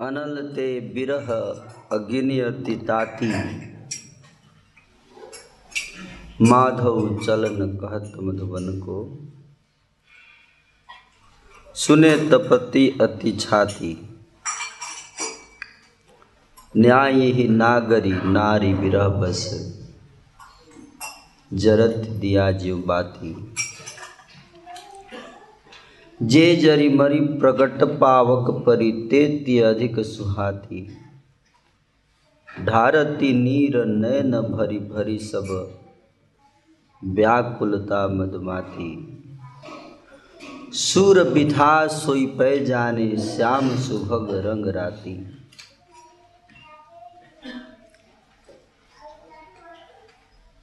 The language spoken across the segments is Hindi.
अनल ते बिरह अग्नियति ताती। माधव चलन कहत मधुबन को। सुने तपति अति छाती। न्याय ही नागरी नारी बिरह बस। जरत दिया जीव बाती। जे जरी मरी प्रगट पावक परि तेति अधिक सुहाती। ढारती नीर नैन भरी भरी सब, व्याकुलता मधुमाती सूर बिथा सोई पै जाने श्याम सुभग रंग राती।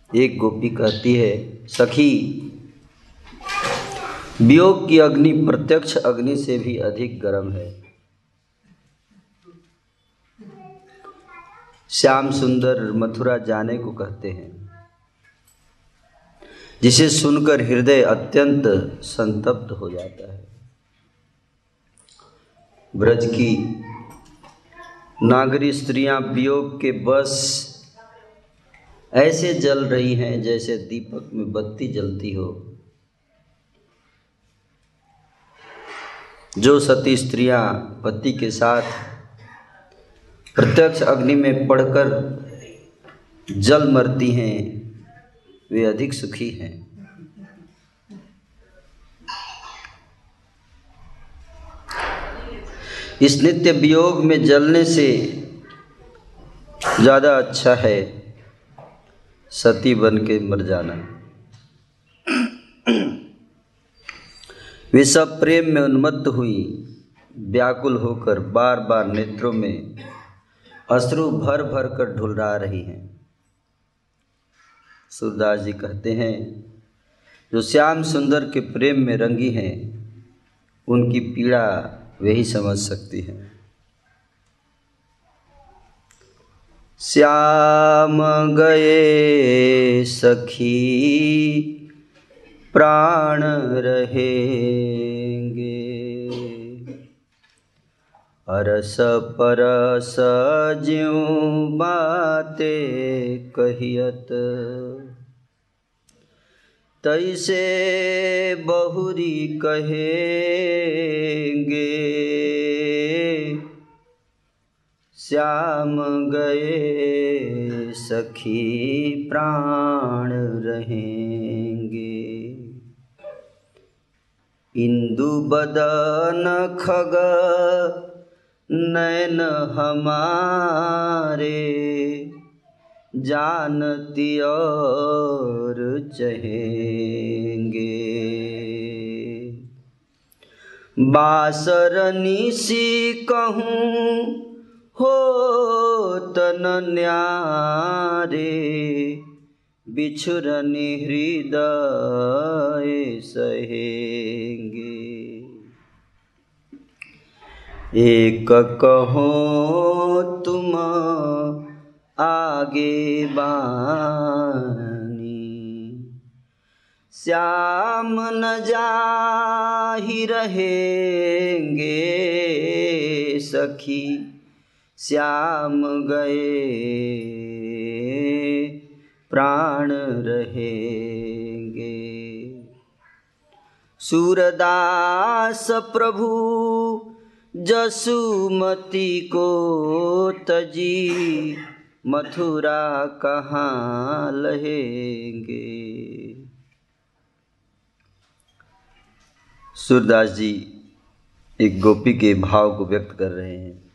एक गोपी कहती है, सखी वियोग की अग्नि प्रत्यक्ष अग्नि से भी अधिक गर्म है। श्याम सुंदर मथुरा जाने को कहते हैं। जिसे सुनकर हृदय अत्यंत संतप्त हो जाता है। ब्रज की नागरी स्त्रियाँ वियोग के बस ऐसे जल रही हैं जैसे दीपक में बत्ती जलती हो। जो सती स्त्रियाँ पति के साथ प्रत्यक्ष अग्नि में पड़कर जल मरती हैं, वे अधिक सुखी हैं। इस नित्य वियोग में जलने से ज़्यादा अच्छा है सती बन के मर जाना। वे सब प्रेम में उन्मत्त हुई, व्याकुल होकर बार बार नेत्रों में अश्रु भर भर कर ढुलरा रही हैं। सूरदास जी कहते हैं, जो श्याम सुंदर के प्रेम में रंगी हैं, उनकी पीड़ा वे ही समझ सकती हैं। श्याम गए सखी, प्राण रहेंगे अरस परस ज्यों बाते कहियत तैसे बहुरी कहेंगे श्याम गए सखी प्राण रहेंगे इंदु बदन खग नैन हमारे जानती और चहेंगे। बासरनी सी कहूँ हो तन न्यारे बिछुरनी हृदय सहेंगे। एक कहो तुम आगे बानी। श्याम न जाही रहेंगे सखी, श्याम गए प्राण रहेंगे। सूरदास प्रभु जसुमती को तजी, मथुरा कहाँ लहेंगे? सूरदास जी एक गोपी के भाव को व्यक्त कर रहे हैं।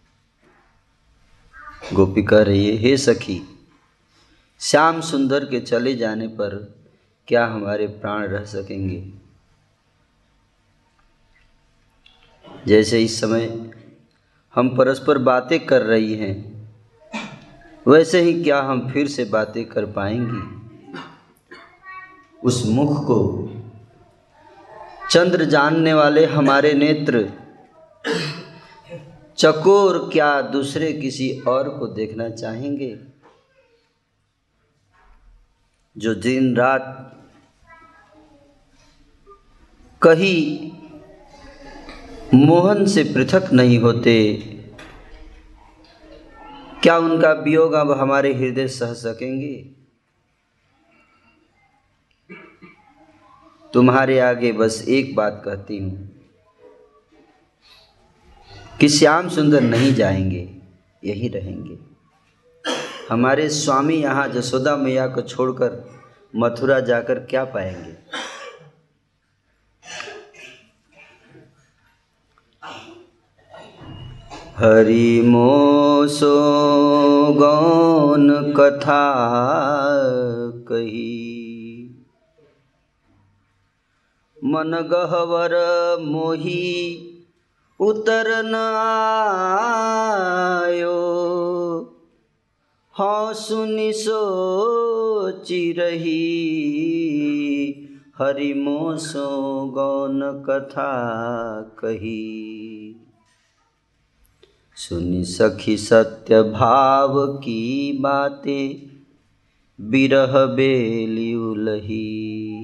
गोपी कह रही है, हे सखी, श्याम सुंदर के चले जाने पर क्या हमारे प्राण रह सकेंगे? जैसे इस समय हम परस्पर बातें कर रही हैं, वैसे ही क्या हम फिर से बातें कर पाएँगे? उस मुख को चंद्र जानने वाले हमारे नेत्र, चकोर क्या दूसरे किसी और को देखना चाहेंगे? जो दिन रात कहीं मोहन से पृथक नहीं होते। क्या उनका वियोग अब हमारे हृदय सह सकेंगे? तुम्हारे आगे बस एक बात कहती हूँ। कि श्याम सुंदर नहीं जाएँगे, यही रहेंगे। हमारे स्वामी यहाँ जसोदा मैया को छोड़कर मथुरा जाकर क्या पाएँगे? हरि मोसो गौन कथा कही। मन गहवर मोही उतर न आयो। हाँ सुनि सोची रही हरि मोसो गौन कथा कही। सुनि सखी सत्य भाव की बातें, बिरह बेली उलही।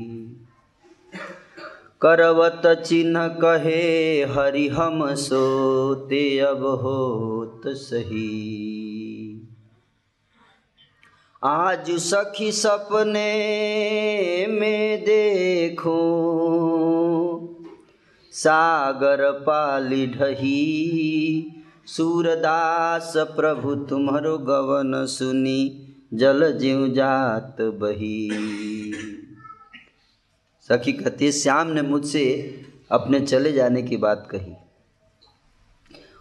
करवत चिन्ह कहे, हरि हम सोते अब होत सही। आज सखी सपने में देखो, सागर पाली ढही। सूरदास प्रभु तुम्हारो गवन सुनी, जल जीव जात बही। सखी, कहती श्याम ने मुझसे अपने चले जाने की बात कही।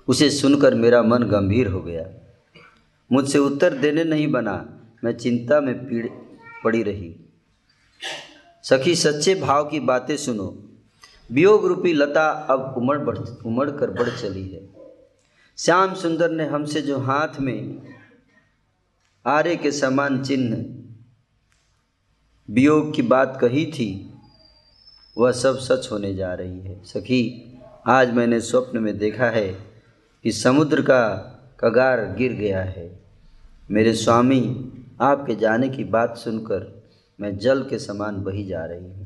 उसे सुनकर मेरा मन गंभीर हो गया। मुझसे उत्तर देने नहीं बना, मैं चिंता में पीड़ पड़ी रही। सखी, सच्चे भाव की बातें सुनो। वियोग रूपी लता अब उमड़ बढ़ उमड़ कर बढ़ चली है। श्याम सुंदर ने हमसे जो हाथ में आरे के समान चिन्ह, वियोग की बात कही थी, वह सब सच होने जा रही है। सखी, आज मैंने स्वप्न में देखा है कि समुद्र का कगार गिर गया है। मेरे स्वामी, आपके जाने की बात सुनकर मैं जल के समान बही जा रही हूँ।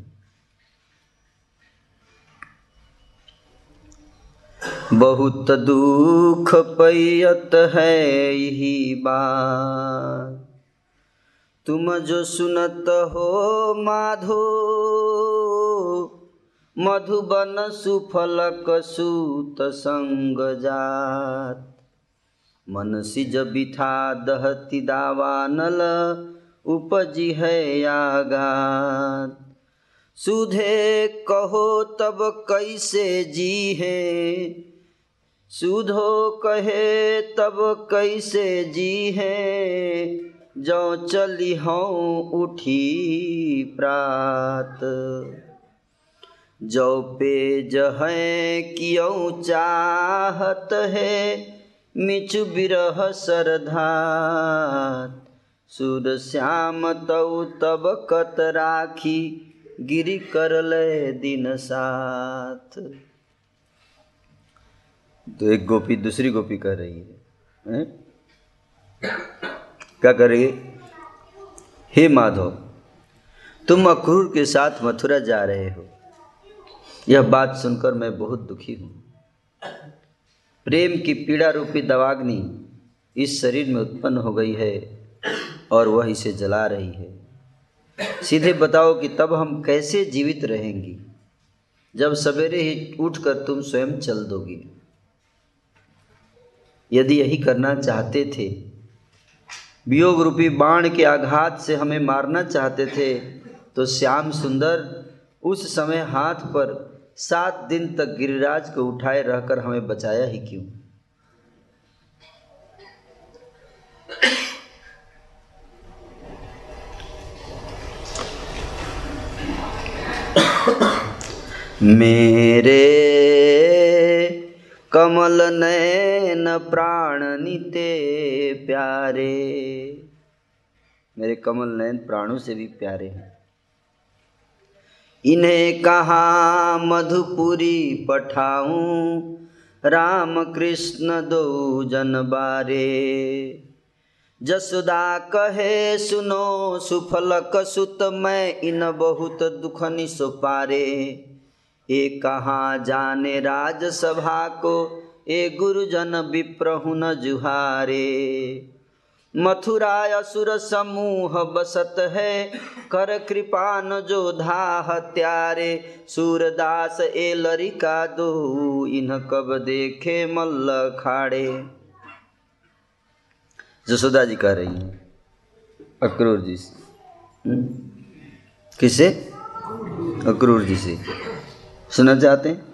बहुत दुख पैयत है यही बात। तुम जो सुनत हो माधो, मधुबन सुफलक सूत संग जात। मन सिज बिथा दहती दावानल उपजी है यागात सुधे कहो तब कैसे जी है सुधो कहे तब कैसे जी है जो चली हूँ उठी प्रात। जो पेज है क्यों चाहत है, मिचु बिरह सरधात। सुर श्याम तऊ तब कत राखी गिरी कर ले दिन साथ। तो एक गोपी दूसरी गोपी कर रही है? क्या कर रही है? हे माधव, तुम अक्रूर के साथ मथुरा जा रहे हो। यह बात सुनकर मैं बहुत दुखी हूँ। प्रेम की पीड़ा रूपी दवाग्नि इस शरीर में उत्पन्न हो गई है और वह इसे जला रही है। सीधे बताओ कि तब हम कैसे जीवित रहेंगी? जब सवेरे ही उठकर तुम स्वयं चल दोगी। यदि यही करना चाहते थे, वियोग रूपी बाण के आघात से हमें मारना चाहते थे तो श्याम सुंदर उस समय हाथ पर सात दिन तक गिरिराज को उठाए रहकर हमें बचाया ही क्यों? मेरे कमल नैन प्राण निते प्यारे। मेरे कमल नयन प्राणों से भी प्यारे हैं। इन्हें कहा मधुपुरी पठाऊं राम कृष्ण दो जन बारे। जसुदा कहे, सुनो सुफलक सुत, मैं इन बहुत दुखनि सो पारे। ए कहाँ जाने राजसभा को? ए गुरुजन विप्रहु न जुहारे। मथुरा असुर समूह बसत है, कर कृपान जो धा हत्यारे। सूरदास ए लरिका दो इन्ह कब देखे मल्ल खाड़े। जसोदा जी कह रही अक्रूर जी से। हम्म? किसे? अक्रूर जी से। सुनना चाहते हैं?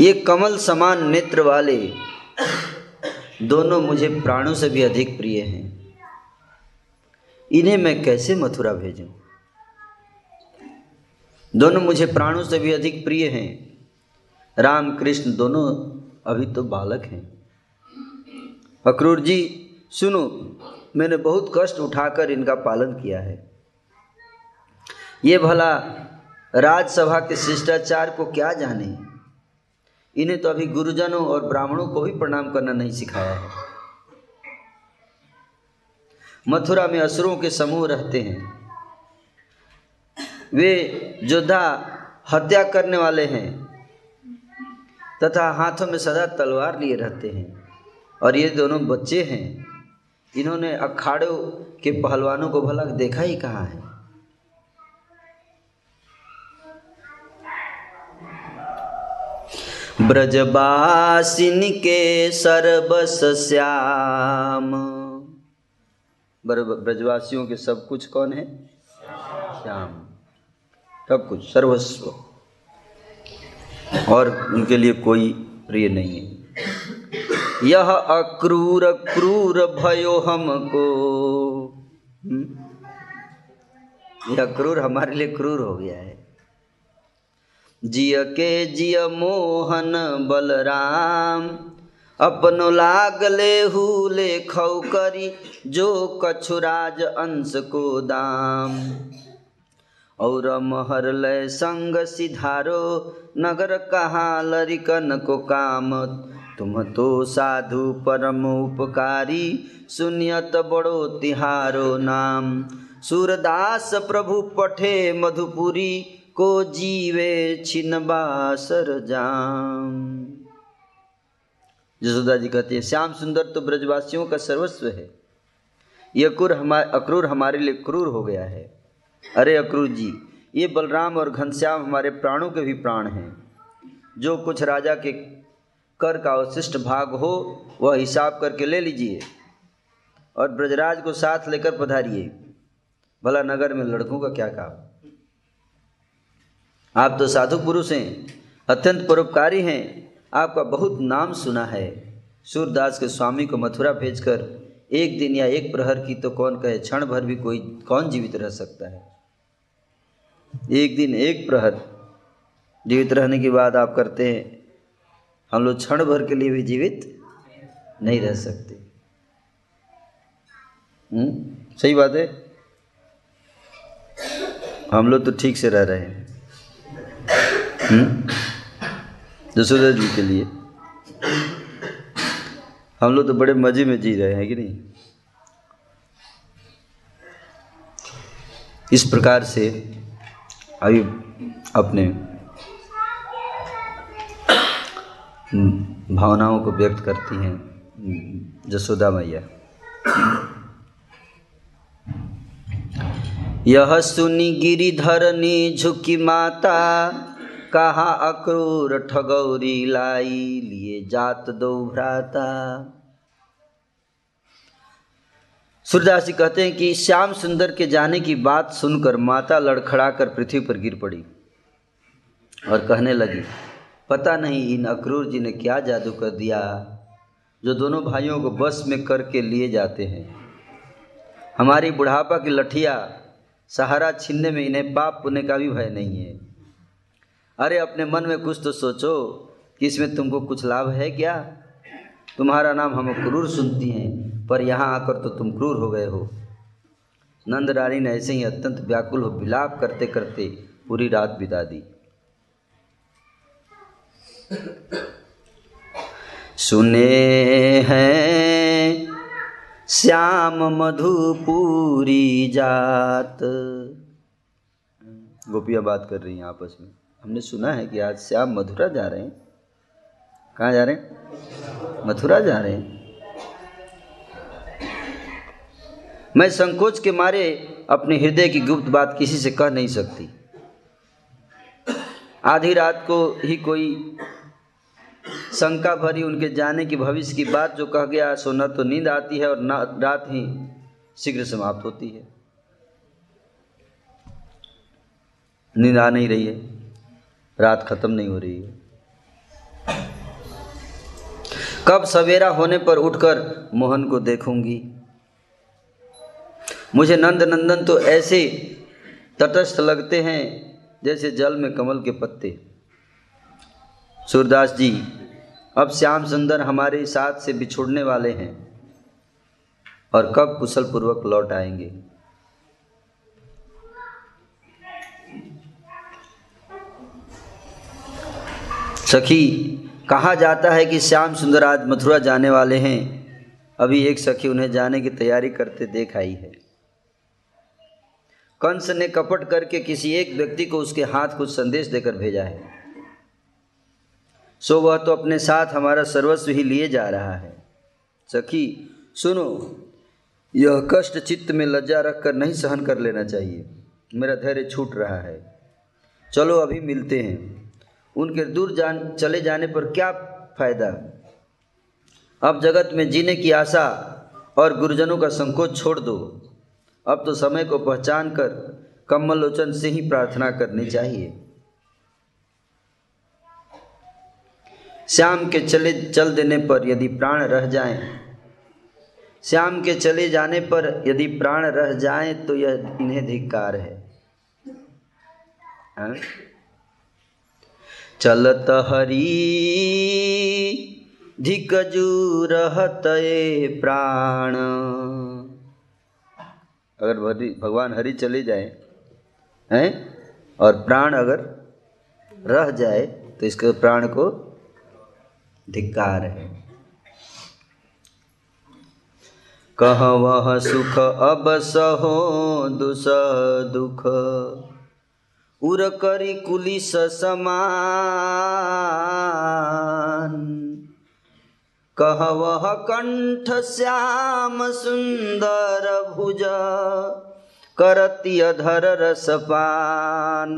ये कमल समान नेत्र वाले दोनों मुझे प्राणों से भी अधिक प्रिय हैं। इन्हें मैं कैसे मथुरा भेजूं? दोनों मुझे प्राणों से भी अधिक प्रिय हैं। राम कृष्ण दोनों अभी तो बालक हैं। अक्रूर जी, सुनो, मैंने बहुत कष्ट उठाकर इनका पालन किया है। ये भला राजसभा के शिष्टाचार को क्या जाने? इन्हें तो अभी गुरुजनों और ब्राह्मणों को भी प्रणाम करना नहीं सिखाया है। मथुरा में असुरों के समूह रहते हैं। वे योद्धा हत्या करने वाले हैं तथा हाथों में सदा तलवार लिए रहते हैं और ये दोनों बच्चे हैं। इन्होंने अखाड़ों के पहलवानों को भला देखा ही कहाँ है। ब्रजबासिन के सर्वस श्याम। ब्रजवासियों के सब कुछ कौन है? श्याम। सब कुछ, सर्वस्व। और उनके लिए कोई प्रिय नहीं है। यह अक्रूर क्रूर भयो हमको। हम्म? यह क्रूर हमारे लिए क्रूर हो गया है। जिय के जिय मोहन बलराम। अपनो लागले हुले खौ करी, जो कछुराज अंश को दाम। और महर लय संग सिधारो, नगर कहाँ लरिकन को काम। तुम तो साधु परम उपकारी, सुनियत बड़ो तिहारो नाम। सूरदास प्रभु पठे मधुपुरी को जीवे छिन बासर जाम जसोदा जी कहती है, श्याम सुंदर तो ब्रजवासियों का सर्वस्व है। ये अक्रूर हमारे अक्रूर हमारे लिए क्रूर हो गया है। अरे अक्रूर जी, ये बलराम और घनश्याम हमारे प्राणों के भी प्राण हैं। जो कुछ राजा के कर का अवशिष्ट भाग हो, वह हिसाब करके ले लीजिए और ब्रजराज को साथ लेकर पधारिए। भला नगर में लड़कों का क्या काम? आप तो साधु पुरुष हैं, अत्यंत परोपकारी हैं। आपका बहुत नाम सुना है। सूरदास के स्वामी को मथुरा भेजकर एक दिन या एक प्रहर की तो कौन कहे, क्षण भर भी कोई, कौन जीवित रह सकता है? एक दिन, एक प्रहर। जीवित रहने के बाद आप करते हैं, हम लोग क्षण भर के लिए भी जीवित नहीं रह सकते। हुँ? हम्म? सही बात है? हम लोग तो ठीक से रह रहे हैं। जसोदा जी के लिए। हम लोग तो बड़े मज़े में जी रहे हैं कि नहीं? इस प्रकार से अभी अपने भावनाओं को व्यक्त करती हैं जसोदा मैया। यह सुनी गिरिधरनी झुकी माता कहा, अक्रूर ठगौरी लाई, लिए जात दो भ्राता। सूरदास जी कहते हैं कि श्याम सुंदर के जाने की बात सुनकर माता लड़खड़ा कर पृथ्वी पर गिर पड़ी और कहने लगी, पता नहीं इन अक्रूर जी ने क्या जादू कर दिया, जो दोनों भाइयों को बस में करके लिए जाते हैं। हमारी बुढ़ापा की लठिया, सहारा छीनने में इन्हें पाप पुण्य का भी भय नहीं है। अरे, अपने मन में कुछ तो सोचो कि इसमें तुमको कुछ लाभ है क्या? तुम्हारा नाम हम क्रूर सुनती हैं, पर यहाँ आकर तो तुम क्रूर हो गए हो। नंद रानी ने ऐसे ही अत्यंत व्याकुल हो विलाप करते करते पूरी रात बिता दी। सुने हैं, श्याम मधुपुरी जात। गोपियाँ बात कर रही हैं आपस में। हमने सुना है कि आज से आप मथुरा जा रहे हैं। कहाँ जा रहे हैं? मथुरा जा रहे हैं। मैं संकोच के मारे अपने हृदय की गुप्त बात किसी से कह नहीं सकती। आधी रात को ही कोई शंका भरी उनके जाने की भविष्य की बात जो कह गया, सो न तो नींद आती है और न रात ही शीघ्र समाप्त होती है। नींद आ नहीं रही है। रात खत्म नहीं हो रही है। कब सवेरा होने पर उठकर मोहन को देखूँगी। मुझे नंद नंदन तो ऐसे तटस्थ लगते हैं जैसे जल में कमल के पत्ते। सूरदास जी, अब श्याम सुंदर हमारे साथ से बिछुड़ने वाले हैं और कब कुशल पूर्वक लौट आएँगे। सखी, कहा जाता है कि श्याम सुंदर आज मथुरा जाने वाले हैं। अभी एक सखी उन्हें जाने की तैयारी करते देख आई है। कंस ने कपट करके किसी एक व्यक्ति को उसके हाथ कुछ संदेश देकर भेजा है। सो वह तो अपने साथ हमारा सर्वस्व ही लिए जा रहा है। सखी, सुनो, यह कष्ट चित्त में लज्जा रखकर नहीं सहन कर लेना चाहिए। मेरा धैर्य छूट रहा है। चलो, अभी मिलते हैं। उनके दूर जान, चले जाने पर क्या फ़ायदा? अब जगत में जीने की आशा और गुरुजनों का संकोच छोड़ दो। अब तो समय को पहचान कर कमल लोचन से ही प्रार्थना करनी चाहिए। श्याम के चले, चल देने पर यदि प्राण रह जाएँ, श्याम के चले जाने पर यदि प्राण रह जाएँ तो यह इन्हें धिक्कार है। हाँ? चलत हरी। धिकजू रहत प्राण। अगर भगवान हरि चले जाए, हैं? और प्राण अगर रह जाए तो इसके प्राण को धिक्कार है। कह वह सुख, अब सहो दुस दुख। उर करी कुलिस समान। कह वह कंठ श्याम सुंदर भुज, करती अधर रसपान।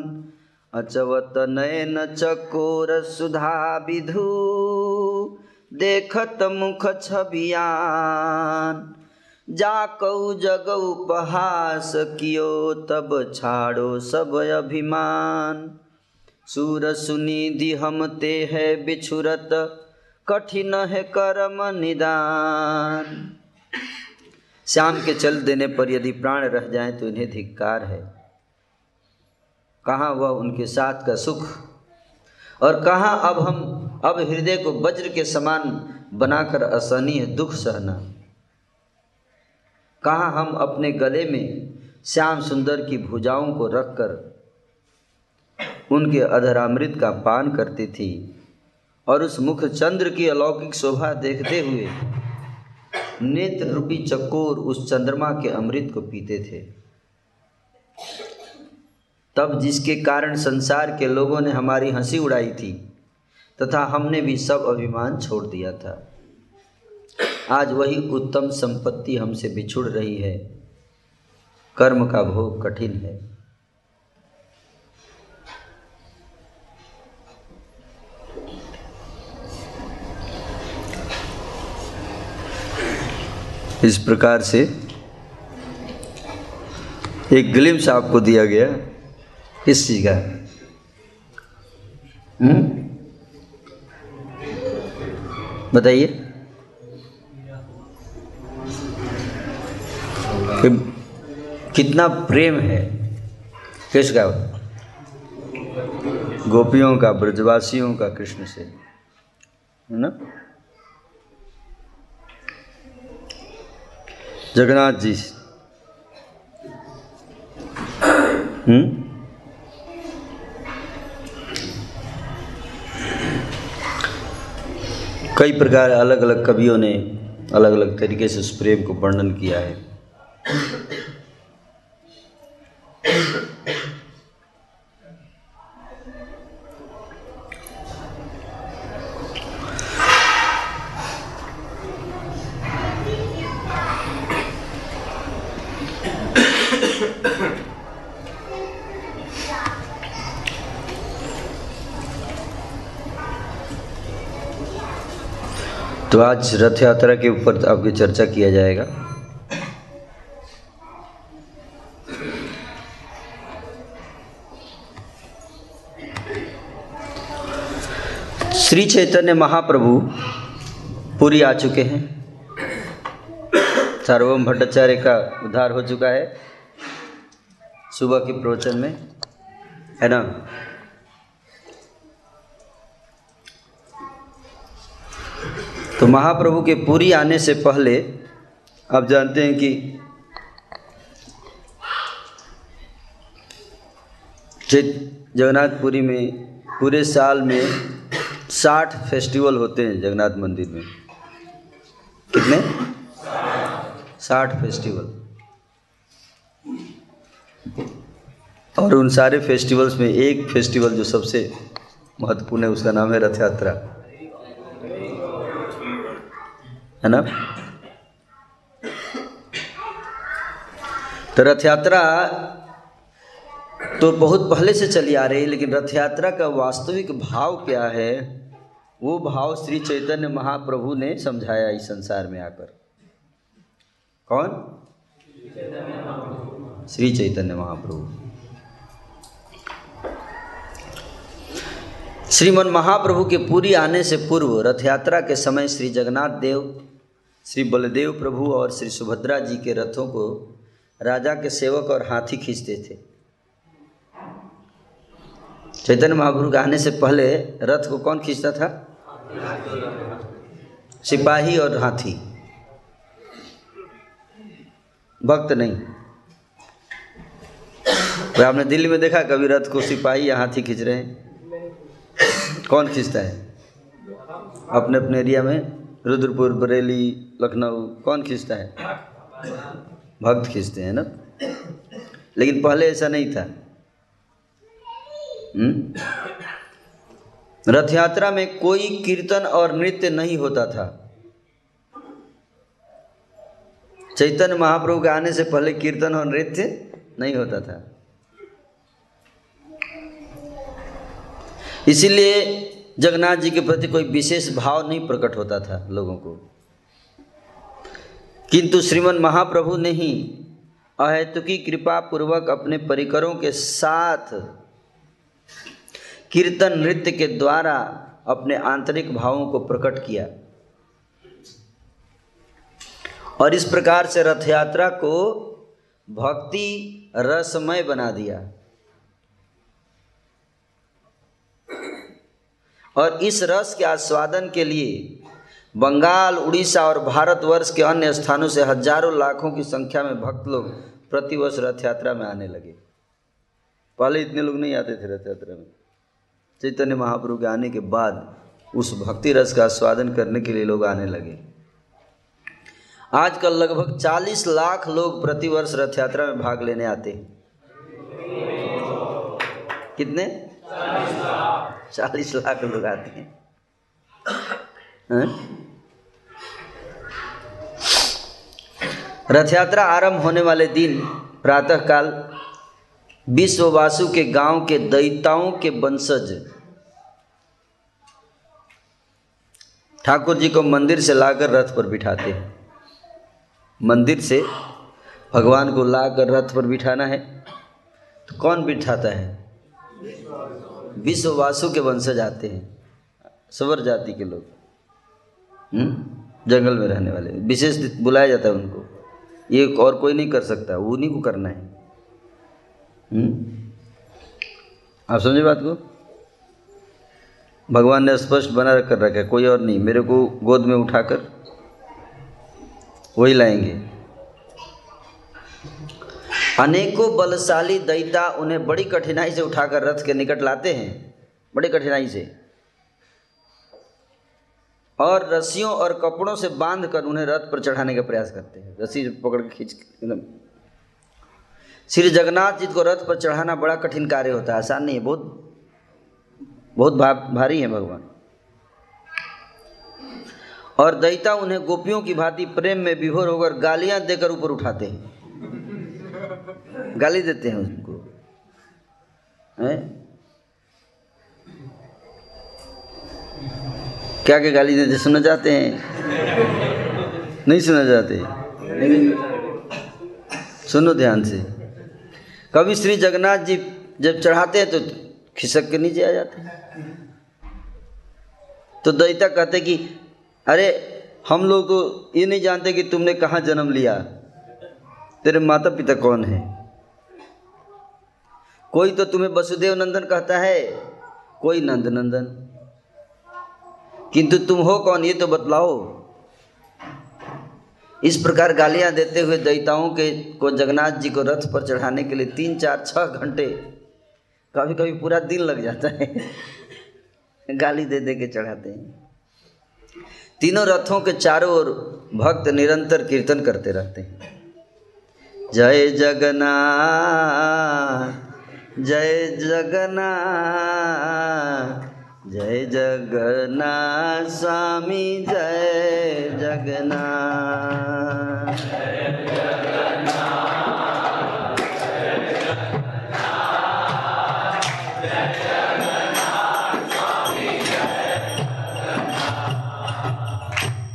अचवत नयन चकोर सुधा विधु, देखत मुख छबियान। जाकऊ जग उपहास कियो, तब छाड़ो सब अभिमान। सूर सुनिधि हम ते है बिछुरत, कठिन है कर्म निदान। श्याम के चल देने पर यदि प्राण रह जाए तो इन्हें धिक्कार है। कहाँ वह उनके साथ का सुख? और कहाँ अब हम, अब हृदय को वज्र के समान बनाकर असहनीय दुख सहना? कहाँ हम अपने गले में श्याम सुंदर की भुजाओं को रखकर उनके अधरामृत का पान करती थी और उस मुख चंद्र की अलौकिक शोभा देखते हुए नेत्र रूपी चकोर उस चंद्रमा के अमृत को पीते थे। तब जिसके कारण संसार के लोगों ने हमारी हँसी उड़ाई थी तथा हमने भी सब अभिमान छोड़ दिया था। आज वही उत्तम संपत्ति हमसे बिछुड़ रही है। कर्म का भोग कठिन है। इस प्रकार से एक ग्लिम्स आपको दिया गया किस चीज़ का। हम्म? बताइए कितना प्रेम है? किसका गोपियों का, ब्रजवासियों का कृष्ण से। है ना? जगन्नाथ जी। हम्म? कई प्रकार अलग अलग कवियों ने अलग अलग तरीके से उस प्रेम को वर्णन किया है। तो आज रथ यात्रा के ऊपर आपकी चर्चा किया जाएगा। श्री चैतन्य महाप्रभु पूरी आ चुके हैं। सार्वम भट्टाचार्य का उद्धार हो चुका है। सुबह के प्रवचन में, है ना? तो महाप्रभु के पूरी आने से पहले आप जानते हैं कि जगन्नाथपुरी में पूरे साल में साठ फेस्टिवल होते हैं जगन्नाथ मंदिर में। कितने? साठ फेस्टिवल। और उन सारे फेस्टिवल्स में एक फेस्टिवल जो सबसे महत्वपूर्ण है, उसका नाम है रथ यात्रा है ना? तो रथ यात्रा तो बहुत पहले से चली आ रही लेकिन रथ यात्रा का वास्तविक भाव क्या है? वो भाव श्री चैतन्य महाप्रभु ने समझाया इस संसार में आकर। कौन? श्री चैतन्य महाप्रभु। श्रीमन महाप्रभु के पूरी आने से पूर्व रथ यात्रा के समय श्री जगन्नाथ देव, श्री बलदेव प्रभु और श्री सुभद्रा जी के रथों को राजा के सेवक और हाथी खींचते थे। चैतन्य महाप्रभु के आने से पहले रथ को कौन खींचता था? सिपाही और हाथी। भक्त नहीं। तो आपने दिल्ली में देखा कभी रथ को सिपाही या हाथी खींच रहे हैं? कौन खींचता है? अपने अपने एरिया में, रुद्रपुर, बरेली, लखनऊ, कौन खींचता है? भक्त खींचते हैं ना? लेकिन पहले ऐसा नहीं था? रथ यात्रा में कोई कीर्तन और नृत्य नहीं होता था। चैतन्य महाप्रभु के आने से पहले कीर्तन और नृत्य नहीं होता था। इसीलिए जगन्नाथ जी के प्रति कोई विशेष भाव नहीं प्रकट होता था लोगों को। किंतु श्रीमन महाप्रभु ने ही अहेतुकी कृपा पूर्वक अपने परिकरों के साथ कीर्तन नृत्य के द्वारा अपने आंतरिक भावों को प्रकट किया। और इस प्रकार से रथ यात्रा को भक्ति रसमय बना दिया। और इस रस के आस्वादन के लिए बंगाल, उड़ीसा और भारतवर्ष के अन्य स्थानों से हज़ारों लाखों की संख्या में भक्त लोग प्रतिवर्ष रथ यात्रा में आने लगे। पहले इतने लोग नहीं आते थे रथ यात्रा में। चैतन्य महाप्रभु के आने के बाद उस भक्ति रस का आस्वादन करने के लिए लोग आने लगे। आजकल लगभग 40 लाख लोग प्रतिवर्ष रथ यात्रा में भाग लेने आते हैं। कितने? चालीस लाख लोग आते हैं। रथ यात्रा आरंभ होने वाले दिन प्रातःकाल विश्ववासु के गाँव के दैताओं के वंशज ठाकुर जी को मंदिर से लाकर रथ पर बिठाते हैं मंदिर से भगवान को लाकर रथ पर बिठाना है तो कौन बिठाता है विश्ववासु के वंशज आते हैं सवर जाति के लोग हुँ? हम्म? जंगल में रहने वाले विशेष बुलाया जाता है उनको ये और कोई नहीं कर सकता उन्हीं को करना है हुँ? हम्म? आप समझे बात को भगवान ने स्पष्ट बना कर रखा है, कोई और नहीं, मेरे को गोद में उठाकर वही लाएँगे। अनेकों बलशाली दैता उन्हें बड़ी कठिनाई से उठाकर रथ के निकट लाते हैं, बड़ी कठिनाई से। और रस्सियों और कपड़ों से बाँध कर उन्हें रथ पर चढ़ाने का प्रयास करते हैं। रस्सी पकड़ के खींच एकदम। श्री जगन्नाथ जी को रथ पर चढ़ाना बड़ा कठिन कार्य होता है, आसान नहीं है, बहुत बहुत भा, भारी है भगवान। और दैता उन्हें गोपियों की भांति प्रेम में विभोर होकर गालियाँ देकर ऊपर उठाते हैं। गाली देते हैं उनको है? क्या क्या गाली देते सुनना चाहते हैं? नहीं सुनना चाहते सुनो ध्यान से। कभी श्री जगन्नाथ जी जब चढ़ाते हैं तो खिसक के नीचे आ जाते हैं। तो दैता कहते कि, अरे, हम लोग तो ये नहीं जानते कि तुमने कहाँ जन्म लिया। तेरे माता पिता कौन है? कोई तो तुम्हें वसुदेव नंदन कहता है। कोई नंद नंदन। किंतु तुम हो कौन, ये तो बतलाओ। इस प्रकार गालियाँ देते हुए दैताओं के को जगन्नाथ जी को रथ पर चढ़ाने के लिए तीन, चार छः घंटे कभी कभी पूरा दिन लग जाता है। गाली दे दे के चढ़ाते हैं। तीनों रथों के चारों ओर भक्त निरंतर कीर्तन करते रहते हैं। जय जगन्नाथ जय जगन्नाथ जय जगन्नाथ स्वामी, जय जगन्नाथ।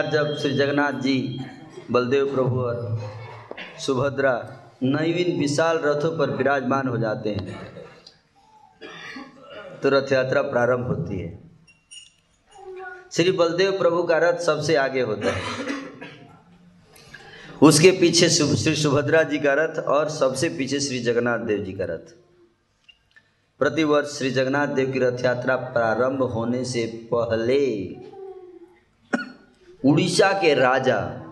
प्रकार जब श्री जगन्नाथ जी, बलदेव प्रभु और सुभद्रा नवीन विशाल रथों पर विराजमान हो जाते हैं तो रथ यात्रा प्रारंभ होती है। श्री बलदेव प्रभु का रथ सबसे आगे होता है। उसके पीछे श्री सुभद्रा जी का रथ और सबसे पीछे श्री जगन्नाथ देव जी का रथ। प्रतिवर्ष श्री जगन्नाथ देव की रथ यात्रा प्रारंभ होने से पहले उड़ीसा के राजा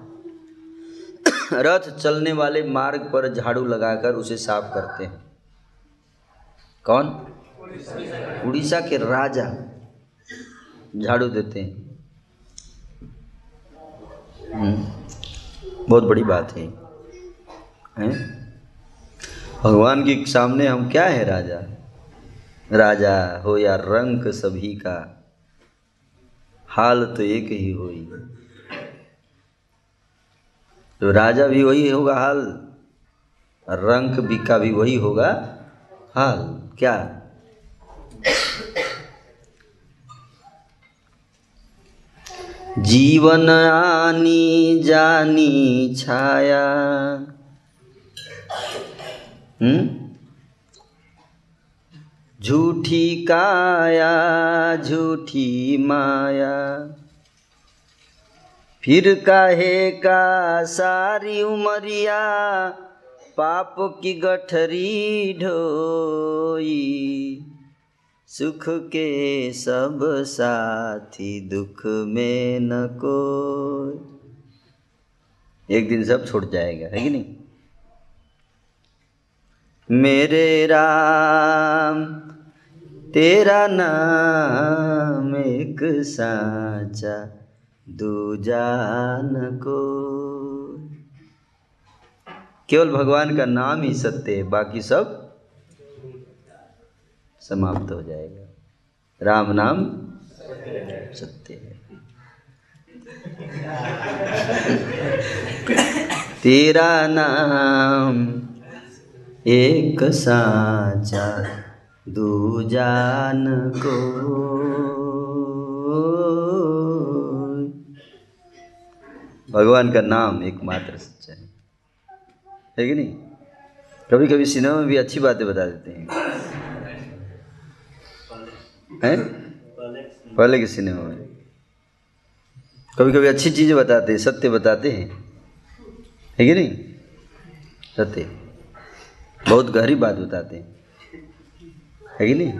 रथ चलने वाले मार्ग पर झाड़ू लगाकर उसे साफ़ करते हैं। कौन? उड़ीसा के राजा झाड़ू देते हैं। हम्म, बहुत बड़ी बात है। हैं? भगवान के सामने हम क्या है राजा? राजा हो या रंक सभी का हाल तो एक ही होई। तो राजा भी वही होगा हाल रंक भी का भी वही होगा हाल। क्या? जीवन आनी जानी छाया। हम्म? झूठी काया, झूठी माया। फिर काहे, का सारी उमरिया पाप की गठरी ढोई। सुख के सब साथी दुख में न को एक दिन सब छूट जाएगा, है कि नहीं? मेरे राम, तेरा नाम एक साचा दूजान को। केवल भगवान का नाम ही सत्य है, बाकी सब समाप्त हो जाएगा। राम नाम सत्य है। तेरा नाम एक साचा दूजान को। भगवान का नाम एकमात्र सच्चा है। है कि नहीं? कभी कभी सिनेमा में भी अच्छी बातें बता देते हैं। हैं? पहले के सिनेमा में। कभी कभी अच्छी चीज़ें बताते हैं, सत्य बताते हैं। है कि नहीं? सत्य। बहुत गहरी बात बताते हैं। है कि नहीं?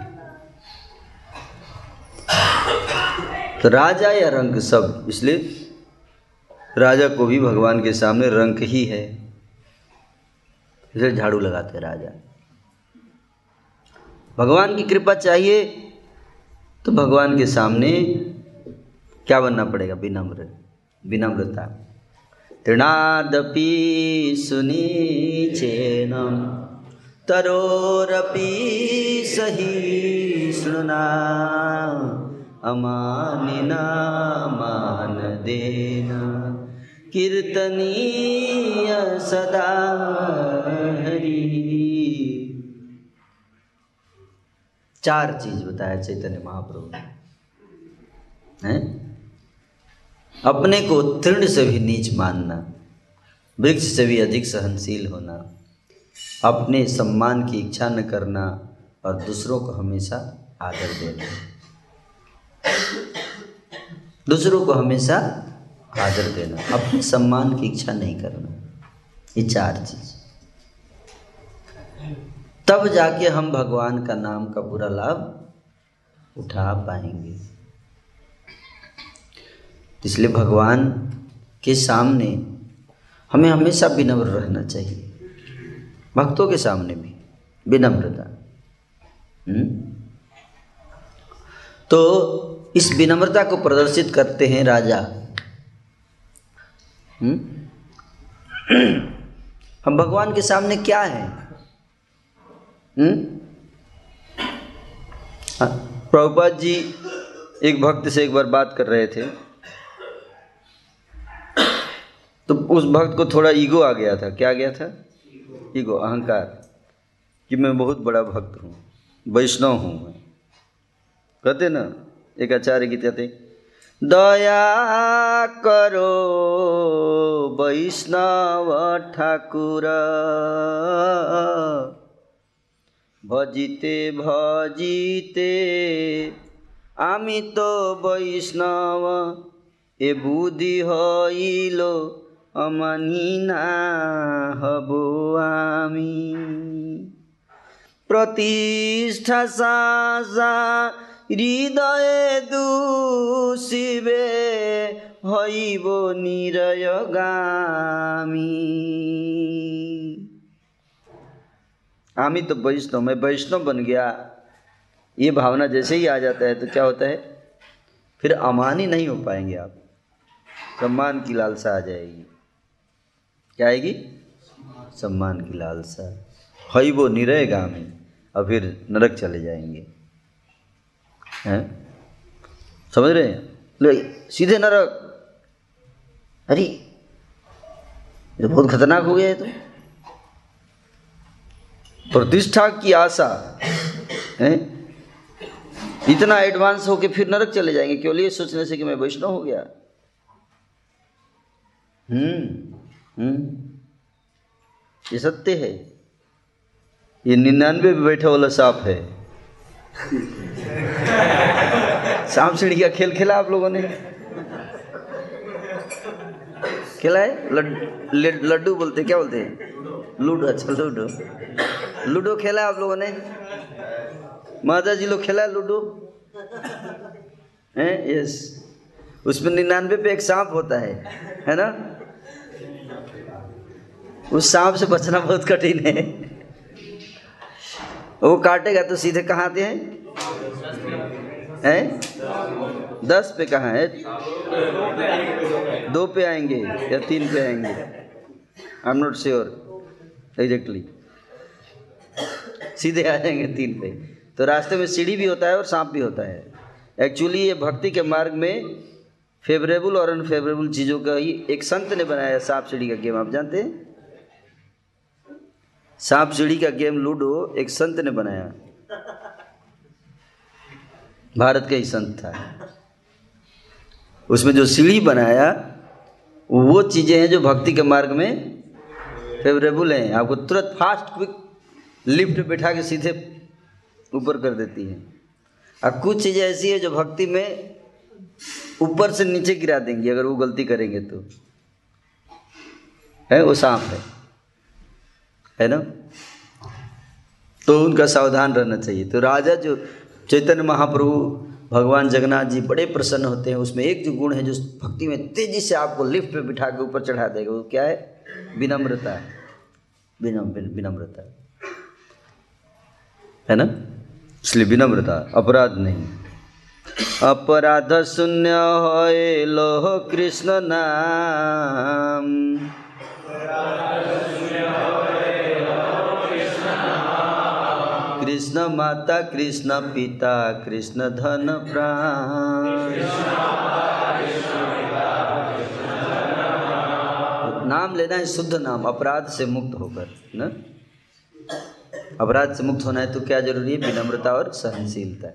तो राजा या रंग सब, इसलिए राजा को भी भगवान के सामने रंक ही है। इसलिए झाड़ू लगाते राजा। भगवान की कृपा चाहिए तो भगवान के सामने क्या बनना पड़ेगा? विनम्र, विनम्रता। तृणादपि सुनीचेनम तरोरपि सहिष्णुना अमानिना मानदेन कीर्तनीय सदा हरि। चार चीज़ बताया चैतन्य महाप्रभु ने। हैं? अपने को तृण से भी नीच मानना, वृक्ष से भी अधिक सहनशील होना, अपने सम्मान की इच्छा न करना और दूसरों को हमेशा आदर देना। दूसरों को हमेशा आदर देना। अपने सम्मान की इच्छा नहीं करना। ये चार चीज़। तब जाके हम भगवान का नाम का पूरा लाभ उठा पाएँगे। इसलिए भगवान के सामने हमें हमेशा विनम्र रहना चाहिए। भक्तों के सामने भी विनम्रता। हम्म? तो इस विनम्रता को प्रदर्शित करते हैं राजा? हम भगवान के सामने क्या हैं? हम्म? हाँ, प्रभुपाद जी एक भक्त से एक बार बात कर रहे थे। तो उस भक्त को थोड़ा ईगो आ गया था। क्या आ गया था? ईगो अहंकार। कि मैं बहुत बड़ा भक्त हूँ वैष्णव हूँ मैं। कहते ना एक आचार्य की कहते দয়া করো বৈষ্ণব ঠাকুর। ভজিতে ভজিতে আমি তো বৈষ্ণব, এ বুদ্ধি হইল অমানি না হব আমি। প্রতিষ্ঠা সাজা হৃদয়ে দূষিবে হইব নিরয়গামী आमी तो वैष्णव मैं वैष्णव बन गया ये भावना जैसे ही आ जाता है तो क्या होता है फिर अमानी नहीं हो पाएंगे आप सम्मान की लालसा आ जाएगी क्या आएगी सम्मान की लालसा हई वो निरय गामी और फिर नरक चले जाएंगे हैं? समझ रहे हैं? ले, सीधे नरक अरे, ये तो बहुत खतरनाक हो गया है तो। प्रतिष्ठा की आशा, है? इतना एडवांस हो के फिर नरक चले जाएँगे, केवल ये सोचने से कि मैं वैष्णव हो गया। हम्म हम्म। ये सत्य है। ये निन्यानवे पे बैठा वाला सांप है। सांप सीढ़ी का खेल खेला आप लोगों ने? खेला है? लड, लड्डू बोलते क्या बोलते हैं? लूडो अच्छा लूडो। लूडो खेला है आप लोगों ने? माता जी लोग खेला है लूडो? हैं? यस उसमें निन्यानवे पे एक सांप होता है है ना? उस सांप से बचना बहुत कठिन है। वो काटेगा तो सीधे कहाँ आते हैं? हैं? दस पे कहाँ है? दो पे आएँगे या तीन पे आएँगे? I am not sure exactly सीधे आ जाएँगे तीन पे। तो रास्ते में सीढ़ी भी होता है और सांप भी होता है। एक्चुअली ये भक्ति के मार्ग में फेवरेबल और अनफेवरेबल चीज़ों का ही एक संत ने बनाया सांप सीढ़ी का गेम। आप जानते हैं? सांप सीढ़ी का गेम लूडो एक संत ने बनाया। भारत का ही संत था। उसमें जो सीढ़ी बनाया, वो चीज़ें हैं जो भक्ति के मार्ग में फेवरेबल हैं। आपको तुरंत फास्ट क्विक लिफ्ट बैठा के सीधे ऊपर कर देती हैं। और कुछ चीज़ें ऐसी है जो भक्ति में ऊपर से नीचे गिरा देंगी, अगर वो गलती करेंगे तो। है, वो सांप है। है ना? तो उनका सावधान रहना चाहिए। तो राजा जो चैतन्य महाप्रभु, भगवान जगन्नाथ जी बड़े प्रसन्न होते हैं, उसमें एक जो गुण है जो भक्ति में तेज़ी से आपको लिफ्ट पे बिठा के ऊपर चढ़ा देगा, वो क्या है? विनम्रता है। विनम्र विनम्रता है। ना? इसलिए विनम्रता, अपराध नहीं। अपराध शून्य हो लोह कृष्ण नाम। कृष्ण माता, कृष्ण पिता, कृष्ण धन प्राण। नाम लेना है शुद्ध नाम, अपराध से मुक्त होकर, न? अपराध से मुक्त होना है तो क्या ज़रूरी है? विनम्रता और सहनशीलता।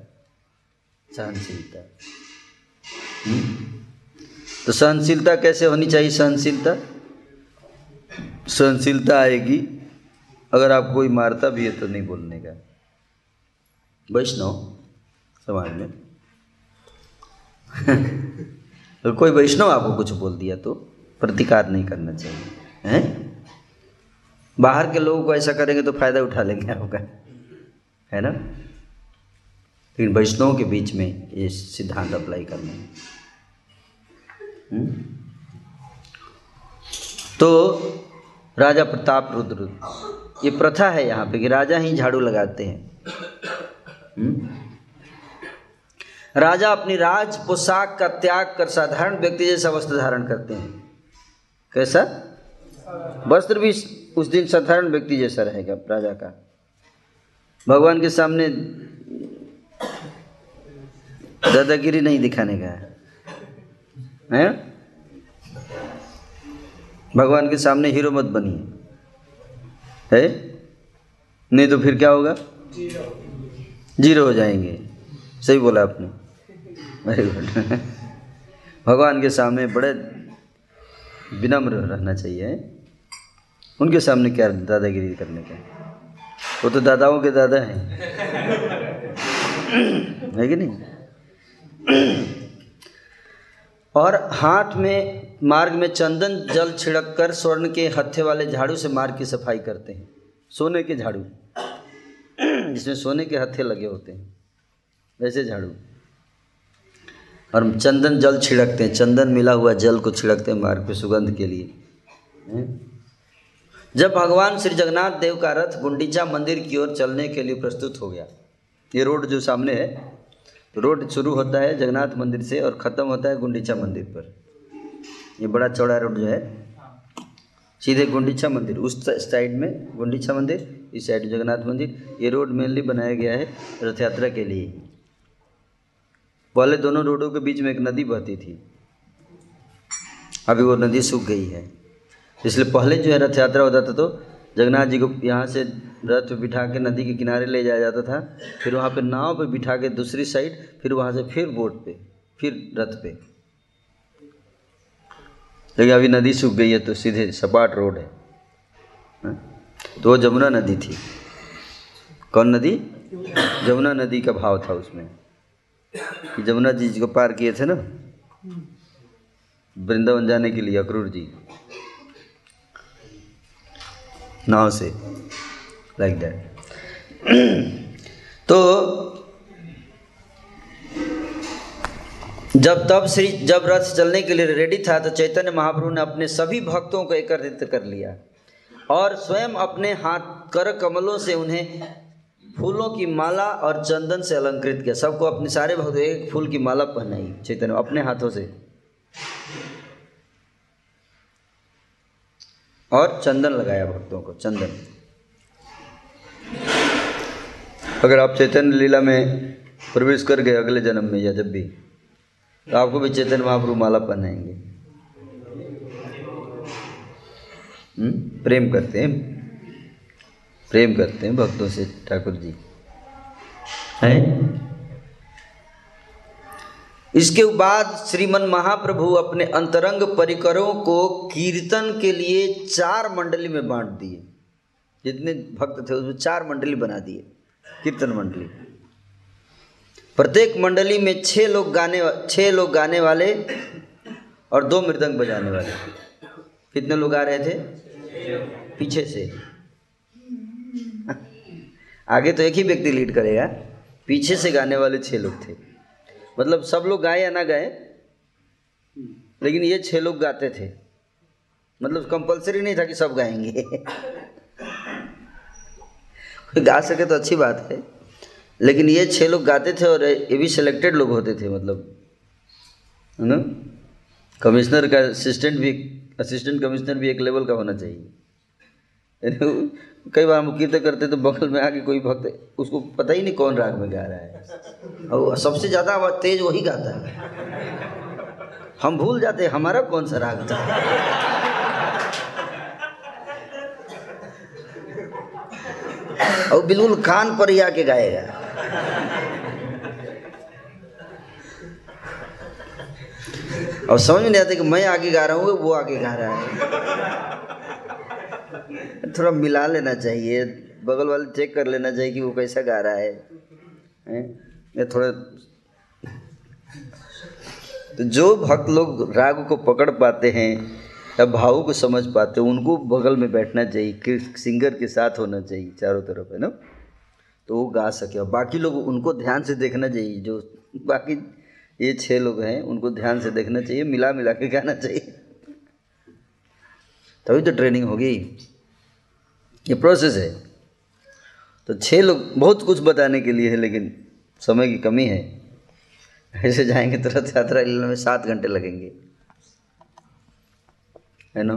सहनशीलता। हम्म? तो सहनशीलता कैसे होनी चाहिए? सहनशीलता? सहनशीलता आएगी। अगर आप कोई मारता भी है तो नहीं बोलने का। वैष्णव समाज में तो कोई वैष्णव आपको कुछ बोल दिया तो प्रतिकार नहीं करना चाहिए, हैं बाहर के लोगों को ऐसा करेंगे तो फ़ायदा उठा लेंगे आपका, है ना लेकिन वैष्णवों के बीच में ये सिद्धांत अप्लाई करना है हम्म? तो राजा प्रताप रुद्र, ये प्रथा है यहाँ पे कि राजा ही झाड़ू लगाते हैं? राजा अपनी राज पोशाक का त्याग कर साधारण व्यक्ति जैसा वस्त्र धारण करते हैं। कैसा? वस्त्र भी उस दिन साधारण व्यक्ति जैसा रहेगा, राजा का। भगवान के सामने दादागिरी नहीं दिखाने का है। भगवान के सामने हीरो मत बनिए। है? नहीं तो फिर क्या होगा। ज़ीरो हो जाएँगे। सही बोला आपने। वेरी गुड भगवान के सामने बड़े विनम्र रहना चाहिए। उनके सामने क्या दादागिरी करने का? वो तो दादाओं के दादा हैं। है कि नहीं? और हाथ में, मार्ग में चंदन जल छिड़क कर स्वर्ण के हत्थे वाले झाड़ू से मार्ग की सफ़ाई करते हैं। सोने के झाड़ू। जिसमें सोने के हत्थे लगे होते हैं। वैसे झाड़ू। और चंदन जल छिड़कते हैं, चंदन मिला हुआ जल को छिड़कते हैं मार्ग पे सुगंध के लिए। जब भगवान श्री जगन्नाथ देव का रथ गुंडीचा मंदिर की ओर चलने के लिए प्रस्तुत हो गया, ये रोड जो सामने है, रोड शुरू होता है जगन्नाथ मंदिर से और ख़त्म होता है गुंडीचा मंदिर पर। ये बड़ा चौड़ा रोड जो है, सीधे गुंडीचा मंदिर, उस साइड में गुंडीचा मंदिर इस साइड जगन्नाथ मंदिर, ये रोड मेनली बनाया गया है रथ यात्रा के लिए। पहले दोनों रोडों के बीच में एक नदी बहती थी। अभी वो नदी सूख गई है। इसलिए पहले जो है रथ यात्रा होता था तो जगन्नाथ जी को यहाँ से रथ पे बिठा के नदी के किनारे ले जाया जाता था, फिर वहाँ पे नाव पे बिठा के दूसरी साइड फिर वहाँ से फिर बोट पे, फिर रथ पे। लेकिन अभी नदी सूख गई है तो सीधे सपाट रोड है। हाँ? तो वो जमुना नदी थी। कौन नदी? जमुना नदी का भाव था उसमें। कि जमुना जी को पार किए थे ना, वृंदावन जाने के लिए, अक्रूर जी। नाव से। लाइक दैट तो जब तब श्री, जब रथ चलने के लिए रेडी था तो चैतन्य महाप्रभु ने अपने सभी भक्तों को एकत्रित कर लिया। और स्वयं अपने हाथ कर कमलों से उन्हें फूलों की माला और चंदन से अलंकृत किया। सबको अपने सारे भक्तों एक फूल की माला पहनाई, चैतन्य, अपने हाथों से। और चंदन लगाया भक्तों को, चंदन। अगर आप चैतन्य लीला में प्रवेश कर गए अगले जन्म में या जब भी तो आपको भी चैतन्य महाप्रभु माला पहनाएँगे हम्म? प्रेम करते हैं। प्रेम करते हैं भक्तों से, ठाकुर जी। है? इसके बाद श्रीमन महाप्रभु अपने अंतरंग परिकरों को कीर्तन के लिए चार मंडली में बांट दिए। जितने भक्त थे उसमें चार मंडली बना दिए। कीर्तन मंडली। प्रत्येक मंडली में छः लोग गाने छः लोग गाने वाले और दो मृदंग बजाने वाले। कितने लोग आ रहे थे? पीछे से। आगे तो एक ही व्यक्ति लीड करेगा। पीछे से गाने वाले छः लोग थे। मतलब सब लोग गाए या ना गाए, लेकिन ये छः लोग गाते थे। मतलब कंपलसरी नहीं था कि सब गाएँगे। गा सके तो अच्छी बात है। लेकिन ये छः लोग गाते थे और ये भी सिलेक्टेड लोग होते थे मतलब। है ना? कमिश्नर का असिस्टेंट भी असिस्टेंट कमिश्नर भी एक लेवल का होना चाहिए। कई बार हम कीर्तन करते तो बगल में आके कोई भक्त, उसको पता ही नहीं कौन राग में गा रहा है। और सबसे ज़्यादा आवाज़ तेज वही गाता है। हम भूल जाते हमारा कौन सा राग था? और बिल्कुल कान पर ही आके गाएगा। और समझ में नहीं आता कि मैं आगे गा रहा हूँ वो आगे गा रहा है। थोड़ा मिला लेना चाहिए, बगल वाले चेक कर लेना चाहिए कि वो कैसा गा रहा है। हैं? थोड़ा तो जो भक्त लोग राग को पकड़ पाते हैं या भाव को समझ पाते हैं, उनको बगल में बैठना चाहिए, कि सिंगर के साथ होना चाहिए, चारों तरफ़, है ना? तो वो गा सके। और बाकी लोग उनको ध्यान से देखना चाहिए, जो बाकी ये छः लोग हैं, उनको ध्यान से देखना चाहिए, मिला मिला के गाना चाहिए। तभी तो ट्रेनिंग होगी। ये प्रोसेस है। तो छः लोग, बहुत कुछ बताने के लिए है, लेकिन समय की कमी है। ऐसे जाएँगे तो रथ यात्रा में सात घंटे लगेंगे। है ना?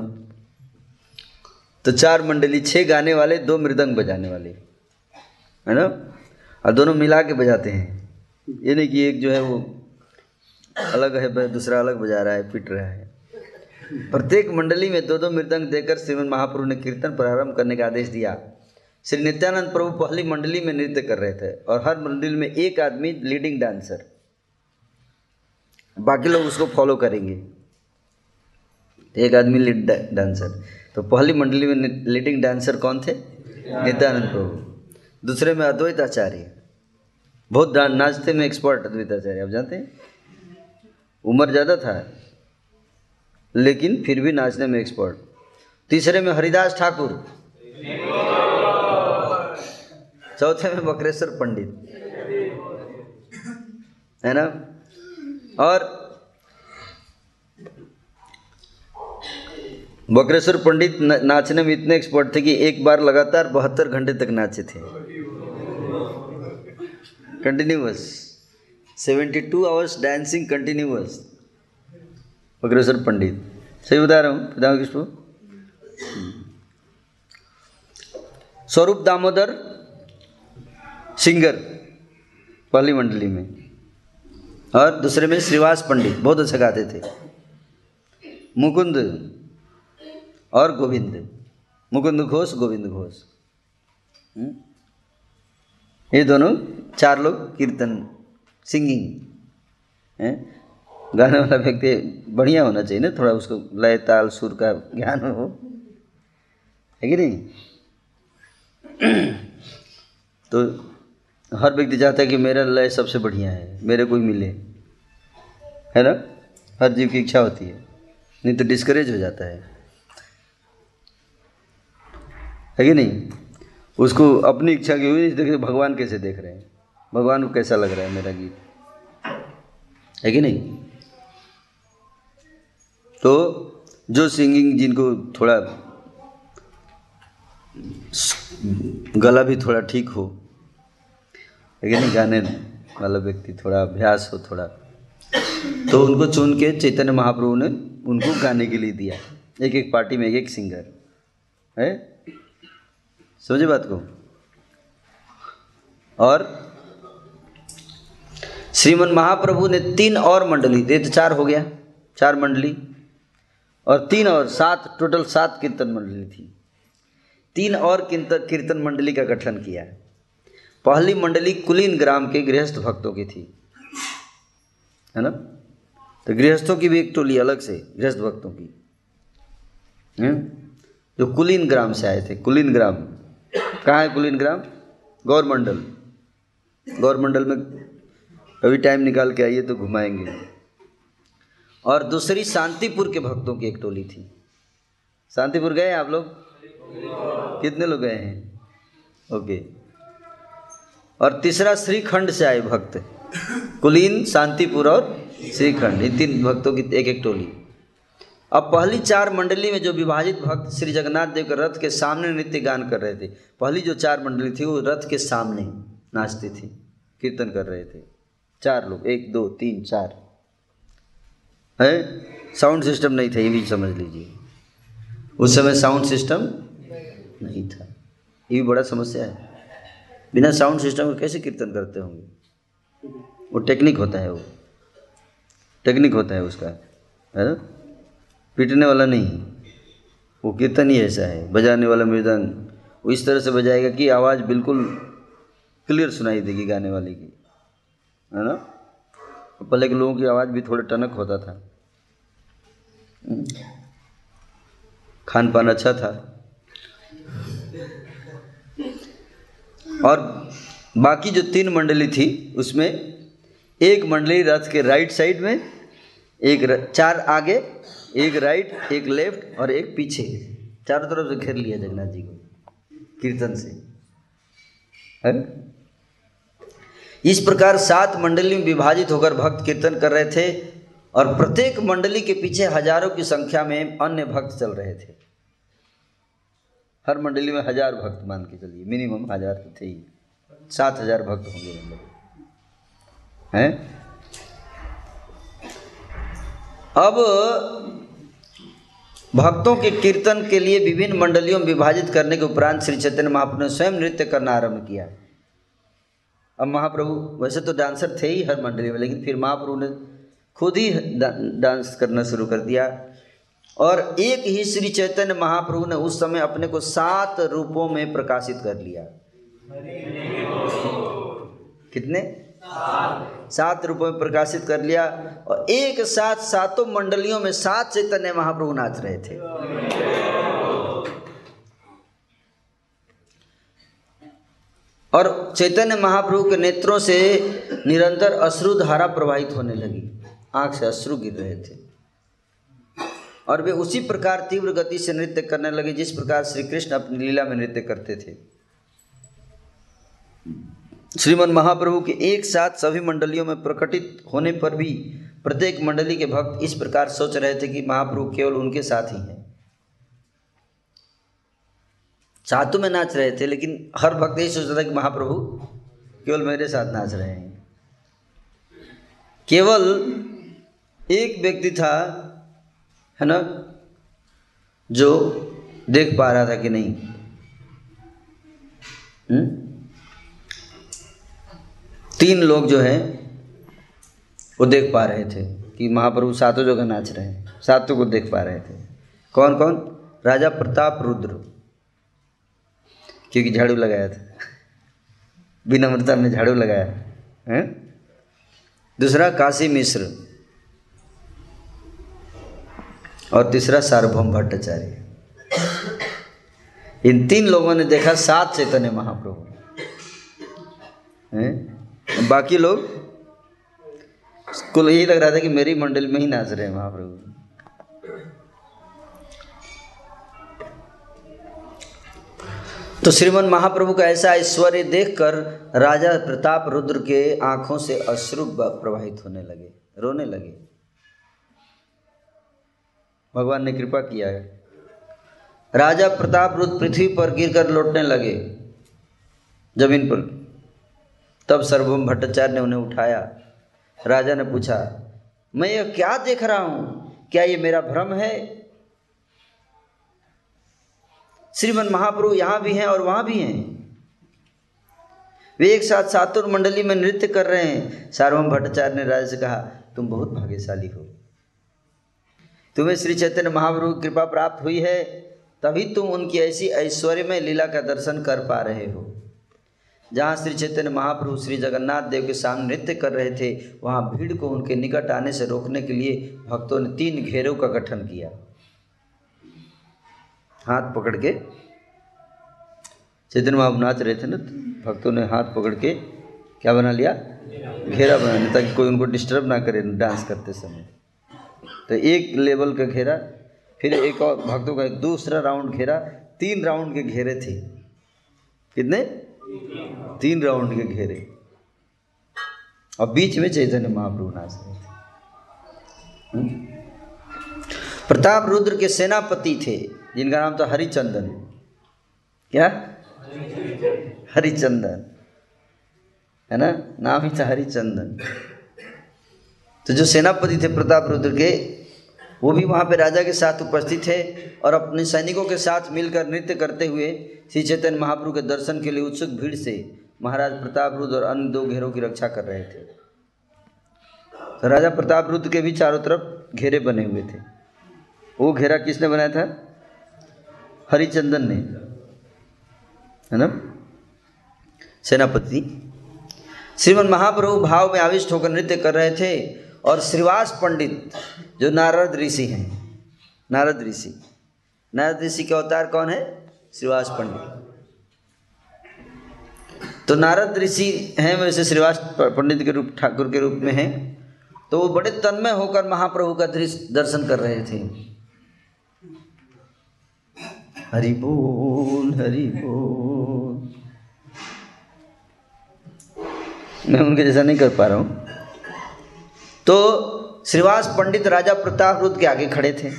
तो चार मंडली छः गाने वाले, दो मृदंग बजाने वाले। है ना? और दोनों मिला के बजाते हैं। ये नहीं कि एक जो है वो अलग है दूसरा अलग बजा रहा है, पिट रहा है। प्रत्येक मंडली में दो दो मृदंग देकर श्रीमन महाप्रभु ने कीर्तन प्रारंभ करने का आदेश दिया। श्री नित्यानंद प्रभु पहली मंडली में नृत्य कर रहे थे और हर मंडली में एक आदमी लीडिंग डांसर। बाकी लोग उसको फॉलो करेंगे। एक आदमी लीड डांसर। तो पहली मंडली में लीडिंग डांसर कौन थे? नित्यानंद प्रभु। दूसरे में अद्वैत आचार्य बहुत नाचते में एक्सपर्ट अद्वैत आचार्य आप जानते हैं? उम्र ज़्यादा था, लेकिन फिर भी नाचने में एक्सपर्ट तीसरे में हरिदास ठाकुर। चौथे में बकरेश्वर पंडित। है ना? और बकरेश्वर पंडित नाचने में इतने एक्सपर्ट थे कि एक बार लगातार बहत्तर घंटे तक नाचे थे। Continuous seventy two hours dancing continuous अग्रसर पंडित। सही बता रहा हूँ पिता किसको स्वरूप दामोदर सिंगर, पहली मंडली में। और दूसरे में श्रीवास पंडित, बहुत अच्छा गाते थे। मुकुंद और गोविंद। मुकुंद घोष, गोविंद घोष। हम्म? ये दोनों चार लोग कीर्तन सिंगिंग, है? गाने वाला व्यक्ति बढ़िया होना चाहिए ना, थोड़ा उसको लय ताल, सुर का ज्ञान हो। है कि नहीं? तो हर व्यक्ति चाहता है कि मेरा लय सबसे बढ़िया है, मेरे को ही मिले। है ना? हर जीव की इच्छा होती है, नहीं तो डिस्करेज हो जाता है। है कि नहीं? उसको अपनी इच्छा की हुई देखिए भगवान कैसे देख रहे हैं? भगवान को कैसा लग रहा है मेरा गीत? है कि नहीं? तो जो सिंगिंग जिनको थोड़ा गला भी थोड़ा ठीक हो नहीं? गाने वाला व्यक्ति थोड़ा अभ्यास हो थोड़ा तो उनको चुन के चैतन्य महाप्रभु ने उनको गाने के लिए दिया। एक एक पार्टी में एक एक सिंगर है? समझे बात को? और श्रीमन महाप्रभु ने तीन और मंडली दे तो चार हो गया, चार मंडली। और तीन और सात टोटल सात कीर्तन मंडली थी। तीन और कीर्तन मंडली का गठन किया। पहली मंडली कुलीन ग्राम के गृहस्थ भक्तों की थी। है ना? तो गृहस्थों की भी एक टोली अलग से, गृहस्थ भक्तों की। है? जो कुलीन ग्राम से आए थे, कुलीन ग्राम। कहाँ है कुलीन ग्राम? गौर मंडल। गौर में कभी टाइम निकाल के आइए तो घुमाएँगे। और दूसरी शांतिपुर के भक्तों की एक टोली थी। शांतिपुर गए आप लोग? कितने लोग गए हैं? ओके और तीसरा श्रीखंड से आए भक्त। कुलीन, शांतिपुर और श्रीखंड। इन तीन भक्तों की एक एक टोली। अब पहली चार मंडली में जो विभाजित भक्त श्री जगन्नाथ देव के रथ के सामने नृत्य गान कर रहे थे, पहली जो चार मंडली थी, वो रथ के सामने नाचती थी, कीर्तन कर रहे थे। चार लोग, एक, दो, तीन, चार। है? साउंड सिस्टम नहीं था, ये भी समझ लीजिए। उस समय साउंड सिस्टम नहीं था। ये भी बड़ा समस्या है। बिना साउंड सिस्टम के कैसे कीर्तन करते होंगे? वो टेक्निक होता है वो। टेक्निक होता है उसका, है ना? पीटने वाला नहीं। वो कीर्तन ही ऐसा है। बजाने वाला मृदंग। वो इस तरह से बजाएगा कि आवाज़ बिल्कुल क्लियर सुनाई देगी गाने वाले की। है ना? पहले के लोगों की आवाज़ भी थोड़े टनक होता था। खान पान अच्छा था। और बाकी जो तीन मंडली थी उसमें एक मंडली रथ के राइट साइड में एक र, चार आगे एक राइट एक लेफ़्ट और एक पीछे। चारों तरफ़ से घेर लिया जगन्नाथ जी को कीर्तन से। है? इस प्रकार सात मंडली में विभाजित होकर भक्त कीर्तन कर रहे थे और प्रत्येक मंडली के पीछे हज़ारों की संख्या में अन्य भक्त चल रहे थे। हर मंडली में हज़ार भक्त मान के चलिए, मिनिमम हज़ार तो थे ही। सात हज़ार भक्त होंगे मतलब हैं? अब भक्तों के कीर्तन के लिए विभिन्न मंडलियों में विभाजित करने के उपरांत श्री चैतन्य महाप्रभु ने स्वयं नृत्य करना आरंभ किया। अब महाप्रभु, वैसे तो डांसर थे ही हर मंडली में, लेकिन फिर महाप्रभु ने खुद ही डांस करना शुरू कर दिया। और एक ही श्री चैतन्य महाप्रभु ने उस समय अपने को सात रूपों में प्रकाशित कर लिया। कितने? सात रूपों में प्रकाशित कर लिया और एक साथ सातों मंडलियों में सात चैतन्य महाप्रभु नाच रहे थे। और चैतन्य महाप्रभु के नेत्रों से निरंतर अश्रु धारा प्रवाहित होने लगी। आँख से अश्रु गिर रहे थे। और वे उसी प्रकार तीव्र गति से नृत्य करने लगे, जिस प्रकार श्री कृष्ण अपनी लीला में नृत्य करते थे। श्रीमन महाप्रभु के एक साथ सभी मंडलियों में प्रकटित होने पर भी प्रत्येक मंडली के भक्त इस प्रकार सोच रहे थे कि महाप्रभु केवल उनके साथ ही हैं। सातों में नाच रहे थे, लेकिन हर भक्त यही सोचता था कि महाप्रभु केवल मेरे साथ नाच रहे हैं केवल एक व्यक्ति था, है ना, जो देख पा रहा था कि नहीं हुँ? हम्म? तीन लोग जो हैं, वो देख पा रहे थे कि महाप्रभु सातों जगह नाच रहे हैं, सातों को देख पा रहे थे कौन कौन राजा प्रताप रुद्र क्योंकि झाड़ू लगाया था। विनम्रता ने झाड़ू लगाया, है? दूसरा काशी मिश्र और तीसरा सार्वभौम भट्टाचार्य। इन तीन लोगों ने देखा सात चैतन्य महाप्रभु। बाकी लोग को यही लग रहा था कि मेरी मंडल में ही नाच रहे हैं महाप्रभु। तो श्रीमन महाप्रभु का ऐसा ऐश्वर्य देखकर राजा प्रताप रुद्र के आँखों से अश्रु प्रवाहित होने लगे, रोने लगे। भगवान ने कृपा किया है। राजा प्रताप रुद्र पृथ्वी पर गिरकर लौटने लगे, ज़मीन पर। तब सर्वम भट्टाचार्य ने उन्हें उठाया। राजा ने पूछा, मैं यह क्या देख रहा हूँ? क्या ये मेरा भ्रम है? श्रीमन महाप्रभु यहाँ भी हैं और वहाँ भी हैं। वे एक साथ सातुर मंडली में नृत्य कर रहे हैं। सार्वम भट्टाचार्य ने राजा से कहा, तुम बहुत भाग्यशाली हो। तुम्हें श्री चैतन्य महाप्रभु की कृपा प्राप्त हुई है, तभी तुम उनकी ऐसी ऐश्वर्य में लीला का दर्शन कर पा रहे हो। जहाँ श्री चैतन्य महाप्रभु श्री जगन्नाथ देव के सामने नृत्य कर रहे थे, वहाँ भीड़ को उनके निकट आने से रोकने के लिए भक्तों ने तीन घेरों का गठन किया। हाथ पकड़ के चैतन्य महाप्रभु नाच रहे थे ना तो भक्तों ने हाथ पकड़ के क्या बना लिया? घेरा बना लिया, ताकि कोई उनको डिस्टर्ब ना करे डांस करते समय। तो एक लेवल का घेरा, फिर एक और भक्तों का दूसरा राउंड घेरा, तीन राउंड के घेरे थे। कितने? तीन राउंड के घेरे। और बीच में चैतन्य महाप्रभु नाच रहे थे। हम्म? प्रताप रुद्र के सेनापति थे। जिनका नाम था हरिचंदन। क्या? हरिचंदन। है ना? नाम ही था हरिचंदन। तो जो सेनापति थे प्रताप रुद्र के, वो भी वहाँ पे राजा के साथ उपस्थित थे और अपने सैनिकों के साथ मिलकर नृत्य करते हुए श्री चैतन्य महाप्रभु के दर्शन के लिए उत्सुक भीड़ से महाराज प्रताप रुद्र और अन्य दो घेरों की रक्षा कर रहे थे। तो राजा प्रताप रुद्र के भी चारों तरफ़ घेरे बने हुए थे। वो घेरा किसने बनाया था? हरिचंदन ने, है ना? सेनापति। श्रीमन महाप्रभु भाव में आविष्ट होकर नृत्य कर रहे थे और श्रीवास पंडित, जो नारद ऋषि हैं, नारद ऋषि। नारद ऋषि के अवतार कौन है? श्रीवास पंडित। तो नारद ऋषि हैं वैसे श्रीवास पंडित के रूप, ठाकुर के रूप में हैं। तो वो बड़े तन्मय होकर महाप्रभु का दर्शन कर रहे थे। हरि बोल हरि बोल। मैं उनके जैसा नहीं कर पा रहा हूँ। तो श्रीवास पंडित राजा प्रताप रुद्र के आगे खड़े थे।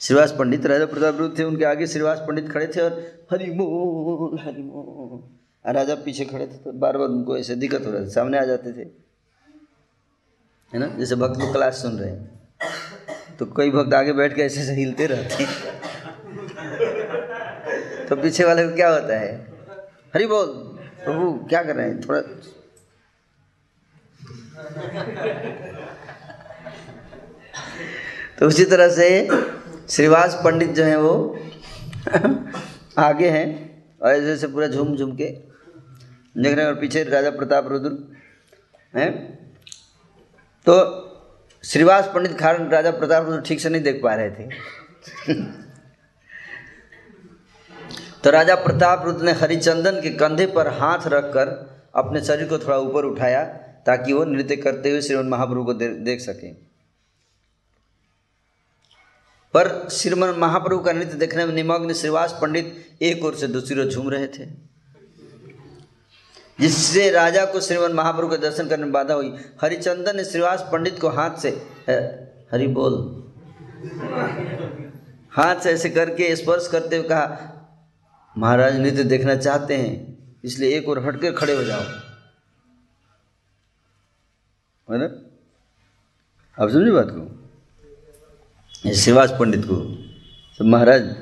श्रीवास पंडित राजा प्रताप रुद्र थे, उनके आगे श्रीवास पंडित खड़े थे और हरि बोल हरि बोल। राजा पीछे खड़े थे तो बार बार उनको ऐसे दिक्कत हो रहा था, सामने आ जाते थे। है ना? जैसे भक्त लोग क्लास सुन रहे हैं। तो कई भक्त आगे बैठ के ऐसे ऐसे हिलते रहते हैं। तो पीछे वाले को क्या होता है? हरि बोल। प्रभु, क्या कर रहे हैं? थोड़ा तो उसी तरह से श्रीवास पंडित जो हैं वो आगे हैं और ऐसे ऐसे पूरा झूम झूम के देख रहे हैं और पीछे राजा प्रताप रुद्र हैं। तो श्रीवास पंडित कारण राजा प्रताप रुद्र ठीक से नहीं देख पा रहे थे। तो राजा प्रताप रुद्र ने हरिचंदन के कंधे पर हाथ रखकर अपने शरीर को थोड़ा ऊपर उठाया ताकि वो नृत्य करते हुए श्रीमन महाप्रभु को दे, देख सकें। पर श्रीमन महाप्रभु का नृत्य देखने में निमग्न श्रीवास पंडित एक ओर से दूसरी ओर झूम रहे थे जिससे राजा को श्रीमन महाप्रभु के दर्शन करने में बाधा हुई। हरिचंदन ने श्रीवास पंडित को हाथ से हरि बोल। हाथ से ऐसे करके स्पर्श करते हुए कहा महाराज नृत्य देखना चाहते हैं, इसलिए एक और हटकर खड़े हो जाओ। है ना? आप समझे बात को? श्रीवास पंडित को। तो महाराज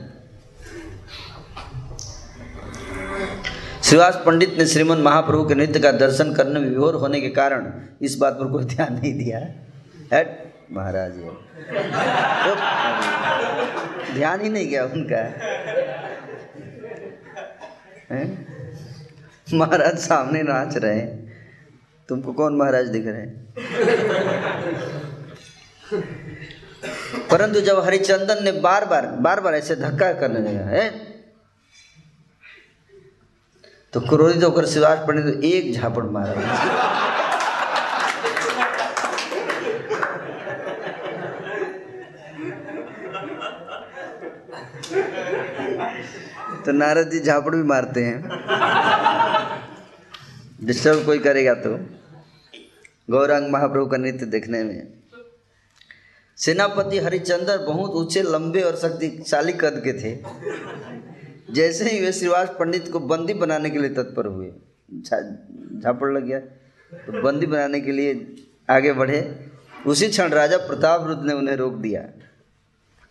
श्रीवास पंडित ने श्रीमन महाप्रभु के नृत्य का दर्शन करने में विभोर होने के कारण इस बात पर कोई ध्यान नहीं दिया। है महाराज तो ध्यान ही नहीं गया उनका। महाराज सामने नाच रहे हैं। तुमको कौन महाराज दिख रहे हैं? परंतु जब हरिचंदन ने बार बार बार बार ऐसे धक्का करने लगा, है? तो क्रोधित होकर शिवाज पंडित एक झापड़ मारा। तो नारद जी झापड़ भी मारते हैं। डिस्टर्ब कोई करेगा तो। गौरांग महाप्रभु का नृत्य देखने में। सेनापति हरिचंद्र बहुत ऊँचे, लंबे और शक्तिशाली कद के थे। जैसे ही वे श्रीवास पंडित को बंदी बनाने के लिए तत्पर हुए। झापड़ लग गया। तो बंदी बनाने के लिए आगे बढ़े। उसी क्षण राजा प्रताप रुद्र ने उन्हें रोक दिया।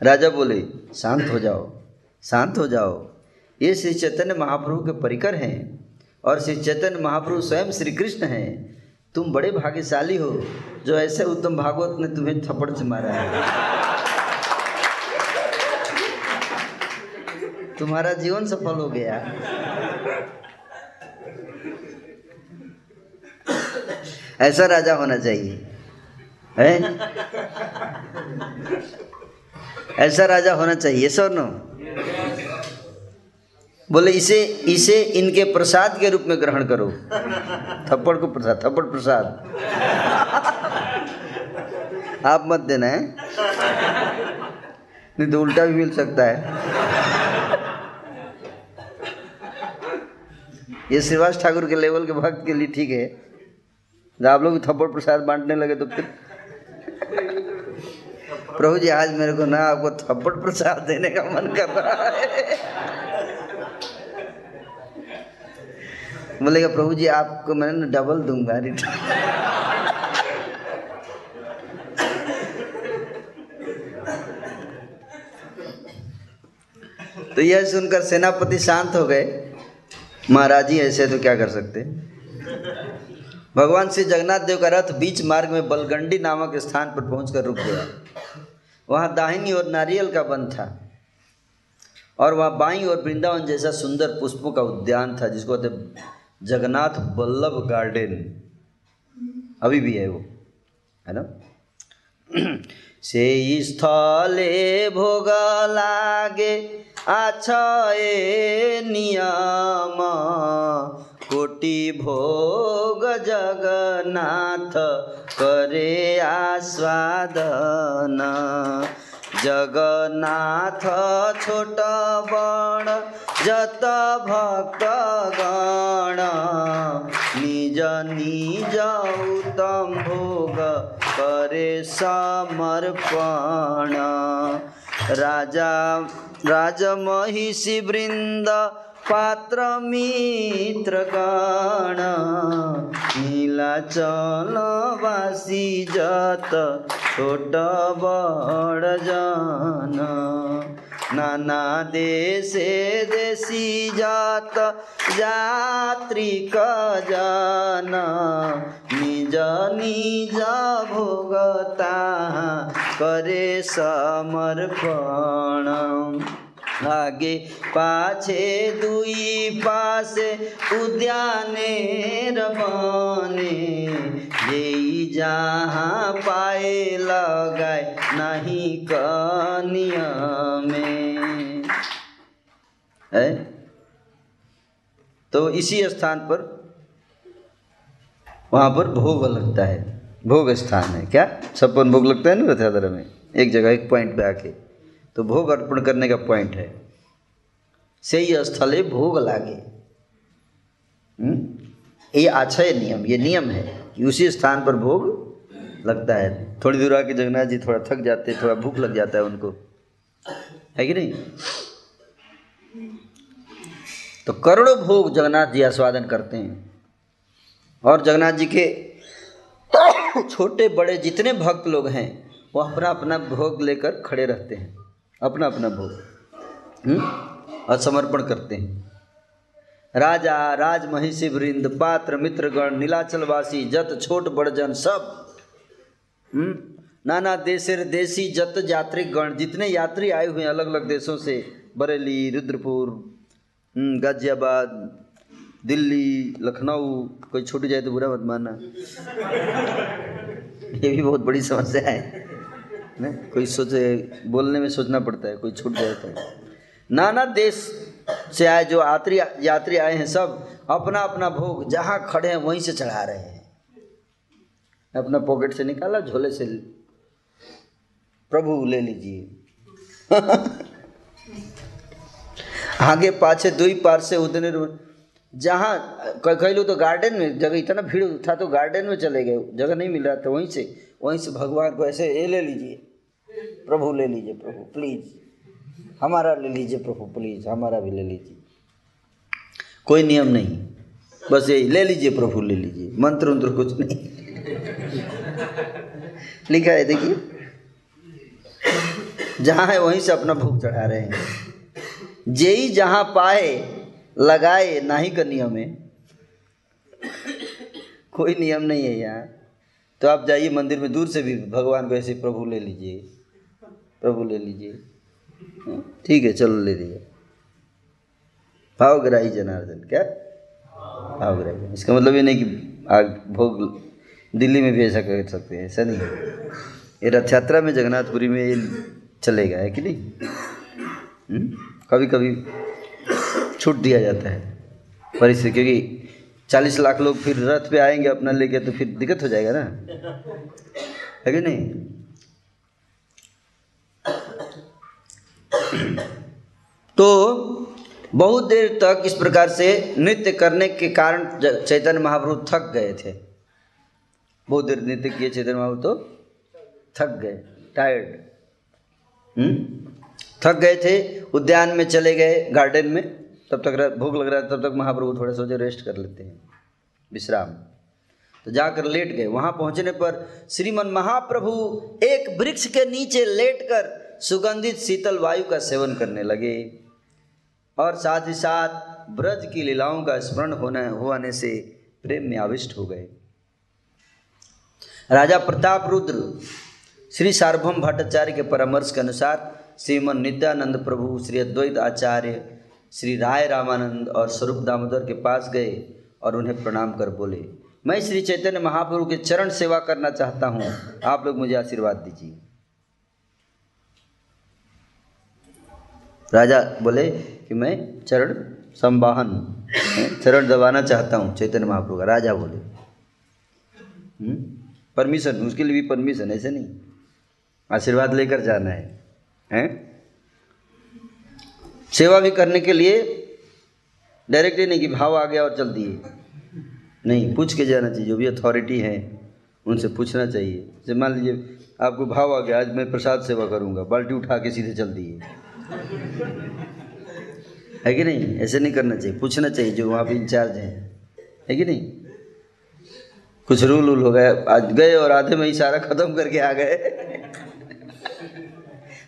राजा बोले, शांत हो जाओ, शांत हो जाओ। ये श्री चैतन्य महाप्रभु के परिकर हैं और श्री चैतन्य महाप्रभु स्वयं श्री कृष्ण हैं। तुम बड़े भाग्यशाली हो, जो ऐसे उत्तम भागवत ने तुम्हें थप्पड़ से मारा है। तुम्हारा जीवन सफल हो गया। ऐसा राजा होना चाहिए, है? ऐसा राजा होना चाहिए, सर नो? बोले, इसे इसे इनके प्रसाद के रूप में ग्रहण करो। थप्पड़ को प्रसाद, थप्पड़ प्रसाद। आप मत देना, है? नहीं तो उल्टा भी मिल सकता है। ये श्रीवास ठाकुर के लेवल के भक्त के लिए ठीक है। जब आप लोग थप्पड़ प्रसाद बांटने लगे तो फिर प्रभु जी, आज मेरे को ना आपको थप्पड़ प्रसाद देने का मन कर रहा है। बोलेगा, प्रभु जी, आपको मैं डबल दूँगा रिटर्न तो यह सुनकर सेनापति शांत हो गए। महाराज जी, ऐसे तो क्या कर सकते? भगवान श्री जगन्नाथ देव का रथ बीच मार्ग में बलगंडी नामक स्थान पर पहुंचकर रुक गया। वहाँ दाहिनी और नारियल का वन था और वहाँ बाई और वृंदावन जैसा सुंदर पुष्पों का उद्यान था, जिसको जगन्नाथ बल्लभ गार्डन। अभी भी है वो, है ना? से स्थले भोग लागे आछे नियम। कोटि भोग जगन्नाथ करे आस्वादन। जगन्नाथ छोट बण जत भक्त गण निज निज उत्तम भोग करे समर्पण। राजा राजमहिषी वृंद पात्र मित्र गण नीलाचलवासी जत छोट बड़ जन नाना देशे देशी जात क जन। निज निज भोगता करे समर्पण आगे पाछे दुई पासे उद्याने रबाने यही जहाँ पाए लगाए, नहीं कनिया में। है? तो इसी स्थान पर, वहाँ पर भोग लगता है। भोग स्थान है, क्या? छप्पन भोग लगता है ना रथ यात्रा में? एक जगह, एक पॉइंट पे आके। तो भोग अर्पण करने का पॉइंट है। से ही भोग लागे। हम्म? ये अच्छा है नियम, ये नियम है कि उसी स्थान पर भोग लगता है। थोड़ी दूर आके जगन्नाथ जी थोड़ा थक जाते, थोड़ा भूख लग जाता है उनको। है कि नहीं? तो करोड़ों भोग जगन्नाथ जी आस्वादन करते हैं और जगन्नाथ जी के छोटे बड़े जितने भक्त लोग हैं, वो अपना अपना भोग लेकर खड़े रहते हैं अपना अपना भोग हम्म? और समर्पण करते हैं राजा राज महिषी वृंद, पात्र, मित्रगण, नीलाचलवासी, जत, छोट बड़जन सब हम्म? नाना देशेर देशी जत यात्री गण जितने यात्री आए हुए हैं अलग अलग देशों से, बरेली, रुद्रपुर गाजियाबाद, दिल्ली, लखनऊ, कोई छूट जाए तो बुरा मत मानना। ये भी बहुत बड़ी समस्या है, नहीं? कोई सोचे, बोलने में सोचना पड़ता है, कोई छूट जाता है नाना देश से आए जो यात्री यात्री आए हैं सब, अपना अपना भोग जहाँ खड़े हैं, वहीं से चढ़ा रहे हैं। अपना पॉकेट से निकाला, झोले से प्रभु ले लीजिए। आगे पाछे दो ही पार से उतने जहाँ कई लोग तो गार्डन में जगह इतना भीड़ था तो गार्डन में चले गए। जगह नहीं मिल रहा था, वहीं से वहीं से भगवान को ऐसे ये ले लीजिए। प्रभु, ले लीजिए प्रभु प्लीज़ हमारा ले लीजिए प्रभु प्लीज़ हमारा भी ले लीजिए। कोई नियम नहीं। बस यही, ले लीजिए प्रभु, ले लीजिए। मंत्र उंत्र कुछ नहीं। लिखा है, देखिए। जहाँ है, वहीं से अपना भूख चढ़ा रहे हैं। जेई जहाँ पाए लगाए नाही का नियम। है कोई नियम नहीं है यहाँ तो आप जाइए मंदिर में दूर से भी भगवान को ऐसे प्रभु ले लीजिए। प्रभु ले लीजिए। हाँ, ठीक है चलो ले लीजिए। भावग्राही जनार्दन क्या? भावग्राही। इसका मतलब ये नहीं कि आग भोग दिल्ली में भी ऐसा कर सकते हैं ऐसा नहीं ये रथ यात्रा में जगन्नाथपुरी में चलेगा है कि नहीं? हम्म? कभी कभी छूट दिया जाता है। परिस्थिति क्योंकि चालीस लाख लोग फिर रथ पे आएँगे अपना लेके तो फिर दिक्कत हो जाएगा ना। है कि नहीं? तो बहुत देर तक इस प्रकार से नृत्य करने के कारण चैतन्य महाप्रभु थक गए थे। बहुत देर नृत्य किए चैतन्य महाप्रभु तो थक गए टायर्ड हम्म? थक गए थे उद्यान में चले गए गार्डन में। तब तक भूख लग रहा है, तब तक महाप्रभु थोड़े सोचे रेस्ट कर लेते हैं। विश्राम। तो जाकर लेट गए। वहाँ पहुँचने पर श्रीमन महाप्रभु एक वृक्ष के नीचे लेटकर सुगंधित शीतल वायु का सेवन करने लगे। और साथ ही साथ ब्रज की लीलाओं का स्मरण होने होने से प्रेम में आविष्ट हो गए। राजा प्रताप रुद्र, श्री सार्वभम भट्टाचार्य के परामर्श के अनुसार श्रीमन नित्यानंद प्रभु श्री अद्वैत आचार्य, श्री राय रामानंद और स्वरूप दामोदर के पास गए और उन्हें प्रणाम कर बोले। मैं श्री चैतन्य महाप्रभु के चरण सेवा करना चाहता हूँ। आप लोग मुझे आशीर्वाद दीजिए। राजा बोले कि मैं चरण संवाहन चरण दबाना चाहता हूँ, चैतन्य महाप्रभु का। राजा बोले परमिशन हम्म? उसके लिए भी परमिशन, ऐसे नहीं। आशीर्वाद लेकर जाना है। हैं? सेवा भी करने के लिए डायरेक्ट ही नहीं कि भाव आ गया और चल दिए। नहीं, पूछ के जाना चाहिए, जो भी अथॉरिटी है, उनसे पूछना चाहिए। जैसे मान लीजिए, आपको भाव आ गया, आज मैं प्रसाद सेवा करूँगा, बाल्टी उठा के सीधे चल दिए। है कि नहीं? ऐसे नहीं करना चाहिए, पूछना चाहिए, जो वहाँ पे इंचार्ज हैं। है कि नहीं? कुछ रूल वूल हो गए आज गए और आधे में ही सारा ख़त्म करके आ गए।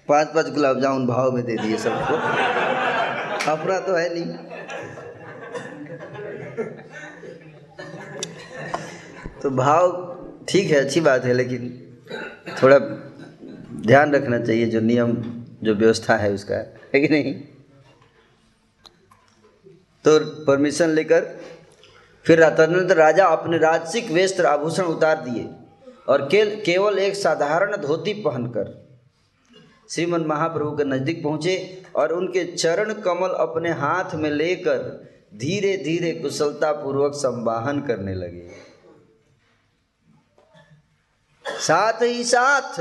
पाँच पाँच गुलाब जामुन भाव में दे दिए सबको। अपना तो है नहीं। तो भाव ठीक है अच्छी बात है लेकिन थोड़ा ध्यान रखना चाहिए जो नियम जो व्यवस्था है उसका है कि नहीं? तो परमिशन लेकर फिर तदनंतर राजा अपने राजसिक वेस्त्र आभूषण उतार दिए और के, केवल एक साधारण धोती पहनकर श्रीमन महाप्रभु के नज़दीक पहुँचे और उनके चरण कमल अपने हाथ में लेकर धीरे धीरे कुशलतापूर्वक संवाहन करने लगे। साथ ही साथ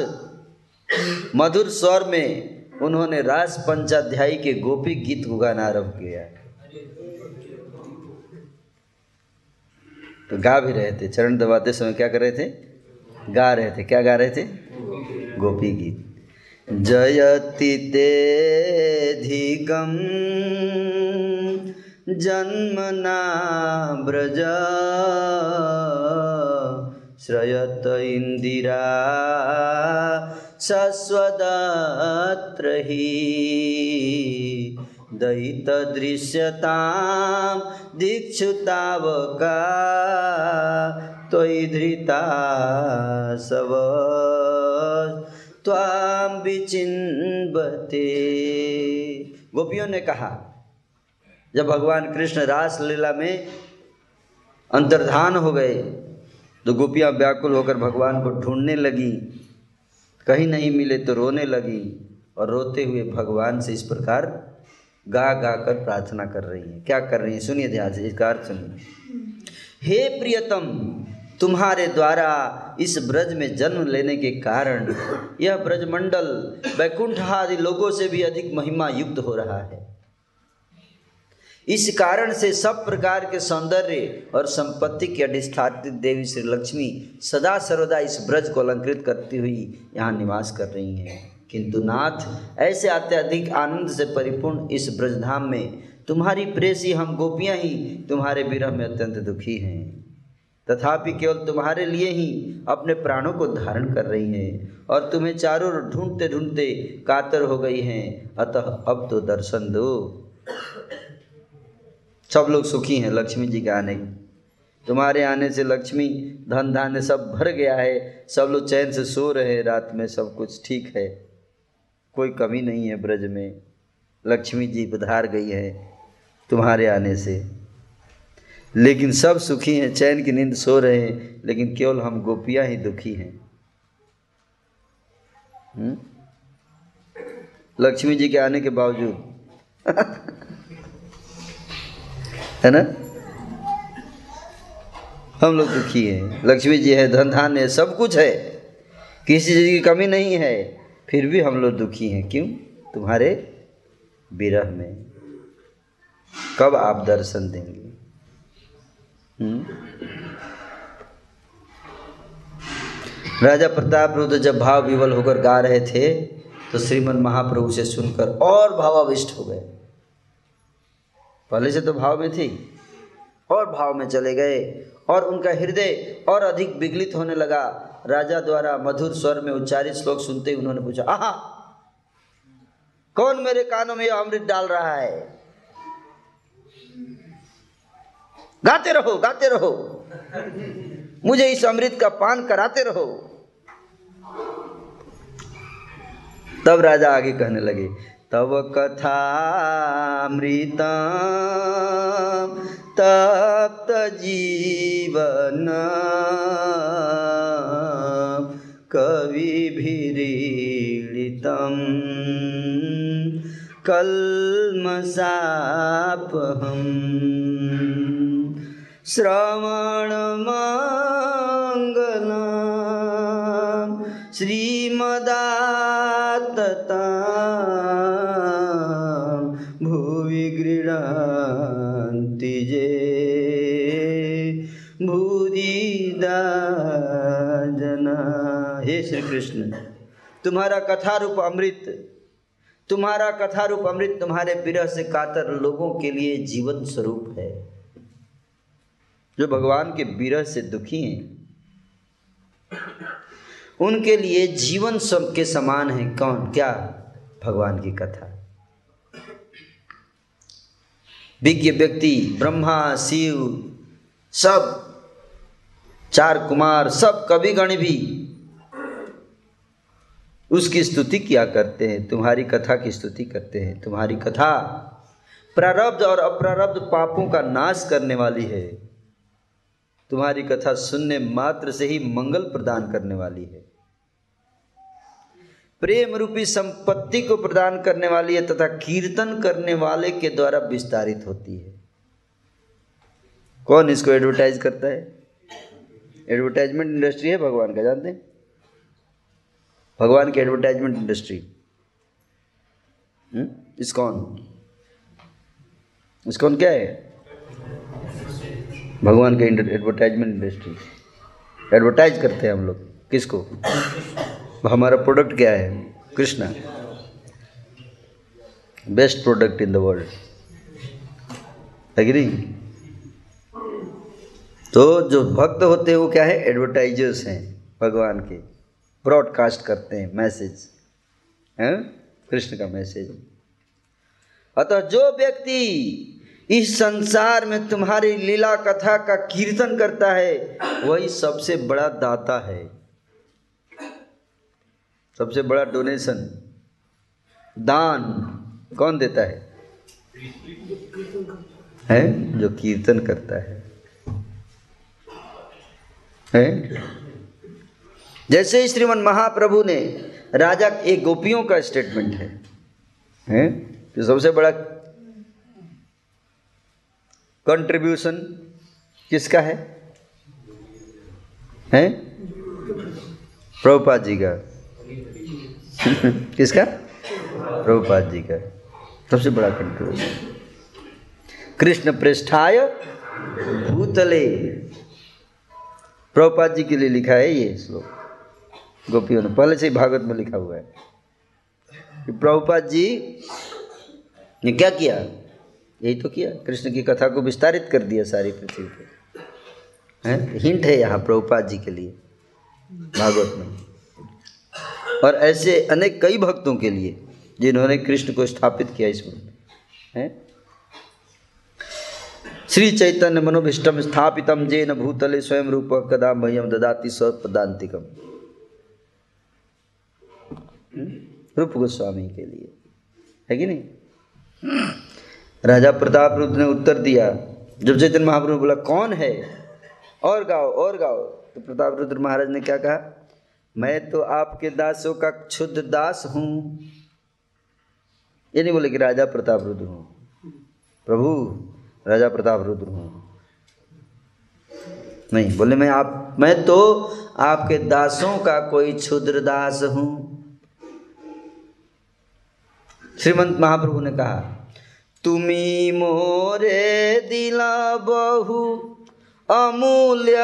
मधुर स्वर में उन्होंने रास पंचाध्यायी के गोपी गीत को गाना आरंभ किया। तो गा भी रहे थे, चरण दबाते समय क्या कर रहे थे? गा रहे थे। क्या गा रहे थे? गोपी गीत। जयति तेधिकं जन्मना व्रज। श्रयत इन्दिरा। शश्वदत्र हि दयितदृश्यतां दीक्षुतावका। त्वयि धृता सव त्वाम विचिन्वते। गोपियों ने कहा, जब भगवान कृष्ण रास लीला में अंतर्धान हो गए तो गोपियाँ व्याकुल होकर भगवान को ढूँढने लगी। कहीं नहीं मिले तो रोने लगी और रोते हुए भगवान से इस प्रकार गा गा कर प्रार्थना कर रही हैं। क्या कर रही हैं? सुनिए ध्यान से, इसका अर्थ सुनिए। हे प्रियतम तुम्हारे द्वारा इस ब्रज में जन्म लेने के कारण यह ब्रजमंडल वैकुंठ आदि लोगों से भी अधिक महिमा युक्त हो रहा है। इस कारण से सब प्रकार के सौंदर्य और संपत्ति की अधिष्ठात्रित देवी श्री लक्ष्मी सदा सर्वदा इस ब्रज को अलंकृत करती हुई यहाँ निवास कर रही हैं। किंतु नाथ, ऐसे अत्यधिक आनंद से परिपूर्ण इस ब्रजधाम में तुम्हारी प्रेसी हम गोपियाँ ही तुम्हारे विरह में अत्यंत दुखी हैं। तथापि केवल तुम्हारे लिए ही अपने प्राणों को धारण कर रही हैं और तुम्हें चारों ढूंढते ढूंढते कातर हो गई हैं। अतः अब तो दर्शन दो। सब लोग सुखी हैं, लक्ष्मी जी के आने। तुम्हारे आने से लक्ष्मी धन धान्य सब भर गया है। सब लोग चैन से सो रहे हैं, रात में सब कुछ ठीक है। कोई कमी नहीं है ब्रज में। लक्ष्मी जी पधार गई है तुम्हारे आने से। लेकिन सब सुखी हैं, चैन की नींद सो रहे हैं, लेकिन केवल हम गोपियाँ ही दुखी हैं। हम्म? लक्ष्मी जी के आने के बावजूद। है ना? हम लोग दुखी हैं। लक्ष्मी जी है धन धान है, सब कुछ है। किसी चीज़ की कमी नहीं है। फिर भी हम लोग दुखी हैं। क्यों? तुम्हारे विरह में। कब आप दर्शन देंगे? राजा प्रताप रुद्र जब भाव विवल होकर गा रहे थे तो श्रीमद महाप्रभु से सुनकर और भावाविष्ट हो गए। पहले से तो भाव में थी, और भाव में चले गए, और उनका हृदय और अधिक विगलित होने लगा। राजा द्वारा मधुर स्वर में उच्चारित श्लोक सुनते ही उन्होंने पूछा, आहा! कौन मेरे कानों में अमृत डाल रहा है? गाते रहो गाते रहो। मुझे इस अमृत का पान कराते रहो। तब राजा आगे कहने लगे तव कथामृत तप्त जीवन कविभिरीडितं कल्मसापहम् श्रवणमङ्गला हे श्री कृष्ण तुम्हारा कथा रूप अमृत, तुम्हारा कथा रूप अमृत तुम्हारे विरह से कातर लोगों के लिए जीवन स्वरूप है। जो भगवान के विरह से दुखी हैं, उनके लिए जीवन सब के समान है, कौन? क्या? भगवान की कथा। विज्ञ व्यक्ति, ब्रह्मा, शिव, सब, चार कुमार, सब कवि गण भी उसकी स्तुति किया करते हैं, तुम्हारी कथा की स्तुति करते हैं। तुम्हारी कथा प्रारब्ध और अप्रारब्ध पापों का नाश करने वाली है। तुम्हारी कथा सुनने मात्र से ही मंगल प्रदान करने वाली है। प्रेम रूपी संपत्ति को प्रदान करने वाली है तथा कीर्तन करने वाले के द्वारा विस्तारित होती है। कौन इसको एडवर्टाइज करता है? एडवर्टाइजमेंट इंडस्ट्री है भगवान का, जानते हैं? भगवान की एडवर्टाइजमेंट इंडस्ट्री इसकॉन इसकॉन क्या है? भगवान का एडवर्टाइजमेंट इंडस्ट्री एडवर्टाइज करते हैं हम लोग। किसको? हमारा प्रोडक्ट क्या है? Krishna. Best product in the world नहीं? तो जो भक्त होते हैं, वो क्या है? एडवर्टाइजर्स हैं, भगवान के। ब्रॉडकास्ट करते हैं मैसेज हैं? कृष्ण का मैसेज अतः जो व्यक्ति इस संसार में तुम्हारी लीला कथा का कीर्तन करता है, वही सबसे बड़ा दाता है। सबसे बड़ा डोनेशन दान कौन देता है? है? जो कीर्तन करता है। है? जैसे श्रीमन महाप्रभु ने राजा एक गोपियों का स्टेटमेंट है। हैं? तो सबसे बड़ा कंट्रीब्यूशन किसका है? हैं? प्रभुपाद जी का। किसका? प्रभुपाद जी का। सबसे बड़ा कंट्रीब्यूशन कृष्ण पृष्ठाय भूतले। प्रभुपाद जी के लिए लिखा है ये श्लोक। गोपियों ने पहले से ही भागवत में लिखा हुआ है। कि प्रभुपाद जी ने क्या किया? यही तो किया। कृष्ण की कथा को विस्तारित कर दिया सारी पृथ्वी पे। हैं? हिंट है यहाँ प्रभुपाद जी के लिए, भागवत में। और ऐसे अनेक कई भक्तों के लिए जिन्होंने कृष्ण को स्थापित किया इसमें हैं? श्री चैतन्य मनोभिष्टम स्थापितम जेन भूतले स्वयं रूप कदा मह्यम ददाति स्वपदांतिकम रूप गोस्वामी के लिए। है कि नहीं? राजा प्रताप रुद्र ने उत्तर दिया। जब चैतन्य महाप्रभु ने बोला, कौन है? और गाओ और गाओ। तो प्रताप रुद्र महाराज ने क्या कहा, मैं तो आपके दासों का क्षुद्ध दास हूँ। ये नहीं बोले कि राजा प्रताप रुद्र हूँ। प्रभु, राजा प्रताप रुद्र हूँ। नहीं, बोले, मैं आप, मैं तो आपके दासों का कोई क्षुद्र दास हूँ। श्रीमंत महाप्रभु ने कहा तुम्ही मोरे दिला बहु अमूल्य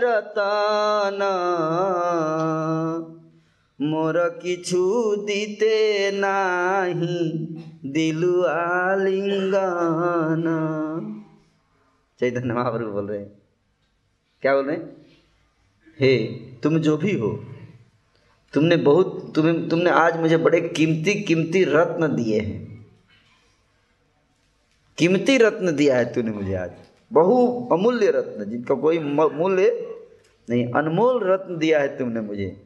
रताना मोर किछु दीते नाही दिलु आलिंगन चैतन्य महाप्रभु बोल रहे क्या बोल रहे हैं हे तुम जो भी हो तुमने बहुत तुम्हें तुमने आज मुझे बड़े कीमती कीमती रत्न दिए हैं कीमती रत्न दिया है तूने मुझे आज। बहु अमूल्य रत्न, जिनका कोई मूल्य नहीं, अनमोल रत्न दिया है तुमने मुझे।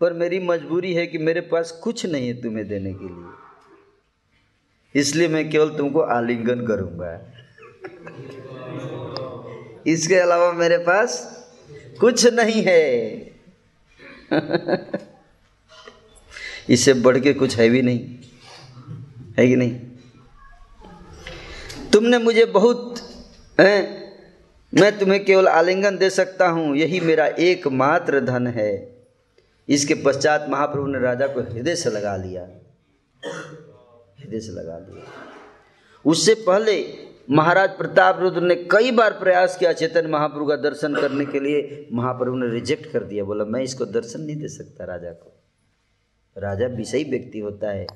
पर मेरी मजबूरी है कि मेरे पास कुछ नहीं है तुम्हें देने के लिए। इसलिए मैं केवल तुमको आलिंगन करूँगा। इसके अलावा मेरे पास कुछ नहीं है। इससे बढ़ के कुछ है भी नहीं। है कि नहीं? तुमने मुझे बहुत, है? मैं तुम्हें केवल आलिंगन दे सकता हूँ, यही मेरा एकमात्र धन है। इसके पश्चात महाप्रभु ने राजा को हृदय से लगा लिया। हृदय से लगा लिया। उससे पहले महाराज प्रताप रुद्र ने कई बार प्रयास किया चेतन महाप्रभु का दर्शन करने के लिए। महाप्रभु ने रिजेक्ट कर दिया। बोला, मैं इसको दर्शन नहीं दे सकता राजा को। राजा विषयी व्यक्ति होता है।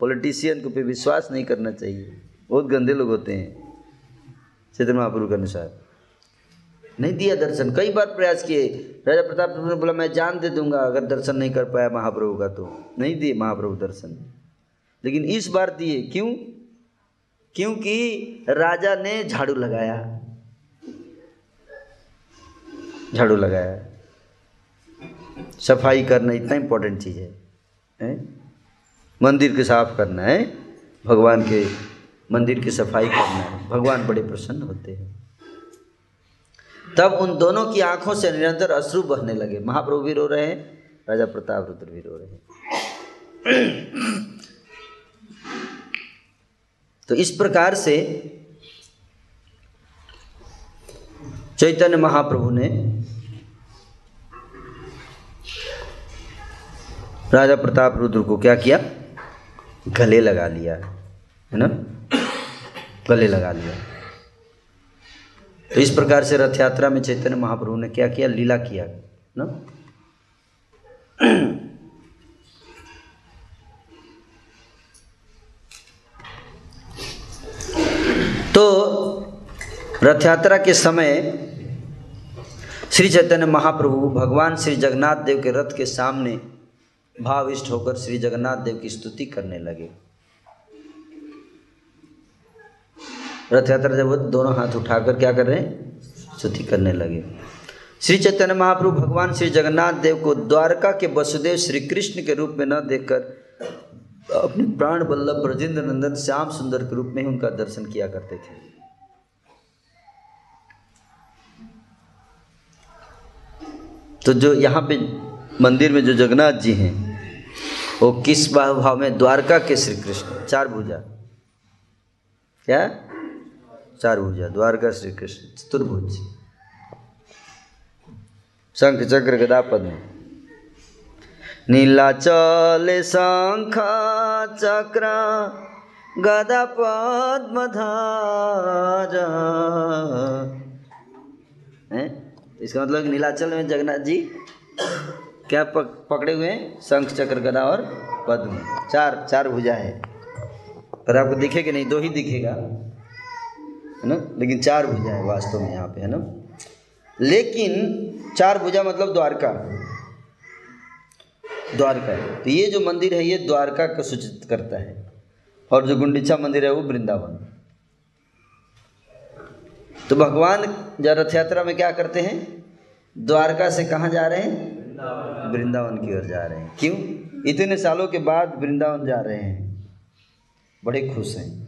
पॉलिटिशियन को पे विश्वास नहीं करना चाहिए। बहुत गंदे लोग होते हैं। चेतन महाप्रभु के अनुसार। नहीं दिया दर्शन। कई बार प्रयास किए। राजा प्रताप ने बोला मैं जान दे दूँगा अगर दर्शन नहीं कर पाया महाप्रभु का तो। नहीं दिए महाप्रभु दर्शन। लेकिन इस बार दिए। क्यों? क्योंकि राजा ने झाड़ू लगाया। झाड़ू लगाया। सफ़ाई करना इतना इम्पोर्टेंट चीज़ है, है? मंदिर के साफ़ करना है। भगवान के मंदिर की सफ़ाई करना भगवान बड़े प्रसन्न होते हैं। तब उन दोनों की आँखों से निरंतर अश्रु बहने लगे। महाप्रभु भी रो रहे हैं, राजा प्रताप रुद्र भी रो रहे हैं। तो इस प्रकार से चैतन्य महाप्रभु ने राजा प्रताप रुद्र को क्या किया? गले लगा लिया, है ना? गले लगा लिया। तो इस प्रकार से रथ यात्रा में चैतन्य महाप्रभु ने क्या किया? लीला किया, ना? तो रथ यात्रा के समय श्री चैतन्य महाप्रभु भगवान श्री जगन्नाथ देव के रथ के सामने भाविष्ट होकर श्री जगन्नाथ देव की स्तुति करने लगे। रथ यात्रा जब दोनों हाथ उठाकर क्या कर रहे हैं? स्तुति करने लगे। श्री चैतन्य महाप्रभु भगवान श्री जगन्नाथ देव को द्वारका के वसुदेव श्री कृष्ण के रूप में न देखकर, अपने प्राण बल्लभ ब्रजेंद्र नंदन श्याम सुंदर के रूप में ही उनका दर्शन किया करते थे। तो जो यहाँ पे मंदिर में जो जगन्नाथ जी हैं, वो किस भाव में? द्वारका के श्री कृष्ण, चार भुजा। क्या? चार भुजा द्वारका श्री कृष्ण चतुर्भुज। शंख चक्र गदा पद्म नीलाचल शंख चक्र गदा पद्म इसका मतलब नीलाचल में जगन्नाथ जी क्या पक, पकड़े हुए हैं? शंख चक्र गदा और पद्म। चार चार भुजा है। पर आपको दिखेगा नहीं दो ही दिखेगा। है ना? लेकिन चार भुजा है वास्तव में यहाँ पे है ना? लेकिन चार भुजा मतलब द्वारका। द्वारका। तो ये जो मंदिर है ये द्वारका का सूचित करता है। और जो गुंडीचा मंदिर है वो वृंदावन। तो भगवान जब रथ यात्रा में क्या करते हैं? द्वारका से कहाँ जा रहे हैं? वृंदावन की ओर जा रहे हैं। क्यों? इतने सालों के बाद वृंदावन जा रहे हैं। बड़े खुश हैं।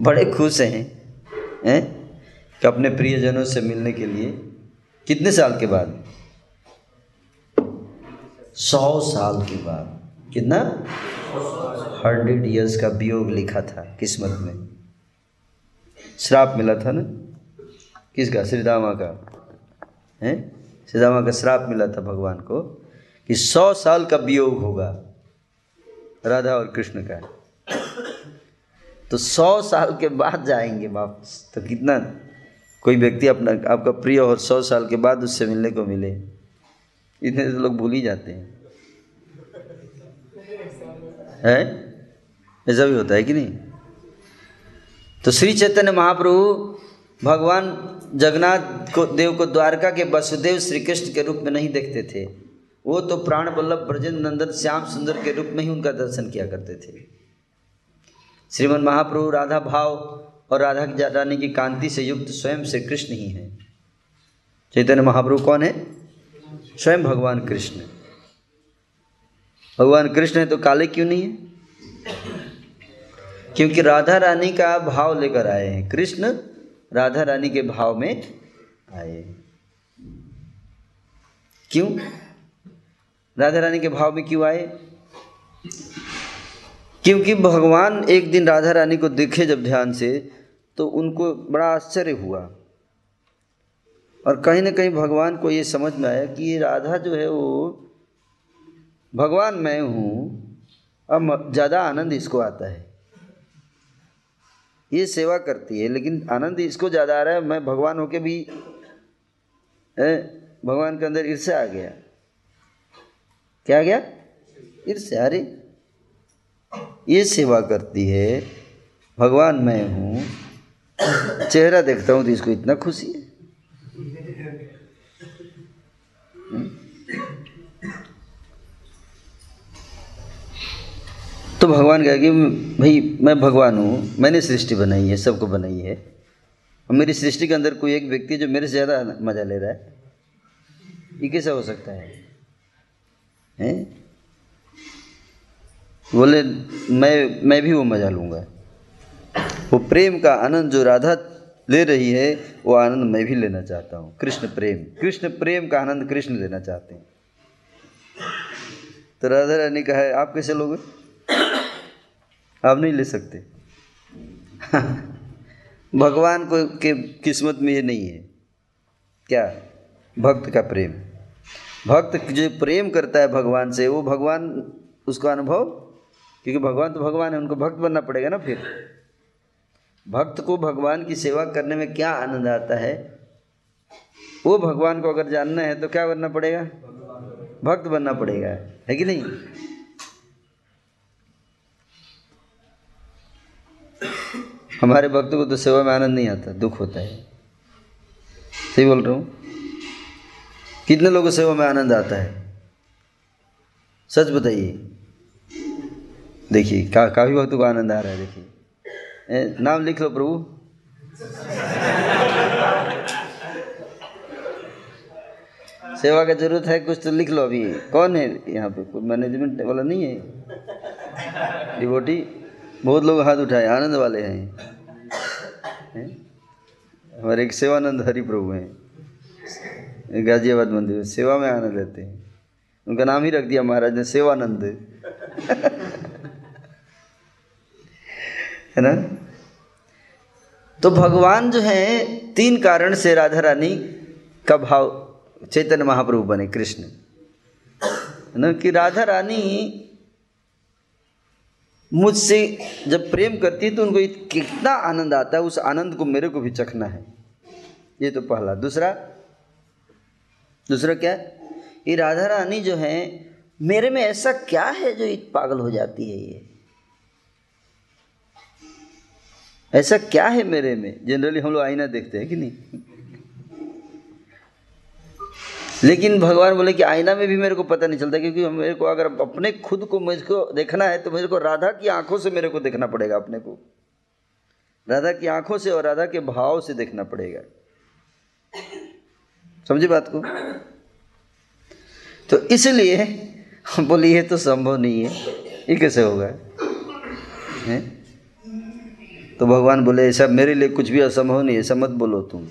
बड़े खुश हैं हैं? कि अपने प्रियजनों से मिलने के लिए कितने साल के बाद? सौ साल के बाद। कितना? हंड्रेड इयर्स का वियोग लिखा था किस्मत में। श्राप मिला था ना? किसका? श्री रामा का। है? श्री रामा का श्राप मिला था भगवान को कि सौ साल का वियोग होगा। राधा और कृष्ण का। तो सौ साल के बाद जाएँगे वापस। तो कितना, कोई व्यक्ति अपना, आपका प्रिय और सौ साल के बाद उससे मिलने को मिले। इतने तो लोग भूल ही जाते हैं। है? ऐसा भी होता है कि नहीं? तो श्री चैतन्य महाप्रभु भगवान जगन्नाथ को, देव को द्वारका के वसुदेव श्री कृष्ण के रूप में नहीं देखते थे। वो तो प्राण वल्लभ ब्रजेंद्र नंदन श्याम सुंदर के रूप में ही उनका दर्शन किया करते थे। श्रीमन महाप्रभु राधा भाव और राधा रानी की कांति से युक्त स्वयं श्री कृष्ण ही हैं। चैतन्य महाप्रभु कौन है? स्वयं भगवान कृष्ण। भगवान कृष्ण है तो काले क्यों नहीं है? क्योंकि राधा रानी का भाव लेकर आए हैं। कृष्ण राधा रानी के भाव में आए क्यों? राधा रानी के भाव में क्यों आए? क्योंकि भगवान एक दिन राधा रानी को देखे जब ध्यान से तो उनको बड़ा आश्चर्य हुआ। और कहीं ना कहीं भगवान को ये समझ में आया कि ये राधा जो है वो, भगवान मैं हूँ, अब ज़्यादा आनंद इसको आता है। ये सेवा करती है, लेकिन आनंद इसको ज़्यादा आ रहा है, मैं भगवान होके भी भगवान के अंदर ईर्ष्या आ गया। क्या आ गया? ईर्ष्या, अरे ये सेवा करती है। भगवान मैं हूँ। चेहरा देखता हूँ तो इसको इतना खुशी है। तो भगवान कहा कि भाई, मैं भगवान हूँ। मैंने सृष्टि बनाई है, सबको बनाई है। और मेरी सृष्टि के अंदर कोई एक व्यक्ति जो मेरे से ज़्यादा मज़ा ले रहा है? ये कैसा हो सकता है? हैं? बोले, मैं मैं भी वो मज़ा लूँगा। वो प्रेम का आनंद जो राधा ले रही है, वो आनंद मैं भी लेना चाहता हूँ। कृष्ण प्रेम कृष्ण प्रेम का आनंद कृष्ण लेना चाहते हैं। तो राधा रानी कहा है आप कैसे लोगे? आप नहीं ले सकते। भगवान को के किस्मत में ये नहीं है। क्या? भक्त का प्रेम। भक्त जो प्रेम करता है भगवान से, वो भगवान, उसका अनुभव क्योंकि भगवान तो भगवान है, उनको भक्त बनना पड़ेगा ना फिर। भक्त को भगवान की सेवा करने में क्या आनंद आता है? वो भगवान को अगर जानना है तो क्या बनना पड़ेगा? भक्त बनना पड़ेगा, है कि नहीं? हमारे भक्तों को तो सेवा में आनंद नहीं आता, दुख होता है। सही बोल रहा हूँ? कितने लोगों को सेवा में आनंद आता है? सच बताइए। देखिए, का, काफ़ी भक्तों को आनंद आ रहा है, देखिए। नाम लिख लो प्रभु। सेवा का ज़रूरत है, कुछ तो लिख लो अभी। कौन है यहाँ पे? कोई मैनेजमेंट वाला नहीं है? डिवोटी बहुत लोग हाथ उठाए, आनंद वाले हैं। हमारे एक सेवानंद हरि प्रभु हैं। गाजियाबाद मंदिर सेवा में आनंद लेते हैं। उनका नाम ही रख दिया महाराज ने, सेवानंद। है ना? तो भगवान जो है, तीन कारण से राधा रानी का भाव चैतन्य महाप्रभु बने, कृष्ण। है ना? कि राधा रानी मुझसे जब प्रेम करती है तो उनको कितना आनंद आता है, उस आनंद को मेरे को भी चखना है। ये तो पहला। दूसरा? दूसरा क्या? ये राधा रानी जो है, मेरे में ऐसा क्या है जो पागल हो जाती है ये? ऐसा क्या है मेरे में? जनरली हम लोग आईना देखते हैं कि नहीं? लेकिन भगवान बोले कि आईना में भी मेरे को पता नहीं चलता क्योंकि मेरे को अगर अपने खुद को मुझको देखना है तो मेरे को राधा की आँखों से मेरे को देखना पड़ेगा अपने को। राधा की आँखों से और राधा के भाव से देखना पड़ेगा। समझे बात को? तो इसलिए बोली तो संभव नहीं है। ये कैसे होगा? है? तो भगवान बोले, ऐसा मेरे लिए कुछ भी असंभव नहीं, ऐसा मत बोलो तुम।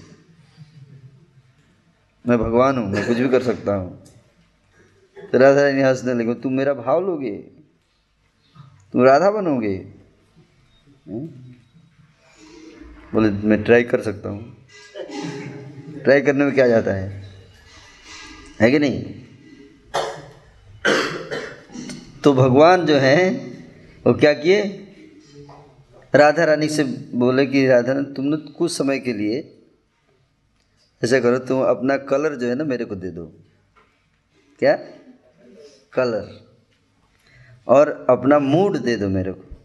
मैं भगवान हूँ, मैं कुछ भी कर सकता हूँ। तो राधा रानी हंसने लगे, तुम मेरा भाव लोगे? तुम राधा बनोगे? बोले, मैं ट्राई कर सकता हूँ। ट्राई करने में क्या जाता है? है कि नहीं? तो भगवान जो है, वो क्या किए? राधा रानी से बोले कि राधा रानी तुमने कुछ समय के लिए ऐसा करो, तुम अपना कलर जो है ना मेरे को दे दो। क्या? कलर। और अपना मूड दे दो मेरे को?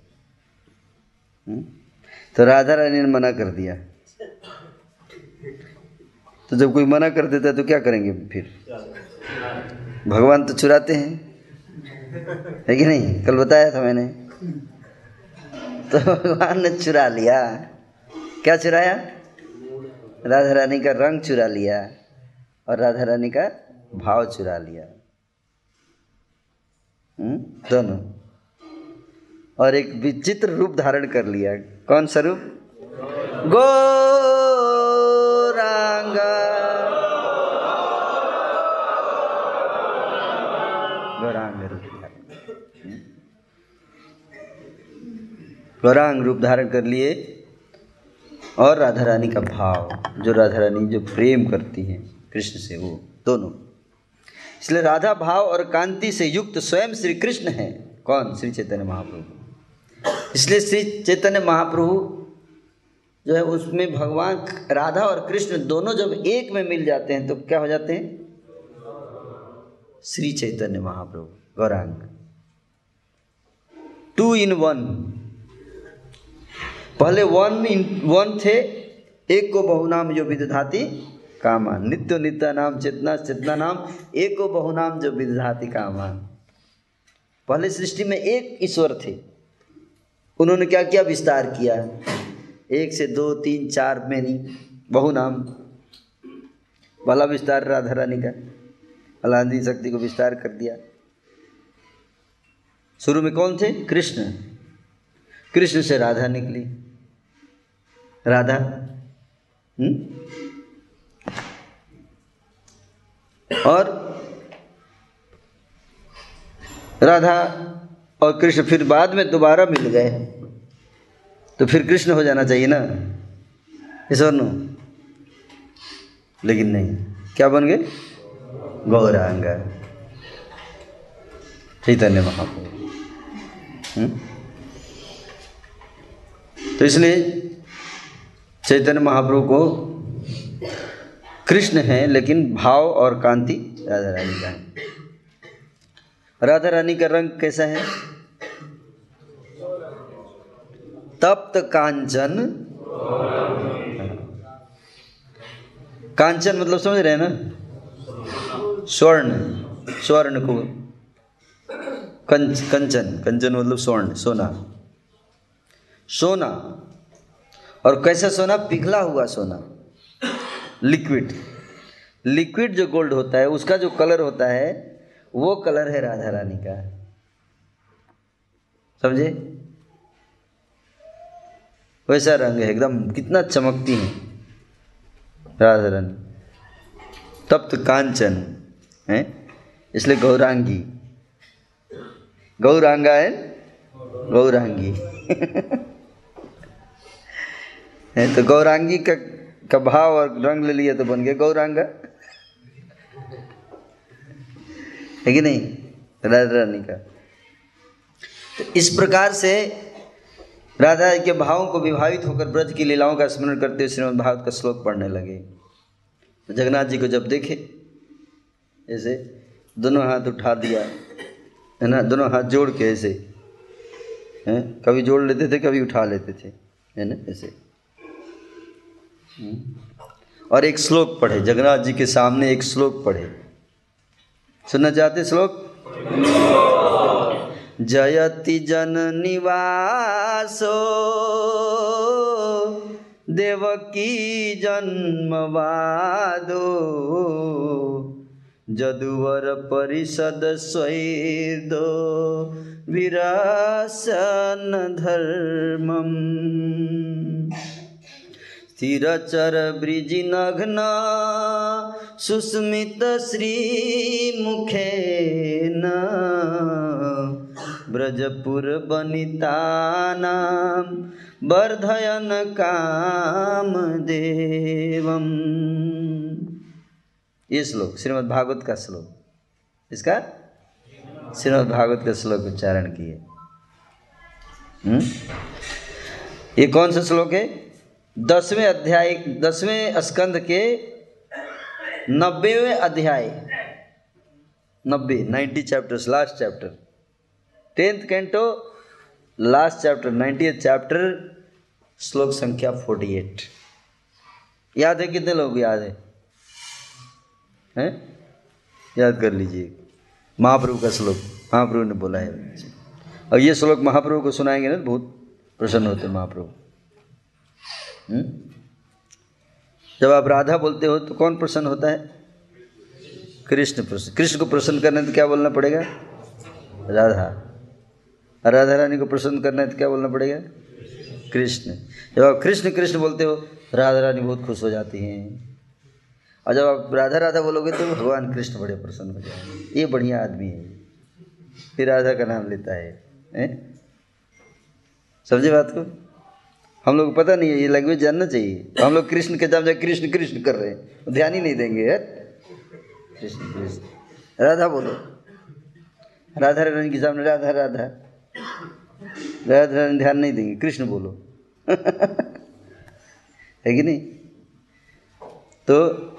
हम्म? तो राधा रानी ने मना कर दिया। तो जब कोई मना कर देता है तो क्या करेंगे फिर? भगवान तो चुराते हैं। है कि नहीं? कल बताया था मैंने। तो भगवान ने चुरा लिया। क्या चुराया? राधा रानी का रंग चुरा लिया और राधा रानी का भाव चुरा लिया। हम्म? दोनों। और एक विचित्र रूप धारण कर लिया। कौन सा रूप? गोरांगा। गौरांग रूप धारण कर लिए और राधा रानी का भाव, जो राधा रानी जो प्रेम करती हैं, कृष्ण से, वो दोनों। इसलिए राधा भाव और कांति से युक्त स्वयं श्री कृष्ण है। कौन? श्री चैतन्य महाप्रभु। इसलिए श्री चैतन्य महाप्रभु जो है, उसमें भगवान राधा और कृष्ण दोनों जब एक में मिल जाते हैं तो क्या हो जाते हैं? Shri Chaitanya Mahaprabhu, Gaurang. Two in one पहले वन वन थे, एक को बहुनाम जो विदधाती कामा। नित्य नित्य नाम, चेतना चेतना नाम, एक को बहुनाम जो विदधाती कामा। पहले सृष्टि में एक ईश्वर थे। उन्होंने क्या किया? विस्तार किया। एक से दो, तीन, चार में नहीं बहुनाम। भला विस्तार राधा रानी का। अलादी शक्ति को विस्तार कर दिया। शुरू में कौन थे? कृष्ण। कृष्ण से राधा निकली। राधा। हुँ? हम्म? और राधा और कृष्ण फिर बाद में दोबारा मिल गए। तो फिर कृष्ण हो जाना चाहिए ना? ईश्वर नो। लेकिन नहीं। क्या बन गए? गौरांग। चैतन्य महाप्रभु। हम्म? तो इसलिए चैतन्य महाप्रभु को कृष्ण है, लेकिन भाव और कांति राधा रानी का है। राधा रानी का रंग कैसा है? तप्त कांचन। कांचन मतलब समझ रहे हैं ना? स्वर्ण स्वर्ण को। कंच, कंचन कंचन मतलब स्वर्ण, सोना। सोना। और कैसा सोना? पिघला हुआ सोना। लिक्विड लिक्विड जो गोल्ड होता है, उसका जो कलर होता है, वो कलर है राधा रानी का। समझे? वैसा रंग है, एकदम कितना चमकती है। राधा रानी। तप्त कांचन, है? इसलिए गौरांगी। गौरांगा है? गौरांगी। है तो गौरांगी का का भाव और रंग ले लिया तो बन गया गौरांगा। है कि नहीं? राधा रानी का। तो इस प्रकार से राधा के भावों को विभावित होकर ब्रज की लीलाओं का स्मरण करते हुए श्रीमद् भागवत का श्लोक पढ़ने लगे। तो जगन्नाथ जी को जब देखे, ऐसे दोनों हाथ उठा दिया, है ना? दोनों हाथ जोड़ के ऐसे, हैं? कभी जोड़ लेते थे, कभी उठा लेते थे, है ना? ऐसे। और एक श्लोक पढ़े, जगन्नाथ जी के सामने एक श्लोक पढ़े। सुनना चाहते श्लोक? जयति जन निवासो, देवकी जन्मवादो, जदुवर परिषद स्वैदो, विरासन धर्मम। स्थिरचर ब्रिजिनघ्न, सुस्मित श्रीमुखेन। ब्रजपुर बनितानां वर्धयन काम कामदेवम्। ये श्लोक श्रीमद् भागवत का श्लोक। इसका श्रीमद् भागवत का श्लोक उच्चारण किए। हम्म? ये कौन सा श्लोक है? दसवें अध्याय, दसवें स्कंद के नब्बेवें अध्याय। नब्बे, ninety chapters last chapter tenth canto last chapter ninety chapter श्लोक संख्या फोर्टी एट याद है कितने लोग याद है? हैं? याद कर लीजिए। महाप्रभु का श्लोक, महाप्रभु ने बोला है। और ये श्लोक महाप्रभु को सुनाएँगे ना तो बहुत प्रसन्न होते महाप्रभु। हम्म? जब आप राधा बोलते हो तो कौन प्रसन्न होता है? कृष्ण प्रसन्न। कृष्ण को प्रसन्न करने तो क्या बोलना पड़ेगा? राधा। राधा रानी को प्रसन्न करना है तो क्या बोलना पड़ेगा? कृष्ण। जब आप कृष्ण कृष्ण बोलते हो राधा रानी बहुत खुश हो जाती हैं। और जब आप राधा राधा बोलोगे तो भगवान कृष्ण बड़े प्रसन्न हो जाएँगे। ये बढ़िया आदमी है। फिर राधा का नाम लेता है, है? समझे बात को? हम लोग पता नहीं है, ये लैंग्वेज जानना चाहिए। हम लोग कृष्ण के नाम कृष्ण कृष्ण कर रहे हैं। ध्यान ही नहीं देंगे यार कृष्ण कृष्ण। राधा बोलो। राधा रानी के सामने राधा राधा। राधा रानी ध्यान नहीं देंगे, कृष्ण बोलो। है कि नहीं? तो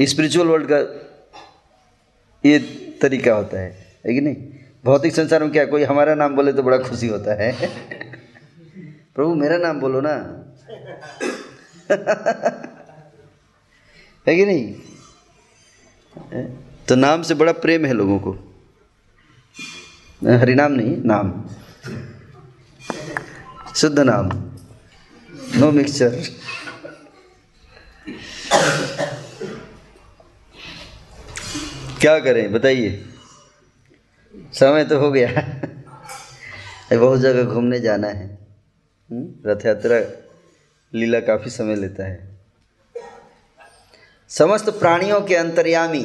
स्पिरिचुअल वर्ल्ड का ये तरीका होता है है कि नहीं? भौतिक संसार में क्या, कोई हमारा नाम बोले तो बड़ा खुशी होता है। प्रभु, मेरा नाम बोलो ना। है कि नहीं? तो नाम से बड़ा प्रेम है लोगों को। हरिनाम नहीं, नाम। शुद्ध नाम। नो मिक्सचर क्या करें, बताइए। समय तो हो गया। बहुत जगह घूमने जाना है? रथ यात्रा लीला काफ़ी समय लेता है। समस्त प्राणियों के अंतर्यामी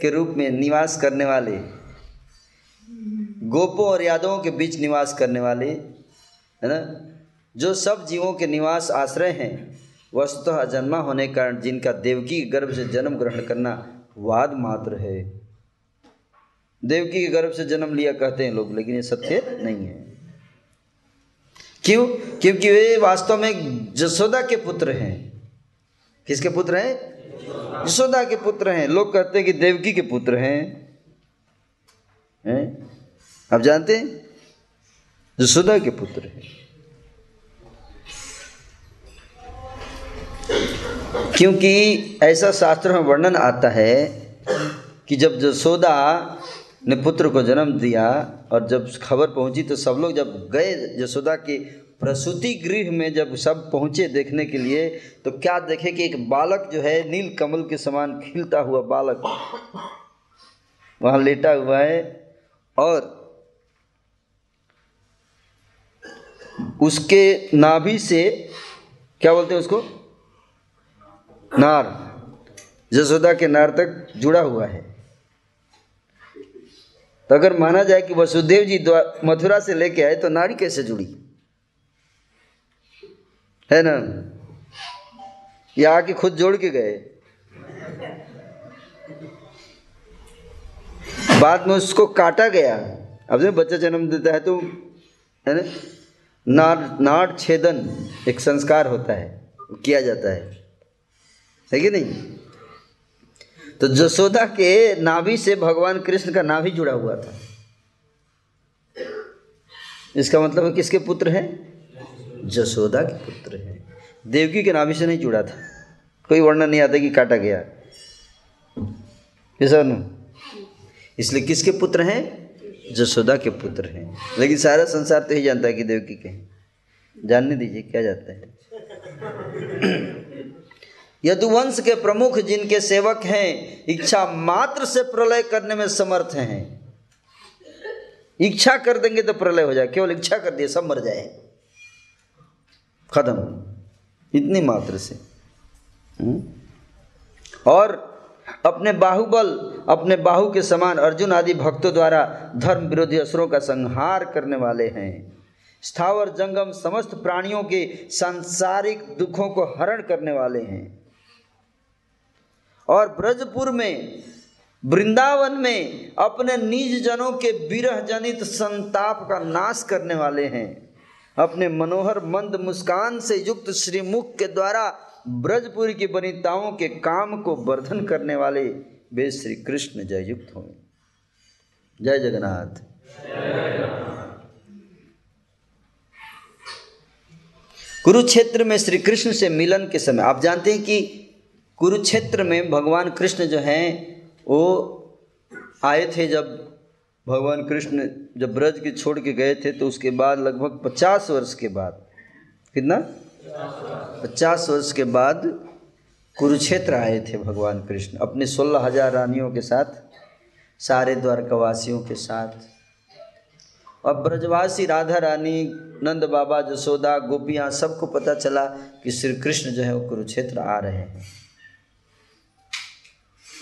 के रूप में निवास करने वाले, गोपों और यादवों के बीच निवास करने वाले, है ना? जो सब जीवों के निवास आश्रय हैं, वस्तुतः अजन्मा होने के कारण जिनका देवकी के गर्भ से जन्म ग्रहण करना वाद मात्र है। देवकी के गर्भ से जन्म लिया कहते हैं लोग, लेकिन ये सत्य नहीं है। क्यों? क्योंकि वे वास्तव में जसोदा के पुत्र हैं। किसके पुत्र हैं? जसोदा के पुत्र हैं। लोग कहते हैं कि देवकी के पुत्र हैं। हैं? आप जानते हैं? जसोदा के पुत्र हैं। क्योंकि ऐसा शास्त्र में वर्णन आता है कि जब जसोदा ने पुत्र को जन्म दिया और जब खबर पहुँची तो सब लोग जब गए यशोदा के प्रसूति गृह में जब सब पहुँचे देखने के लिए तो क्या देखे कि एक बालक जो है, नील कमल के समान खिलता हुआ बालक वहाँ लेटा हुआ है और उसके नाभि से, क्या बोलते हैं उसको? नार जसोदा के नार तक जुड़ा हुआ है। तो अगर माना जाए कि वसुदेव जी मथुरा से लेके आए तो नारी कैसे जुड़ी? है ना? या आके खुद जोड़ के गए। बाद में उसको काटा गया। अब जब बच्चा जन्म देता है तो है ना? नाट नाट छेदन एक संस्कार होता है, किया जाता है। है कि नहीं? तो जसोदा के नाभि से भगवान कृष्ण का नाभि जुड़ा हुआ था। इसका मतलब है किसके पुत्र हैं? जसोदा के पुत्र हैं। देवकी के नाभि से नहीं जुड़ा था। कोई वर्णन नहीं आता कि काटा गया। ऐसा इसलिए किसके पुत्र हैं? जसोदा के पुत्र हैं। लेकिन सारा संसार तो ही जानता है कि देवकी के जानने दीजिए, क्या जाता है? यदुवंश के प्रमुख जिनके सेवक हैं, इच्छा मात्र से प्रलय करने में समर्थ हैं। इच्छा कर देंगे तो प्रलय हो जाए, केवल इच्छा कर दिए, सब मर जाए। खत्म। इतनी मात्र से। हम्म? और अपने बाहुबल, अपने बाहु के समान अर्जुन आदि भक्तों द्वारा धर्म विरोधी असुरों का संहार करने वाले हैं। स्थावर, जंगम, समस्त प्राणियों के सांसारिक दुखों को हरण करने वाले हैं। और ब्रजपुर में, वृंदावन में अपने निज जनों के विरह जनित संताप का नाश करने वाले हैं। अपने मनोहर, मंद मुस्कान से युक्त श्रीमुख के द्वारा ब्रजपुर की वनिताओं के काम को वर्धन करने वाले वे श्री कृष्ण जय युक्त हो। जय जगन्नाथ। कुरुक्षेत्र में श्री कृष्ण से मिलन के समय, आप जानते हैं कि कुरुक्षेत्र में भगवान कृष्ण जो हैं, वो आए थे जब भगवान कृष्ण जब ब्रज के छोड़ के गए थे तो उसके बाद लगभग पचास वर्ष के बाद, कितना? पचास वर्ष के बाद कुरुक्षेत्र आए थे भगवान कृष्ण, अपने सोलह हज़ार रानियों के साथ, सारे द्वारकावासियों के साथ। और ब्रजवासी राधा रानी, नंद बाबा, जसोदा, गोपियाँ, सबको पता चला कि श्री कृष्ण जो है वो कुरुक्षेत्र आ रहे हैं।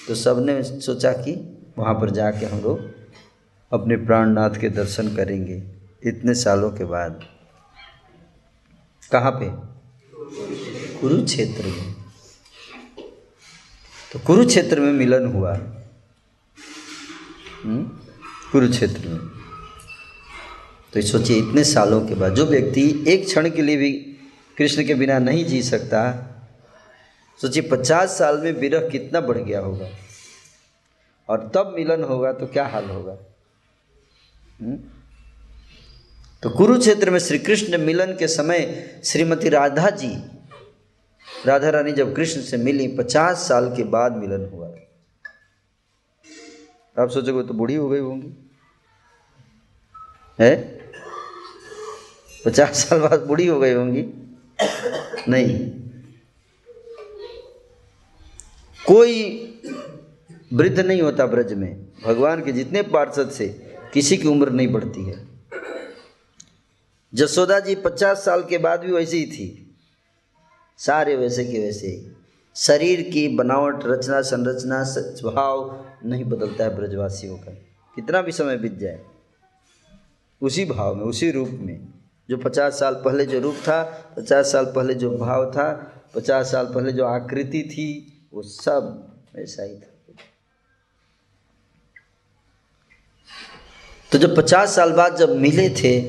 तो सबने सोचा कि वहाँ पर जाके हम लोग अपने प्राणनाथ के दर्शन करेंगे इतने सालों के बाद। कहाँ पे? कुरुक्षेत्र में। तो कुरुक्षेत्र में मिलन हुआ। हम्म? कुरुक्षेत्र में। तो सोचिए, इतने सालों के बाद, जो व्यक्ति एक क्षण के लिए भी कृष्ण के बिना नहीं जी सकता सोचिए, पचास साल में विरह कितना बढ़ गया होगा। और तब मिलन होगा तो क्या हाल होगा? हुँ? हम्म? तो कुरुक्षेत्र में श्री कृष्ण मिलन के समय श्रीमती राधा जी, राधा रानी जब कृष्ण से मिली, पचास साल के बाद मिलन हुआ। आप सोचोगे तो बूढ़ी हो गई होंगी। है? पचास साल बाद बूढ़ी हो गई होंगी। नहीं। कोई वृद्ध नहीं होता ब्रज में। भगवान के जितने पार्षद से किसी की उम्र नहीं बढ़ती है। जसोदा जी पचास साल के बाद भी वैसे ही थी। सारे वैसे के वैसे। ही शरीर की बनावट, रचना, संरचना स्वभाव नहीं बदलता है ब्रजवासियों का। कितना भी समय बीत जाए, उसी भाव में, उसी रूप में। जो पचास साल पहले जो रूप था, पचास साल पहले जो भाव था, पचास साल पहले जो आकृति थी वो सब ऐसा ही था। तो जब पचास साल बाद जब मिले थे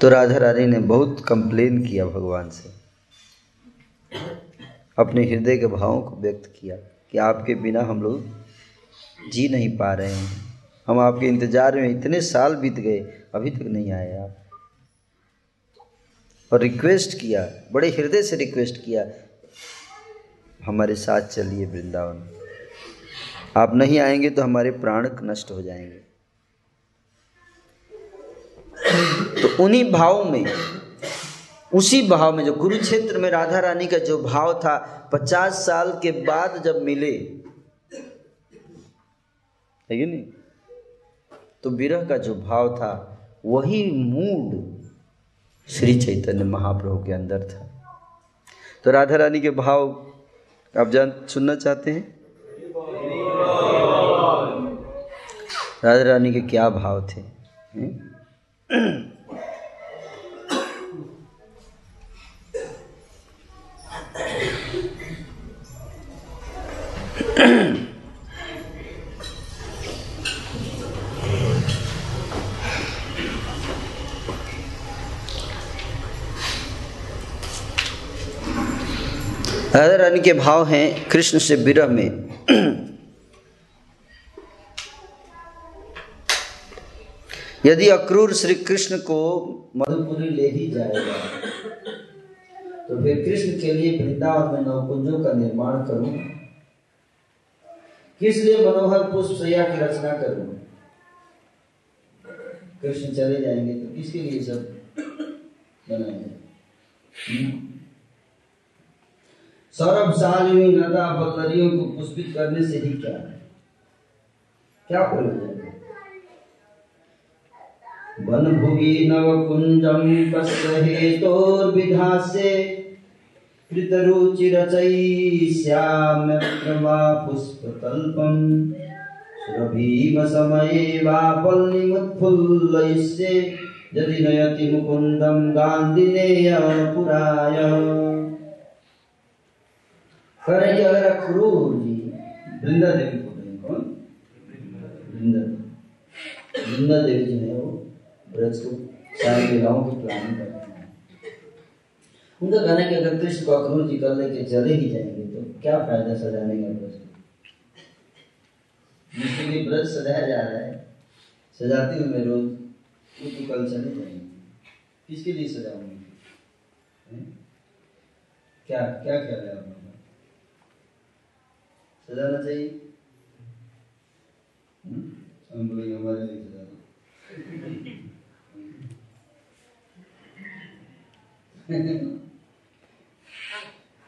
तो राधा रानी ने बहुत कंप्लेन किया भगवान से। अपने हृदय के भावों को व्यक्त किया कि आपके बिना हम लोग जी नहीं पा रहे हैं। हम आपके इंतज़ार में इतने साल बीत गए, अभी तक नहीं आए आप। और रिक्वेस्ट किया, बड़े हृदय से रिक्वेस्ट किया हमारे साथ चलिए वृंदावन। आप नहीं आएँगे तो हमारे प्राण नष्ट हो जाएँगे। तो उन्हीं भाव में, उसी भाव में जो कुरुक्षेत्र में राधा रानी का जो भाव था, पचास साल के बाद जब मिले, है नहीं? तो विरह का जो भाव था, वही मूड श्री चैतन्य महाप्रभु के अंदर था। तो राधा रानी के भाव आप जान सुनना चाहते हैं राधा रानी के क्या भाव थे हैं? राधा रानी के भाव हैं, कृष्ण से विरह में। यदि अक्रूर श्री कृष्ण को मधुपुरी ले ही जाएगा तो फिर कृष्ण के लिए वृंदावन में नवकुंजों का निर्माण करूँ। किस लिए मनोहर पुष्प सैया की रचना करूँ? कृष्ण चले जाएँगे तो किसके लिए सब बनाएँगे? हम्म? सौरभशाली नदा बल्लरियों को पुष्पित करने से ही क्या है क्या प्रयोजन है वन भुवि नव कुंजम कस्य हेतोर्विधासे कृतरुचि रचयिष्याम्य वा पुष्पकल्पम् सुरभीम समये वा पल्लिमुत्फुल्लयिष्ये यदि नयति मुकुन्दं गान्धिनेय पुराय कहें हैं उनका अगर कृष्ण को जी कर लेके चले ही जाएँगे तो क्या फ़ायदा सजाने का ब्रज जिसके लिए ब्रज सजाया जा रहा है। सजाती हूँ मैं रोज। वो तो कल चले जाएँगे। किसके लिए सजाऊँगी? क्या क्या ख्याल है आप? सजाना चाहिए। हम्म? हम बोलेंगे हमारे लिए सजा दो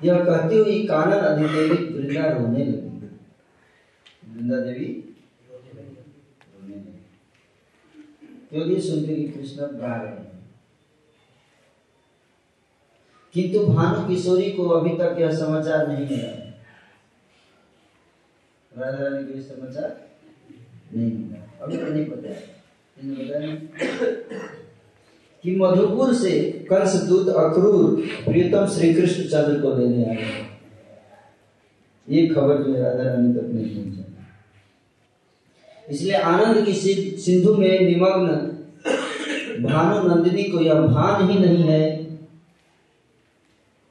यह कहती हुई कानन अधिदेवी वृंदा रोने लगी। वृंदा देवी रोने लगी। क्यों ये सुनते कि कृष्ण गा रहे हैं? किंतु भानु किशोरी को अभी तक यह समाचार नहीं मिला। राधा रानी को ये समाचार नहीं. मिला अभी तो नहीं. पता है नहीं कि मधुपुर से कंस दूत अक्रूर प्रियतम श्री कृष्ण चंद्र को लेने आए हैं। ये खबर जो है राधा रानी तक नहीं पहुँचा। इसलिए आनंद की सिंधु में निमग्न भानु नंदिनी को यह भान ही नहीं है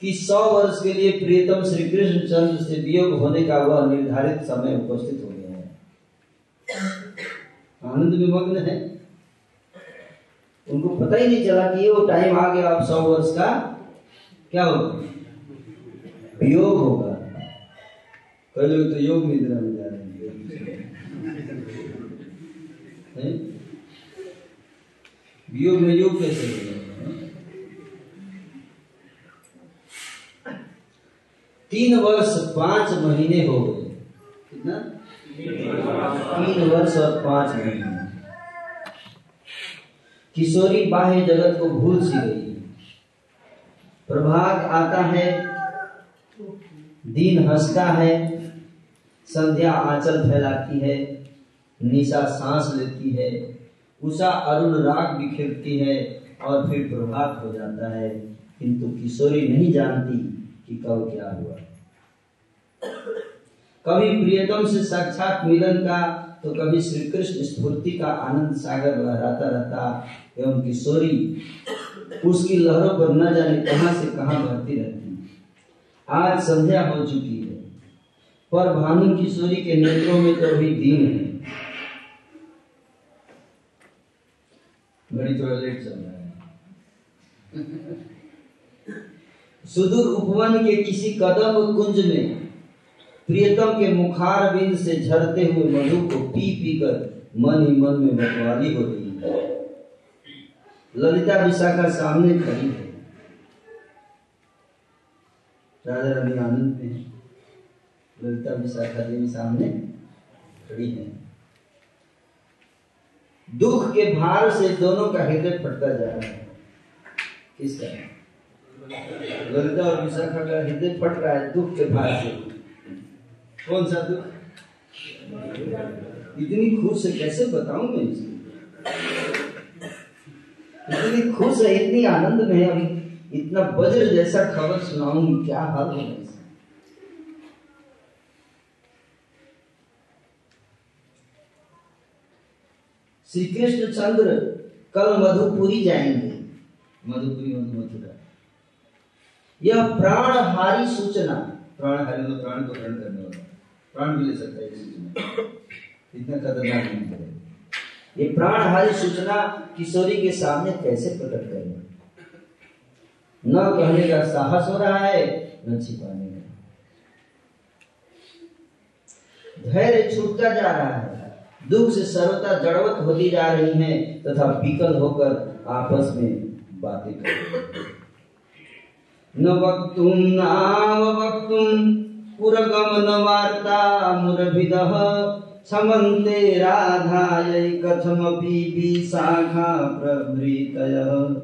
कि सौ वर्ष के लिए प्रियतम श्री कृष्ण चंद्र से वियोग होने का वह निर्धारित समय उपस्थित हो गया है। आनंद में मग्न है। उनको पता ही नहीं चला कि ये वो टाइम आ गया, अब सौ वर्ष का क्या होगा? वियोग होगा। कई लोग तो योग निद्रा में जा रहे हैं। हैं? वियोग में योग कैसे तीन वर्ष पाँच महीने हो गए। कितना? तीन वर्ष और पाँच महीने। किशोरी बाह्य जगत को भूल सी गई प्रभात आता है, दिन हंसता है, संध्या आंचल फैलाती है, निशा सांस लेती है, उषा अरुण राग बिखेरती है और फिर प्रभात हो जाता है। किंतु किशोरी नहीं जानती कि कब क्या हुआ। कभी प्रियतम से साक्षात मिलन का तो कभी श्री कृष्ण स्फूर्ति का आनंद सागर लहराता रहता एवं किशोरी उसकी लहरों पर न जाने कहाँ से कहाँ बहती रहती। आज संध्या हो चुकी है पर भानु किशोरी के नेत्रों में तो अभी दिन है। घड़ी थोड़ा लेट चल रहा है। सुदूर उपवन के किसी कदम कुंज में प्रियतम के मुखार बिंद से झरते हुए मधु को पी पी कर मन ही मन में बटवाली हो रही है। ललिता विशाखा सामने खड़ी है। राजा रानी आनंद में ललिता विशाखा देवी सामने खड़ी है। दुख के भार से दोनों का हृदय फटता जा रहा है। किसका ललिता और विशाखा का हृदय फट रहा है दुख के भार से। कौन सा दुख इतनी खुश है कैसे बताऊँ मैं इसको इतनी खुश है इतनी आनंद में अभी इतना वज्र जैसा खबर सुनाऊँगी क्या हाल है? श्री कृष्ण चंद्र कल मधुपुरी जाएँगे। मधुपुरी मधु मथुरा यह प्राणहारी सूचना। प्राणहारी मतलब प्राण को ग्रहण करने। प्राण भी ले सकता है इतना खतरनाक नहीं करेगा ये प्राणहारी सूचना किशोरी के सामने कैसे प्रकट करेगा? न कहने का साहस हो रहा है, न छिपाने का। धैर्य छूटता जा रहा है। दुख से सर्वता जड़वत होती जा रही है, तथा विकल होकर आपस में बातें कर न वक्तुम नाव वक्तुम पुरगमन वार्ता मुरभिदः। समन्ते राधायै कथमपि विशाखा प्रभृतयः।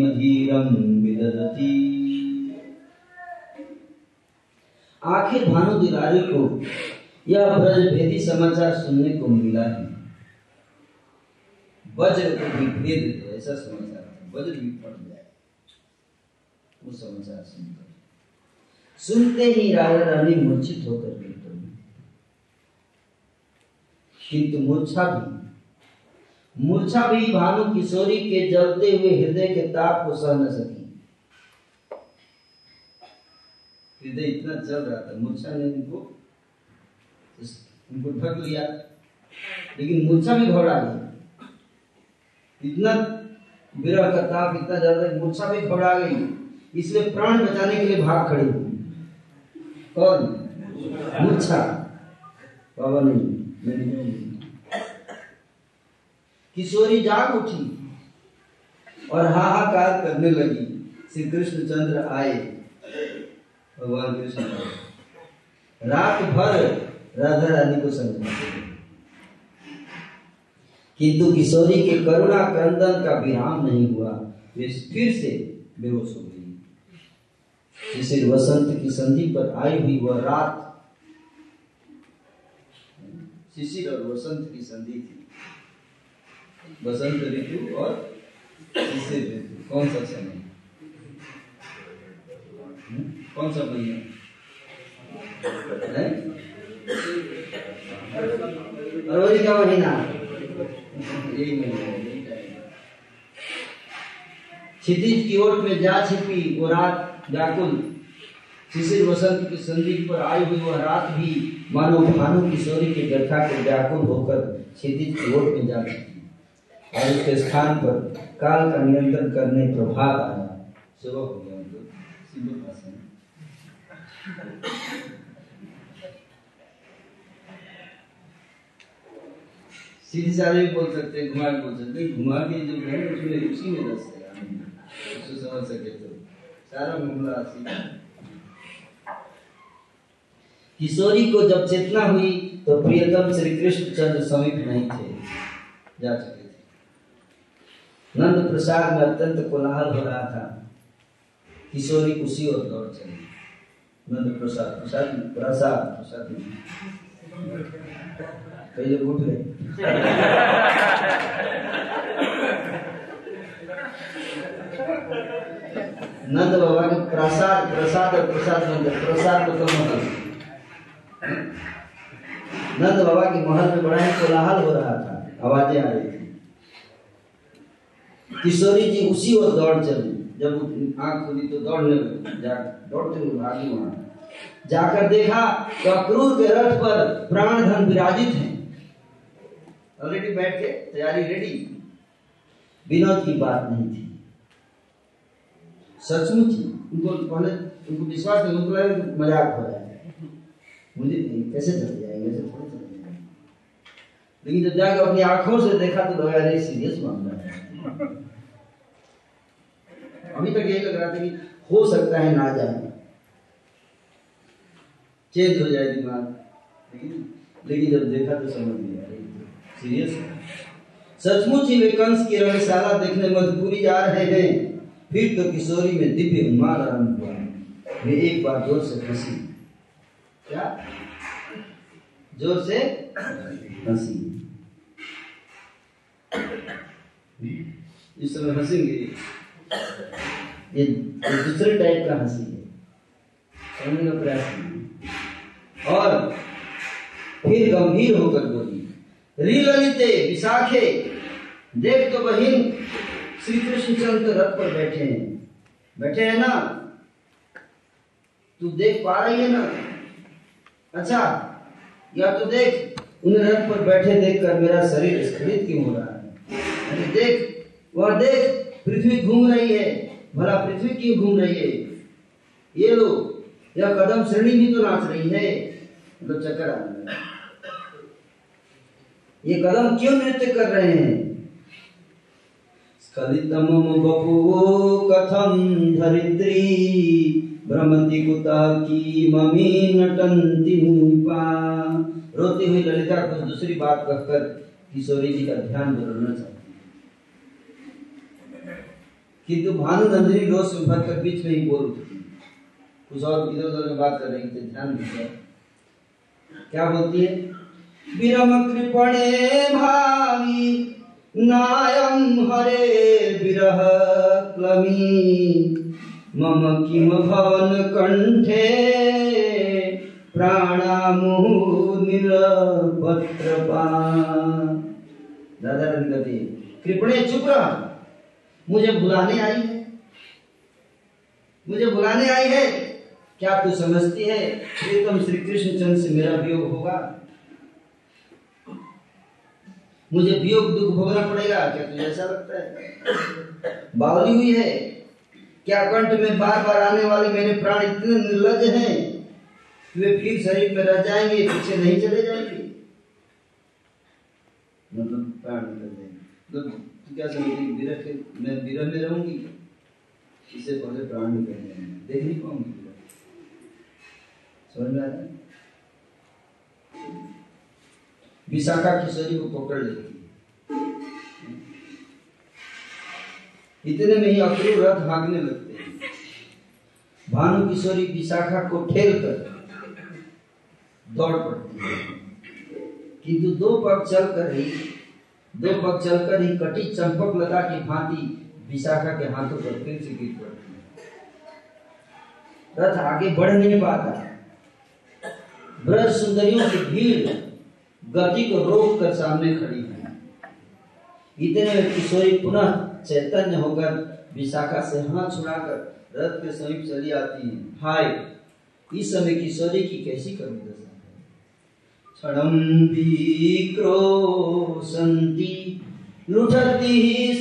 मधीरम विदधति। आखिर भानु दिलारी को यह ब्रज भेदी समाचार सुनने को मिला ही। वज्र को भी भेद दे ऐसा समाचार वज्र भी फट जाए वो समाचार सुनकर। सुनते ही राजा रानी मूर्छित होकर गिर किंतु मूर्छा भी। मूर्छा भी भानु किशोरी के जलते हुए हृदय के ताप को सह न सकी। हृदय इतना जल रहा था, मूर्छा ने उनको उनको ढक लिया। लेकिन मूर्छा भी घबरा गई। इतना विरह का ताप इतना ज़्यादा मूर्छा भी घबरा गई। इसलिए प्राण बचाने के लिए भाग खड़ी हुई कौन? मूर्छा। बाबा नहीं किशोरी जाग उठी और हाहाकार करने लगी। श्री कृष्ण चंद्र आए। भगवान कृष्ण रात भर राधा रानी को समझाते किंतु किशोरी के करुणा क्रंदन का विराम नहीं हुआ। वे फिर से बेहोश हो गई। जिसे वसंत की संधि पर आई हुई वह रात शिशिर और वसंत की संधि थी। बसंत ऋतु और शिशिर ऋतु। कौन सा समय हम्म? कौन सा महीना फरवरी का महीना। यही महीना क्षितिज की ओर में जा छिपी वो रात व्याकुल। शिशिर वसंत की संधि पर आई हुई वह रात भी मानो भानु किशोरी के व्यथा के व्याकुल होकर क्षितिज की ओर में जा छिपी। और उसके स्थान पर काल का नियंत्रण करने प्रभात आया। सुबह हो गया। सीधी भी बोल सकते हैं घुमा बोल सकते घुमा के जो है उसमें उसी में रस उसको समझ सके तो। सारा मामला सीधा किशोरी को जब चेतना हुई तो प्रियतम श्री कृष्ण चंद्र समीप नहीं थे। जा चुके थे। नंद प्रसाद में अत्यंत कोलाहल हो रहा था। किशोरी उसी और दौड़ चली। नंद प्रसाद प्रसाद प्रसाद प्रसाद कई लोग उठ गए। नंद बाबा के प्रसाद प्रसाद और प्रसाद, नंद, प्रसाद मतलब महल नंद बाबा के महल में बड़ा ही कोलाहल हो रहा था। आवाज़ें आ रही थी। किशोरी जी उसी ओर दौड़ चली। जब आँख खुली तो दौड़ने जा, दौड़ते हुए भागी वहाँ। जाकर देखा तो अक्रूर के रथ पर प्राण धन विराजित है। ऑलरेडी बैठ के तैयारी रेडी विनोद की बात नहीं थी। सचमुच उनको पहले उनको विश्वास नहीं, उनको लगा मज़ाक हो है। मुझे कैसे चल जाएँगे, ऐसे थोड़ी चल जाएँगे। लेकिन जब जाकर अपनी आँखों से देखा तो लगा, अरे सीरियस मामला है। अभी तक यही लग रहा था कि हो सकता है ना जाए। चेंज हो जाए दिमाग। लेकिन लेकिन जब देखा तो समझ लिया सीरियस सचमुच ही कंस की रंगशाला देखने मधुपुरी जा रहे हैं। फिर तो किशोरी में दिव्य उन्माद आरंभ हुआ। वे एक बार ज़ोर से हँसी। क्या? ज़ोर से? हँसी। इस समय हंसेंगे। ये दूसरे टाइप का हँसी है। समझने का प्रयास और फिर गंभीर होकर बोली री ललिते विशाखे देख तो बहिन श्री कृष्ण चंद्र रथ पर बैठे हैं। बैठे हैं ना? तू देख पा रही है ना? अच्छा या तो देख उन्हें रथ पर बैठे देखकर मेरा शरीर स्खलित क्यों हो रहा है? अरे देख वह देख, पृथ्वी घूम रही है। भला पृथ्वी क्यों घूम रही है? ये लो, यह कदम श्रेणी भी तो नाच रही है। मतलब चक्कर आ रहा है। ये कदम क्यों नृत्य कर रहे हैं? स्खलितम बपुवो कथम धरित्री भ्रमति कुतः की ममी नटंती मूपा। रोती हुई ललिता कुछ दूसरी बात कहकर किशोरी जी का ध्यान बदलना चाहती है। किंतु भानु नंदिनी रोष में भर कर बीच में ही बोल उठती कुछ और इधर उधर में बात कर रही थी, ध्यान दीजिए। क्या बोलती है? विरम कृपणे भावी नायम हरे विरह क्लमी मम किम भवन कंठे दादा कहती कृपणे चुप रहा। मुझे बुलाने आई है। मुझे बुलाने आई है। क्या तू समझती है? प्रीतम श्री कृष्ण चंद्र से मेरा वियोग होगा। मुझे वियोग दुख भोगना पड़ेगा, क्या तुझे ऐसा लगता है? बावली हुई है। क्या कंठ में बार बार आने वाले मेरे प्राण इतने निर्लज हैं? वे फिर शरीर में रह जाएँगे, पीछे नहीं चले जाएँगे। मतलब प्राण निकल जाएँगे। तू क्या समझेगी विरह मैं विरह में रहूँगी इससे पहले प्राण निकल जाएँगे देख नहीं पाऊँगी समझ में आ रहा है? विशाखा किशोरी को पकड़ लेती है। इतने में ही अक्रूर रथ भागने लगते हैं। भानु किशोरी विशाखा को ठेल कर दौड़ पड़ती है। किंतु दो पग चल कर ही, दो पग चलकर ही कटी चंपक लता की भांति विशाखा के हाथों पर फिर से गिर पड़ती है। रथ आगे बढ़ नहीं पाता ब्रज सुंदरियों की भीड़ गति को रोक कर सामने खड़ी है। इतने में किशोरी पुनः चैतन्य होकर विशाखा से हाथ छुड़ाकर रथ के समीप चली आती है। हाय, इस समय किशोरी की कैसी करुण दशा विक्रोशन्ति लुठति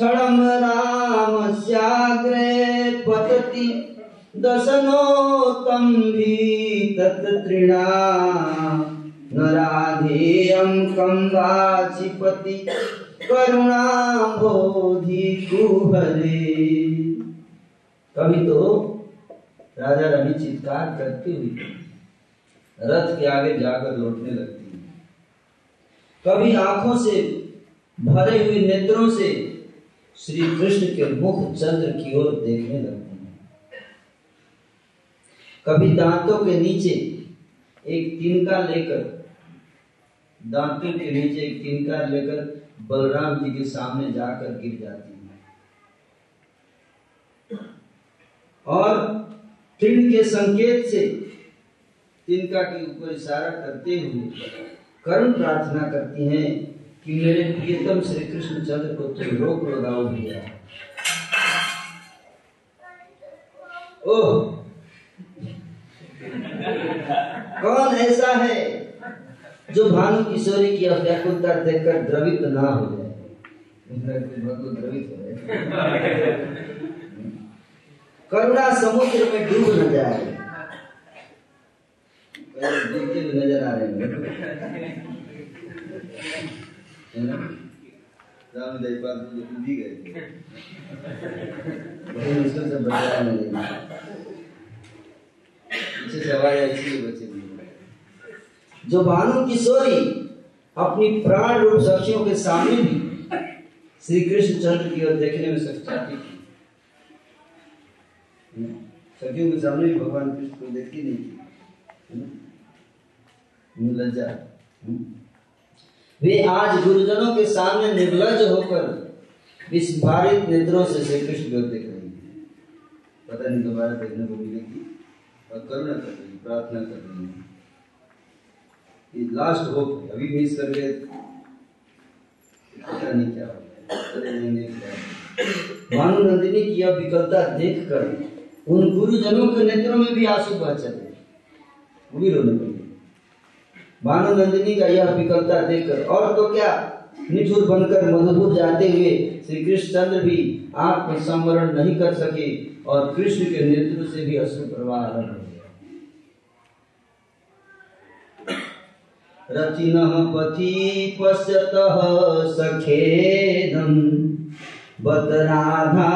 क्षणं रामस्याग्रे पतति दशनोत्तम्भी तत्तृणा न राधेयं कम्बाचिपति करुणाबोधि कुहरे कभी तो राजा रानी चित्कार करती हुई रथ के आगे जाकर लौटने लगती है। कभी आँखों से भरे हुए नेत्रों से श्री कृष्ण के मुख चंद्र की ओर देखने लगते हैं। कभी दांतों के नीचे एक तिनका लेकर, दांतों के नीचे एक तिनका लेकर बलराम जी के सामने जाकर गिर जाती है। और तिन के संकेत से तिनका के ऊपर इशारा करते हुए करुण प्रार्थना करती हैं कि मेरे प्रियतम श्री कृष्ण चंद्र को तुम रोक लगाओ भैया ओह! कौन ऐसा है जो भानु किशोरी की व्याकुलता देखकर द्रवित ना हो जाए? द्रवित हो करुणा समुद्र में डूब न जाए। नज़र आ रहे हैं। राम जयपाल तो कूद ही गए थे मुश्किल से बचे भी जो भानु किशोरी अपनी प्राण रूप साक्षियों के सामने भी श्री कृष्ण चंद्र की ओर देखने में सच्चाती थी। सखियों के सामने भी भगवान कृष्ण को देखती नहीं थी। लज्जा। वे आज गुरुजनों के सामने निर्लज होकर विस्फारित नेत्रों से श्री कृष्ण को देख रही है। पता नहीं दोबारा देखने को मिलेगी और करुणा कर रही प्रार्थना कर रही है। ये लास्ट होप है। अभी मिस कर गए पता नहीं क्या होगा। भानु नंदिनी की यह विकलता देखकर उन गुरुजनों के नेत्रों में भी आँसू बह चले वो भी रोने लगे। भानु नंदिनी का यह विकलता देखकर, और तो क्या? निठुर बनकर मधुपुर जाते हुए श्री कृष्ण चंद्र भी आत्म संवरण नहीं कर सके और कृष्ण के नेत्र से भी अश्रु प्रवाह हो गया। रचिन पथि पश्यत सखेदम बत राधा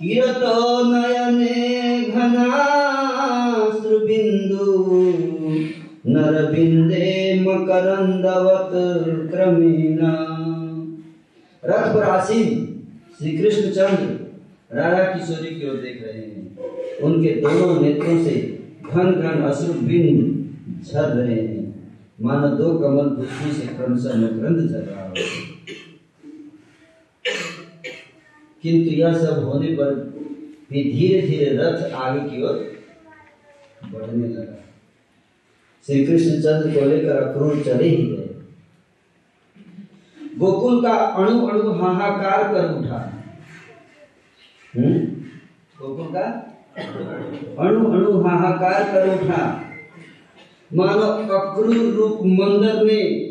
किरतो नयने घनाश्रुबिन्दु। नरबिन्दे मकरन्दवत् क्रमेण रथ पर आसीन श्री कृष्ण चंद्र राधा किशोरी की ओर देख रहे हैं। उनके दोनों नेत्रों से घन घन अश्रु बिंद झर रहे हैं। मानो दो कमल पुष्पों से क्रमशः मकरंद झर रहा हो। किंतु यह सब होने पर भी धीरे धीरे रथ आगे की ओर बढ़ने लगा। श्री कृष्ण चंद्र को लेकर अक्रूर चले ही गए। गोकुल का अणु अणु हाहाकार कर उठा। हम्म? गोकुल का अणु अणु हाहाकार कर उठा। मानो अक्रूर रूप मंदर ने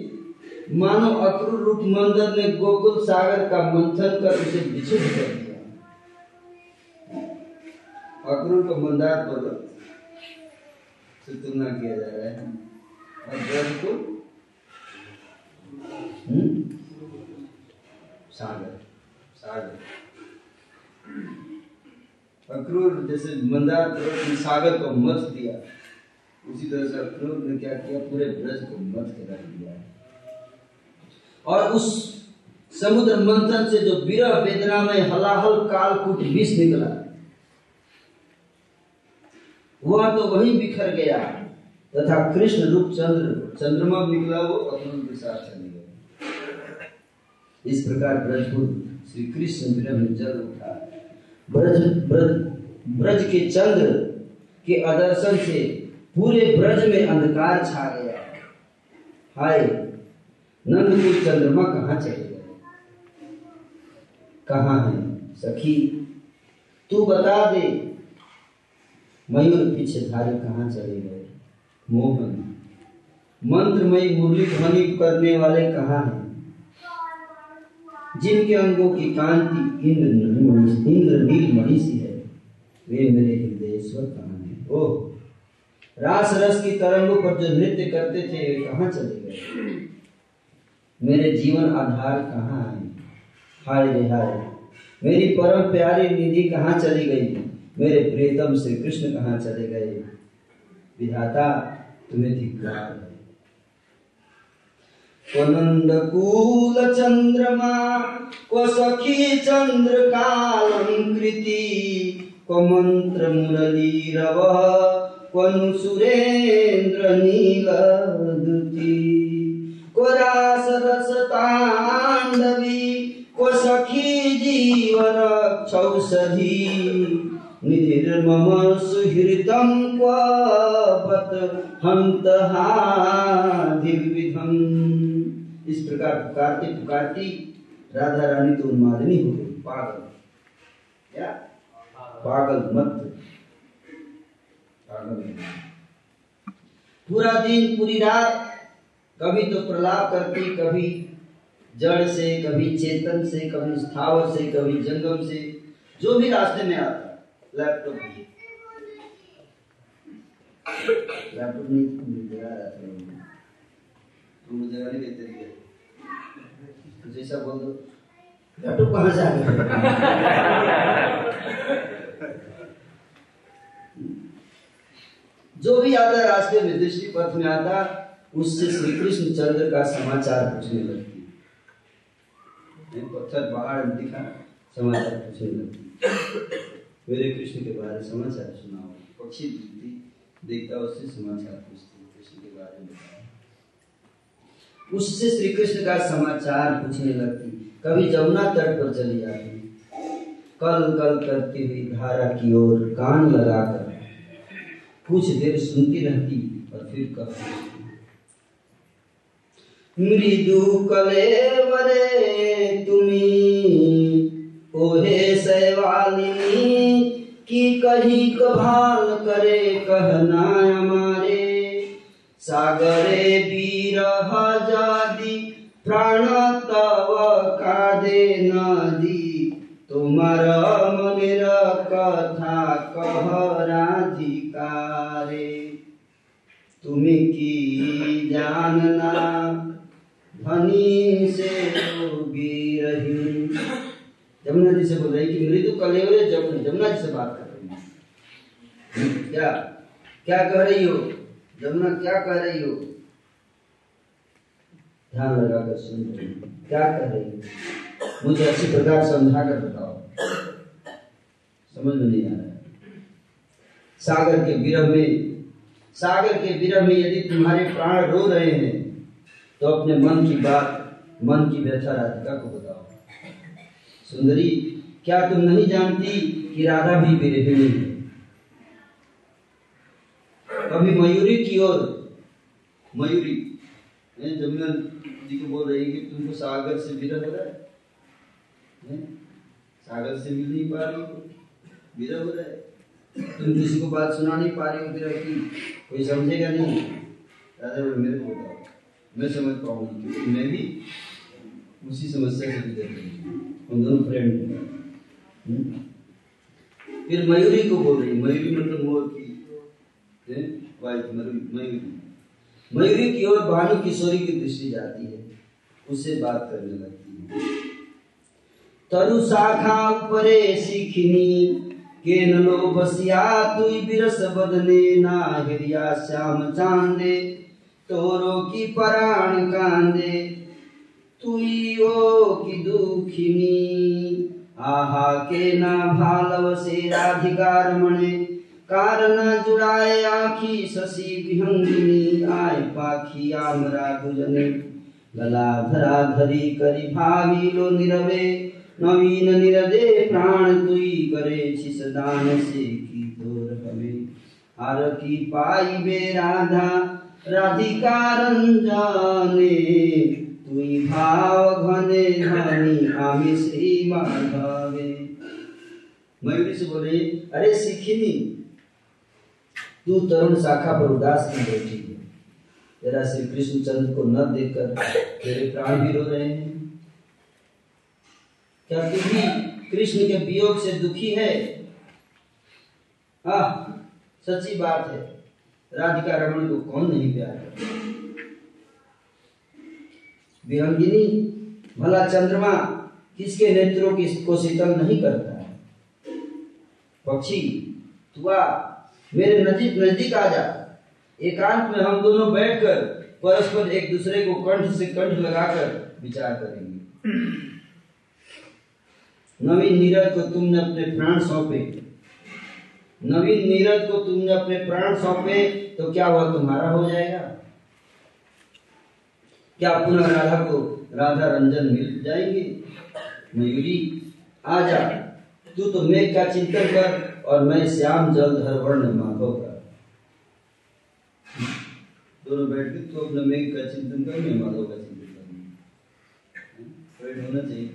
मानो अक्रूर रूप मंदर ने गोकुल सागर का मंथन कर उसे विचुत कर दिया। अक्रूर को मंदार पर्वत से तुलना किया जा रहा है। और ब्रज को? हम्म? सागर। सागर। अक्रूर जैसे मंदार पर्वत ने सागर को मत दिया। उसी तरह से अक्रूर ने क्या किया? पूरे ब्रज को मत के रख दिया। और उस समुद्र मंथन से जो विरह वेदना में हलाहल कालकूट विष निकला, वह तो वहीं बिखर गया। तथा कृष्ण रूप चंद्र, चंद्रमा निकला, वो अक्रूर के साथ चले इस प्रकार ब्रजपुर, श्री कृष्ण विरह में जल उठा। ब्रज ब्रज ब्रज के चंद्र के आदर्शन से पूरे ब्रज में अंधकार छा गया। हाय नंदपुर चंद्रमा कहाँ चले गए कहाँ है? सखी, तू बता दे। मयूर पीछे धारी कहाँ चले गए मोहन, मंत्रमयी मुरली ध्वनि करने वाले कहाँ हैं? जिनके अंगों की कांति इंद्र इंद्र नील मणि सी है। वे मेरे हृदयेश्वर कहाँ हैं? ओह रास रस की तरंगों पर जो नृत्य करते थे, वे कहाँ चले गए? मेरे जीवन आधार कहाँ है? हाय हाय। मेरी परम प्यारी निधि कहाँ चली गई? मेरे प्रियतम श्री कृष्ण कहाँ चले गए? विधाता, तुम्हें धिक्कार है। नंदकूल चंद्रमा को सखी चंद्र कालंकृति को मंत्र मुरली रव क्वनु सुरेंद्र नील दुति को रास तांडवी को सखी हन्तहा दिग्विधम इस प्रकार पुकारती पुकारती राधा रानी तो उन्मादिनी हो गई। पागल। क्या? पागल मत। पागल पूरा दिन, पूरी रात कभी तो प्रलाप करती, कभी जड़ से, कभी चेतन से, कभी स्थावर से, कभी जंगम से, जो भी रास्ते में आता लैपटॉप भी लैपटॉप नहीं मिल रहा जगाने के तरीके कुछ ऐसा बोल दो। लड्डू कहाँ से जो भी आता रास्ते में दृष्टि पथ में आता उससे श्री कृष्ण चंद्र का समाचार पूछने लगती है। पत्थर, पहाड़ दिखा समाचार पूछने लगती मेरे कृष्ण के बारे समाचार सुनाओ। पक्षी दिखती देखता उससे समाचार पूछती कृष्ण के बारे में उससे श्री कृष्ण का समाचार पूछने लगती कभी जमुना तट पर चली जाती कल कल करती हुई धारा की ओर कान लगाकर कुछ देर सुनती रहती और फिर कहती मृदु कलेवरे तुमी ओहे सैवालिनी की कही कभाल करे कहना हमारे सागरे बीरह जादी प्राण तव कादे नदी তোমার মনের কথা কহ রাধিকারে তুমি কি জাননা धनी से डूबी रही। जमुना जी से बोल रही कि मृदु कलेवरे जमुना जमुना जी से बात कर रही है। क्या क्या कह रही हो? जमुना, क्या कह रही हो? ध्यान लगाकर सुन रही क्या कह रही हो? मुझे अच्छी प्रकार समझा कर बताओ। समझ में नहीं आ रहा सागर के विरह में, सागर के विरह में यदि तुम्हारे प्राण रो रहे हैं तो अपने मन की बात, मन की व्यथा राधिका को बताओ। सुंदरी, क्या तुम नहीं जानती कि राधा भी विरहिणी है? कभी मयूरी की ओर, मयूरी जमुना जी को बोल रही है कि तुमको सागर से विरह हो रहा है। हैं? सागर से मिल नहीं पा रही हो विरह हो रहा है। तुम किसी को बात सुना नहीं पा रही हो विरह की कोई समझेगा नहीं? राधा मेरे को बताओ। मैं समझ पाऊँगी क्योंकि मैं भी उसी समस्या से गुजर रही हूँ। दोनों फ्रेंड हैं। फिर मयूरी को बोल रही मयूरी मतलब मोर की वाइफ मयूरी मयूरी। की ओर भानु किशोरी की दृष्टि जाती है। उससे बात करने लगती है। तरु शाखा उपरे सिखिनी के नो बसिया तुई बिरस बदने, ना हिरिया श्याम चांदे। तोरो की पराण कांदे ओ की दुखिनी। आहा के ना भालव से राधिकार मणे कारण जुड़ाए आखी शशि विहंगिनी आय पाखी आमरा गुजने गला धरा धरी करी भावी लो निरवे। नवीन निरदे प्राण तुई करे छिस दान से की तोर हवे। हार की पाई बे राधा से बोले, अरे, सिखिनी, तू तरुण शाखा पर उदास क्यों बैठी है? तेरा श्री कृष्ण चंद्र को न देखकर तेरे प्राण भी रो रहे हैं। क्या तू भी कृष्ण के वियोग से दुखी है? आह सच्ची बात है। राधिका रमन को कौन नहीं प्यार करता? विहंगिनी, भला चंद्रमा किसके नेत्रों की को शीतल नहीं करता है? पक्षी तू आ मेरे नजीक नज़दीक आ जा। एकांत में हम दोनों बैठकर परस्पर एक दूसरे को कंठ से कंठ लगाकर विचार करेंगे। नवीन नीरज को तुमने अपने प्राण सौंपे। नवीन नीरज को तुमने अपने प्राण सौंपे तो क्या वह तुम्हारा हो जाएगा? क्या पुनः राधा को राधा रंजन मिल जाएँगे? मयूरी आ जा तू तो मेघ का चिंतन कर और मैं श्याम जलधर वर्ण माधव का। दोनों बैठ के तू अपना मेघ का चिंतन कर, मैं माधव का चिंतन करूँगा होना चाहिए।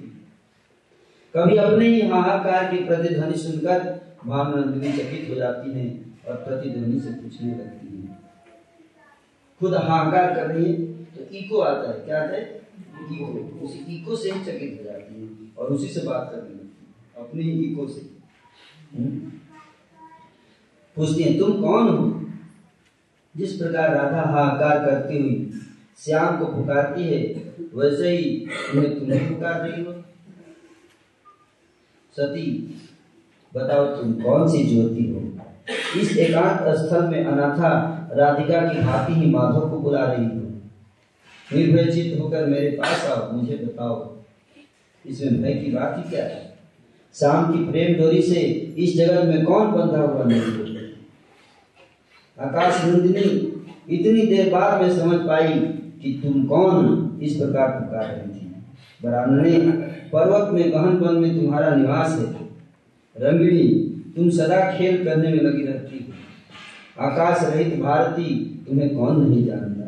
कभी अपने ही हाहाकार की प्रतिध्वनि सुनकर भावनंदिनी चकित हो जाती है और प्रतिध्वनि से पूछने लगती है। खुद हाहाकार कर रही है तो इको आता है। क्या है? इको उसी इको से ही चकित हो जाती है और उसी से बात करने लगती है। अपने ही इको से। हम्म? पूछती हैं, तुम कौन हो? जिस प्रकार राधा हाहाकार करती हुई श्याम को पुकारती है, वैसे ही उन्हें तुम्हें पुकार रही हो। सती। बताओ तुम कौन सी ज्योति हो? इस एकांत स्थल में अनाथा राधिका की भांति ही माधव को बुला रही हो। निर्भय चित्त होकर मेरे पास आओ, मुझे बताओ। इसमें भय की बात ही क्या है? शाम की प्रेम डोरी से इस जगत में कौन बंधा हुआ नहीं आकाश नंदिनी, इतनी देर बाद में समझ पाई कि तुम कौन इस प्रकार पुकार रही थी। बरानने पर्वत में, गहन वन में तुम्हारा निवास है। रंगिणी, तुम सदा खेल करने में लगी रहती हो। आकाश रहित भारती, तुम्हें कौन नहीं जानता?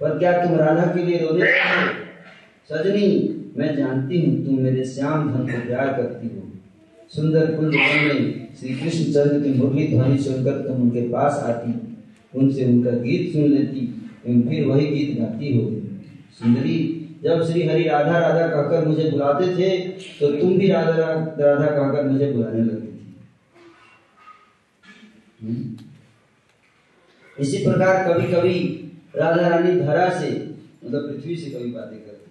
पर क्या तुम राधा के लिए रोने सजनी, मैं जानती हूँ तुम मेरे श्याम धन को प्यार करती हो। सुंदर कुंज में श्री कृष्ण चंद्र की मुरली ध्वनि सुनकर तुम उनके पास आती, उनसे उनका गीत सुन लेती एवं फिर वही गीत गाती हो। सुंदरी जब श्री हरि राधा राधा कहकर मुझे बुलाते थे तो तुम भी राधा राधा कहकर मुझे बुलाने लगी। थी हम्म? इसी प्रकार कभी कभी राधा रानी धरा से मतलब पृथ्वी से कभी बातें करती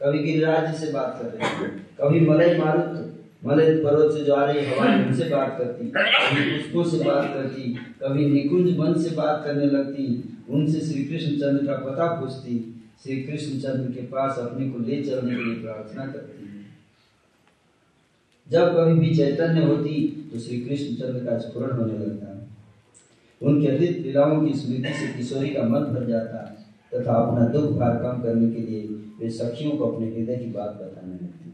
कभी गिरिराज से बात कर रही कभी मलय मारुत, मलय पर्वत से जो आ रही हवा उनसे बात करती कभी पुष्पों से बात करती कभी निकुंज वन से बात करने लगती उनसे श्री कृष्ण चंद्र का पता पूछती श्री कृष्ण चंद्र के पास अपने को ले चलने के लिए प्रार्थना करती है। जब कभी भी चैतन्य होती तो श्री कृष्ण चंद्र का स्फुरण होने लगता उनके अधिक लीलाओं की स्मृति से किशोरी का मन भर जाता तथा अपना दुख भार कम करने के लिए वे सखियों को अपने हृदय की बात बताने लगती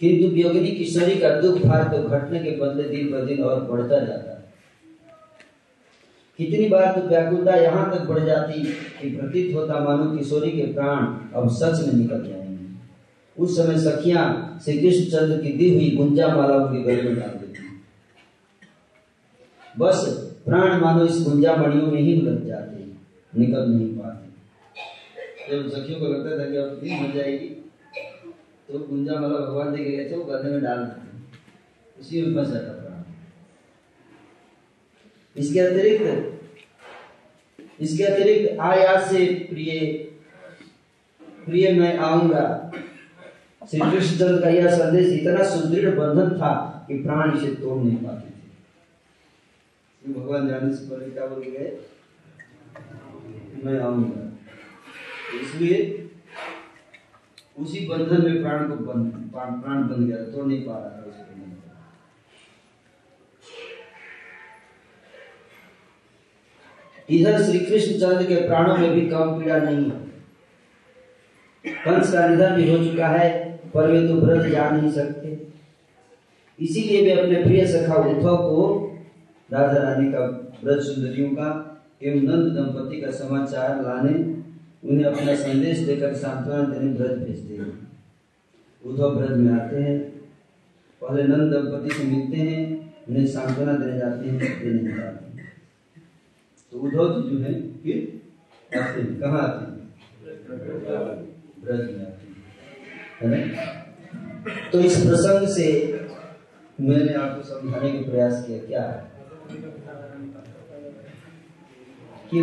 किंतु योगिनी किशोरी का दुख भार तो घटने के बदले दिन ब दिन और बढ़ता जाता कितनी बार तो व्याकुलता यहाँ तक बढ़ जाती कि प्रतीत होता मानो किशोरी के प्राण अब सच में निकल जाएँगे उस समय सखियाँ श्री कृष्ण चंद्र की दी हुई गुंजा माला उनके गले में डाल देती बस प्राण मानो इस गुंजा मणियों में ही लग जाते निकल नहीं पाते। जब सखियों को लगता था कि अब दिन हो जाएगी तो गुंजा माला भगवान जी के गए थे, वो गले में डाल देते उसी में फंस जाता इसके अतिरिक्त इसके अतिरिक्त आयास से प्रिय प्रिय मैं आऊँगा। श्री कृष्णचंद्र का यह संदेश, इतना सुदृढ़ बंधन था कि प्राण इसे तोड़ नहीं पाते थे। भगवान जाने से पहले क्या बोल गए? मैं आऊँगा। इसलिए उसी बंधन में प्राण को बंध प्राण बन गया, तोड़ नहीं पा रहा था उसको इधर श्री कृष्ण चंद्र के प्राणों में भी कम पीड़ा नहीं है। कंस का निधन भी हो चुका है, पर वे तो व्रत जा नहीं सकते। इसीलिए वे अपने प्रिय सखा उद्धव को राधा रानी का व्रत सुंदरियों का एवं नंद दंपति का समाचार लाने, उन्हें अपना संदेश देकर सांत्वना देने व्रत भेजते हैं। उद्धव व्रत में आते हैं। पहले नंद दंपति से मिलते हैं, उन्हें सांत्वना देने जाते हैं नहीं जाते तो उद्धव जी जो है, फिर आते हैं। कहाँ आते हैं? ब्रज में आते हैं है ना? तो इस प्रसंग से मैंने आपको समझाने का प्रयास किया, क्या है? कि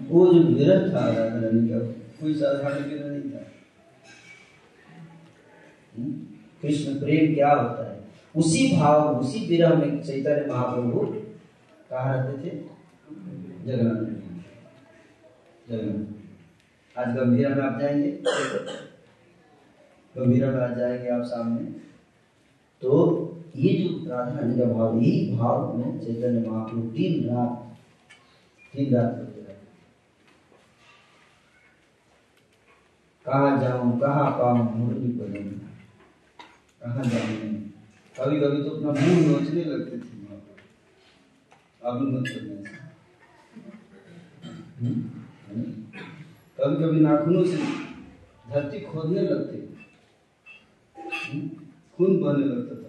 वो जो विरह था राधा रानी का, कोई साधारण विरह नहीं था। हम्म? कृष्ण प्रेम क्या होता है? उसी भाव उसी विरह में चैतन्य महाप्रभु कहा रहते थे? जगन्नाथ जगन्नाथ। आज गंभीरा में आप जाएँगे? गंभीरा में आज जाएँगे आप सामने। तो ये जो राधा रानी का भाव, यही भाव में चैतन्य महाप्रभु तीन रात तीन रात करते रहे कहाँ जाऊँ, कहाँ पाऊँ, मुरली बदन कहाँ जाऊँ? कभी कभी तो अपना मुँह नोचने लगते थे। मत करना कभी कभी नाखूनों से धरती खोदने लगते। खून बहने लगता था।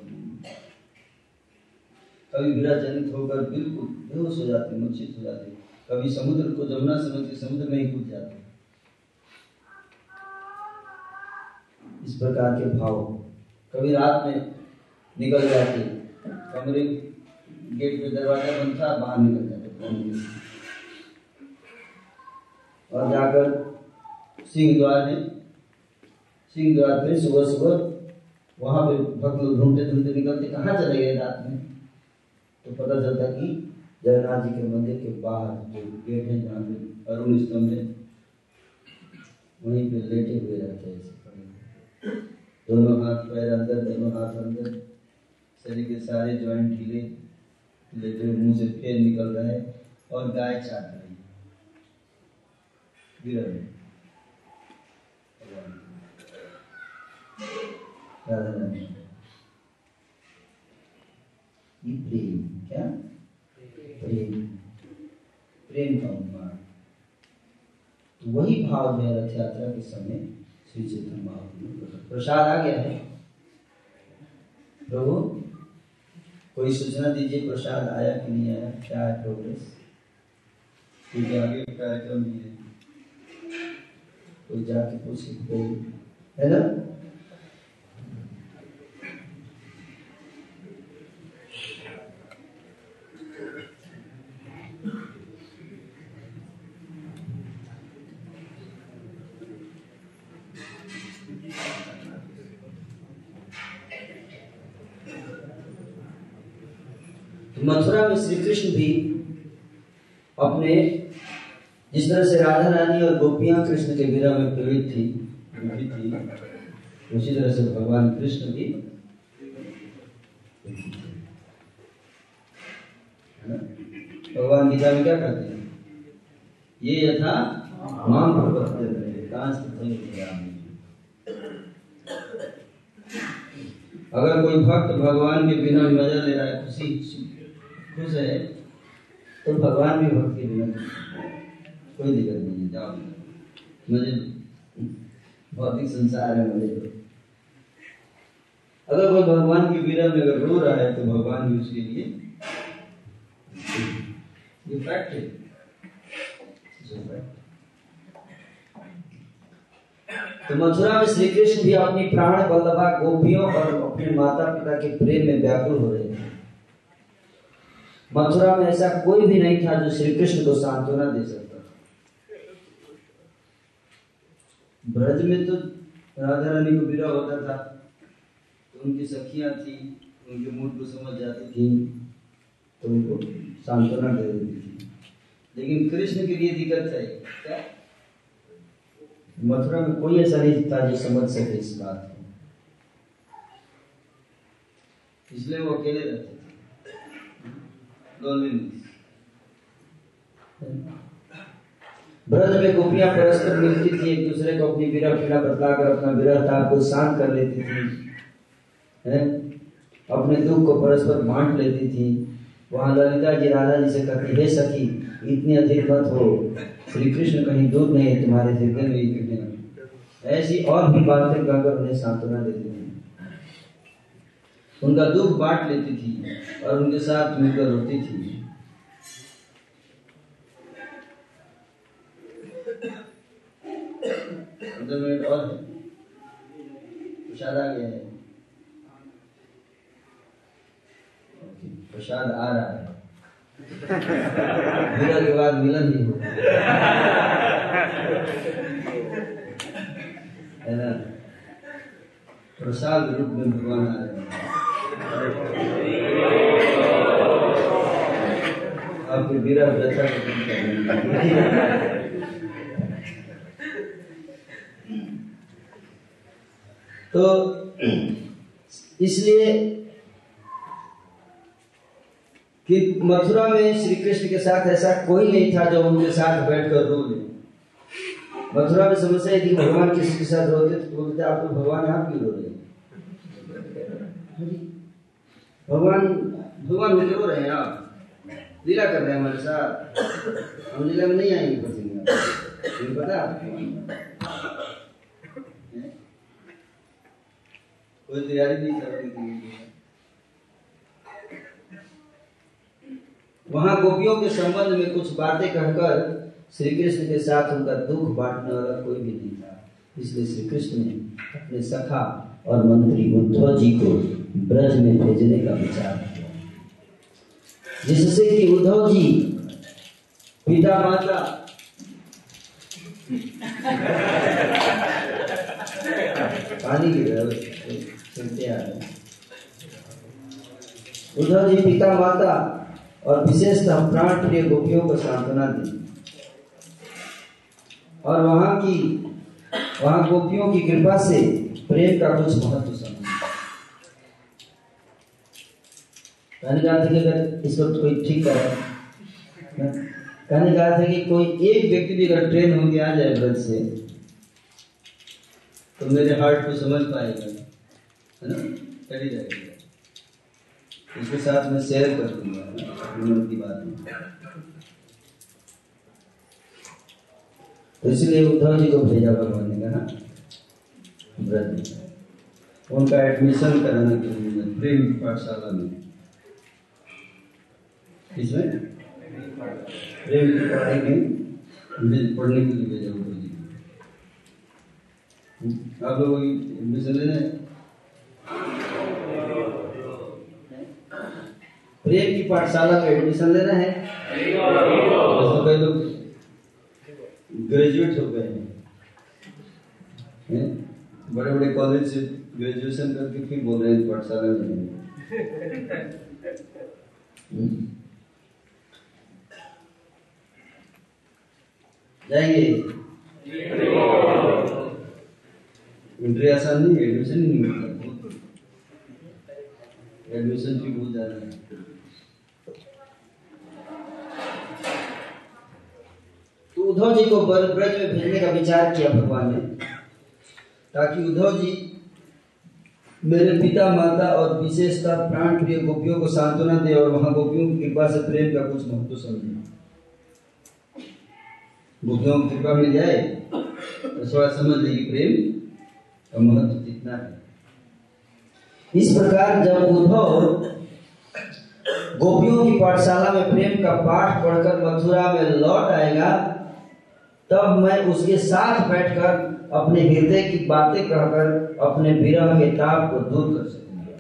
कभी गिरा जनित होकर बिल्कुल बेहोश हो जाते मूर्छित हो जाते। कभी समुद्र को जमुना समझ के समुद्र में ही कूद जाते। इस प्रकार के भाव कभी रात में निकल जाते। कमरे गेट पे दरवाज़ा बंद था, बाहर निकल जाते और जाकर सिंह द्वार में, सिंह द्वार पे सुबह सुबह वहाँ पे भक्त लोग ढूंढते ढूंढते निकलते, कहाँ चले गए रात में? तो पता चलता कि जगन्नाथ जी के मंदिर के बाहर जो गेट है, जहाँ पे अरुण स्तंभ है, वहीं पे लेटे हुए रहते हैं। दोनों हाथ पैर अंदर, दोनों हाथ अंदर, शरीर के सारे ज्वाइंट ढीले हुए मुँह से फेर निकल रहा है और गाय चाट रही है। में। ये प्रेम क्या? प्रेम प्रेम का तो वही भाव जो है रथ यात्रा के समय श्री चैतन्य महाप्रभु प्रसाद आ गया है। प्रभु कोई सूचना दीजिए, प्रसाद आया कि नहीं आया? क्या है प्रोग्रेस क्योंकि आगे कार्यक्रम भी है। कोई जाके पूछे है ना तो मथुरा में श्री कृष्ण भी अपने जिस तरह से राधा रानी और गोपियाँ कृष्ण के विरह में पीड़ित थी थी, उसी तरह से भगवान कृष्ण भी भगवान गीता में क्या करते हैं? ये यथा माम अगर कोई भक्त भगवान के बिना मज़ा ले रहा है खुशी। खुश है तो भगवान भी भक्ति बिना कोई दिक्कत नहीं है, जाओ। मज़े भौतिक संसार है मज़े लो अगर कोई भगवान की विरह में अगर रो रहा है तो भगवान भी उसके लिए ये फैक्ट है। तो मथुरा में श्री कृष्ण भी अपनी प्राण बल्लभा गोपियों और अपने माता पिता के प्रेम में व्याकुल हो रहे थे मथुरा में ऐसा कोई भी नहीं था जो श्री कृष्ण को सांत्वना दे सकता ब्रज में तो राधा रानी को विरह होता था। तो उनकी सखियाँ थी, उनके मूड को समझ जाती थी तो उनको सांत्वना दे देती थी। लेकिन कृष्ण के लिए दिक्कत है मथुरा में कोई ऐसा नहीं था जो समझ सके इस बात को। इसलिए वो अकेले रहते ब्रज में गोपियाँ परस्पर मिलती थी, एक दूसरे को अपनी विरह पीड़ा बतलाकर अपना विरह ताप को शांत कर लेती थी, है? अपने दुख को परस्पर बांट लेती थी। वहाँ ललिता जी राधा जी से कहती, हे सखी, इतनी अधिक मत हो। श्री कृष्ण कहीं दूर नहीं है, तुम्हारे हृदय में ऐसी और भी बातें कहकर उन्हें सांत्वना देती थी उनका दुख बांट लेती थी और उनके साथ मिलकर रोती थी। पंद्रह मिनट और प्रसाद आ गया है। प्रसाद आ रहा है। मिलन के बाद मिलन ही होगा है ना? प्रसाद रूप में भगवान आ रहे हैं। आपके करेंगे तो इसलिए कि मथुरा में श्री कृष्ण के साथ ऐसा कोई नहीं था जो उनके साथ बैठकर रो ले मथुरा में समस्या कि भगवान किसी के साथ रोते तो बोलते आप तो भगवान, आप क्यों रो रहे भगवान भगवान मुझे रो रहे हैं आप लीला कर रहे हैं हमारे साथ। हम लीला में नहीं आएँगे तुम्हें पता? कोई तैयारी नहीं कर रही थी। वहाँ गोपियों के संबंध में कुछ बातें कहकर श्री कृष्ण के साथ उनका दुख बांटने वाला कोई भी नहीं था। इसलिए श्री कृष्ण ने अपने सखा और मंत्री उद्धव जी को ब्रज में भेजने का विचार किया। जिससे कि उद्धव जी पिता माता, पानी रहे उद्धव जी पिता माता और विशेषतः प्राण प्रिय गोपियों को सांत्वना दी। और वहाँ की, वहाँ गोपियों की कृपा से प्रेम का कुछ महत्व कहने का अर्थ है कि अगर इसको कोई ठीक करे कहने का अर्थ है कि कोई एक व्यक्ति भी अगर ट्रेन होके आ जाए ब्रज से तो मेरे हार्ट को समझ पाएगा, है ना? चली जाएगी। इसके साथ मैं शेयर कर दूँगा की बात में। तो इसलिए उद्धव जी को भेजा भगवान ने कहा ब्रज उनका एडमिशन कराने के लिए प्रेम पाठशाला में इसमें प्रेम की पढ़ाई में मुझे पढ़ने के लिए भेजा उद्धव जी आप लोग एडमिशन लेना है प्रेम की पाठशाला में एडमिशन लेना है? तो कई लोग ग्रेजुएट हो गए हैं। हैं? बड़े बड़े कॉलेज से ग्रेजुएशन करके फिर बोल रहे हैं पाठशाला में जाएँगे। एंट्री आसान नहीं एडमिशन नहीं मिलता। एडमिशन फ़ी बहुत ज़्यादा है। तो उद्धव जी को बर- ब्रज में भेजने का विचार किया भगवान ने, ताकि उद्धव जी मेरे पिता, माता और विशेषतः प्राण प्रिय गोपियों को सांत्वना दे और वहाँ गोपियों की कृपा से प्रेम का कुछ महत्व समझे। गोपियों की कृपा मिल जाए तो थोड़ा समझ लेगी प्रेम का महत्व कितना है। इस प्रकार जब उद्धव गोपियों की पाठशाला में प्रेम का पाठ पढ़कर मथुरा में लौट आएगा तब मैं उसके साथ बैठकर अपने हृदय की बातें कहकर अपने विरह के ताप को दूर कर सकूँगा?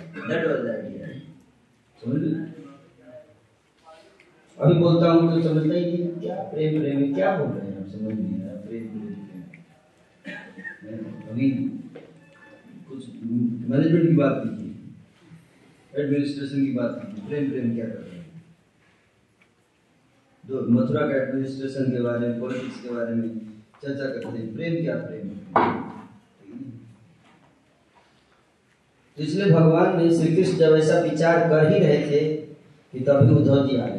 अभी बोलता हूँ तो समझता ही नहीं क्या प्रेम प्रेम क्या बोल रहे हैं? समझ नहीं आ रहा, प्रेम प्रेम प्रेम। अभी कुछ मैनेजमेंट की बात कीजिए एडमिनिस्ट्रेशन की बात कीजिए प्रेम प्रेम क्या कर रहे हैं? जो मथुरा का एडमिनिस्ट्रेशन के बारे में पॉलिटिक्स के बारे में चर्चा करते हैं, प्रेम क्या प्रेम तो इसलिए भगवान ने श्री कृष्ण जब ऐसा विचार कर ही रहे थे कि तभी उद्धव जी आ गए।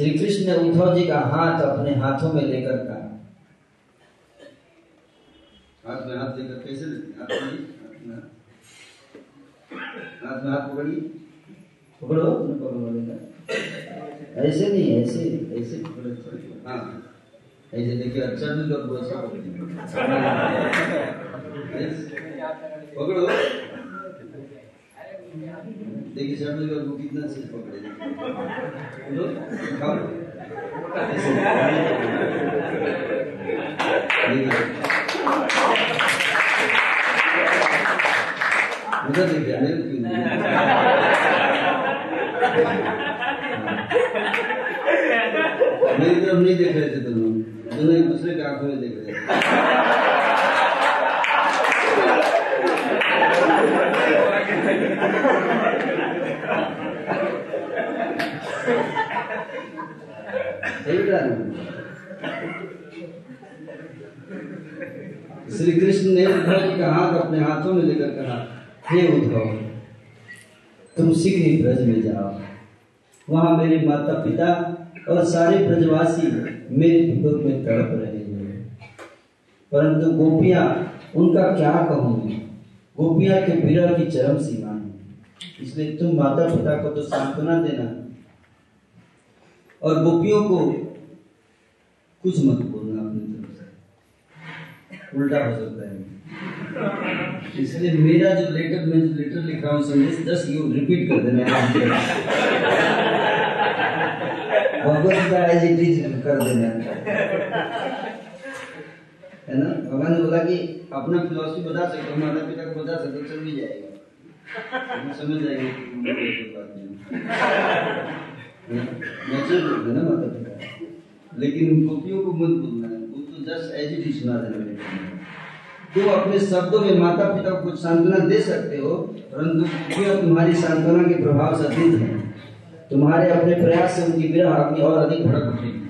श्री कृष्ण ने उद्धव जी का हाथ अपने हाथों में लेकर कहा। हाथ में हाथ लेकर कैसे हाथ में हाथ में हाथ। हाथ में हाथ पकड़िए। पकड़ो अपने पकड़ो लेकर। ऐसे नहीं ऐसे ऐसे पकड़ो हाँ। ऐसे देखिए अच्छा भी लोग। पकड़ो। देखिए शर्मिल लोग को कितना से पकड़े। देखिए। उधर देखिए मेरे? मेरी तरफ़ नहीं देख रहे थे तुम लोग दोनों एक दूसरे के आँखों में देख रहे थे सही बता रहा हूँ? श्री कृष्ण ने उद्धव का हाथ अपने हाथों में लेकर कहा, हे उद्धव, तुम शीघ्र ही ब्रज में जाओ। वहाँ मेरे माता पिता और सारे ब्रजवासी मेरे विरोध में तड़प रहे हैं। परंतु गोपियाँ, उनका क्या कहूँगी गोपियाँ के विरह की चरम सीमा है। इसलिए तुम माता पिता को तो सांत्वना देना और गोपियों को कुछ मत बोलना अपनी तरफ़ से। उल्टा हो सकता है। इसलिए मेरा जो लेटर में जो लेटर लिख रहा हूँ, संदेश दस यू रिपीट कर देना एज इट इज़ कर देना है। ना? भगवान ने बोला कि अपना फिलोसफी बता सकते माता पिता को बता सकते हो भी जाएगा। समझ जाएँगे नेचुरल है ना लेकिन गोपियों को मत बोलना है। वो तो जस्ट एज इट इज़ सुना अपने शब्दों में माता पिता को सांत्वना दे सकते हो, परंतु तुम्हारी सांत्वना के प्रभाव से हैं। तुम्हारे अपने प्रयास से उनकी विरह अग्नि और अधिक भड़क उठेगी।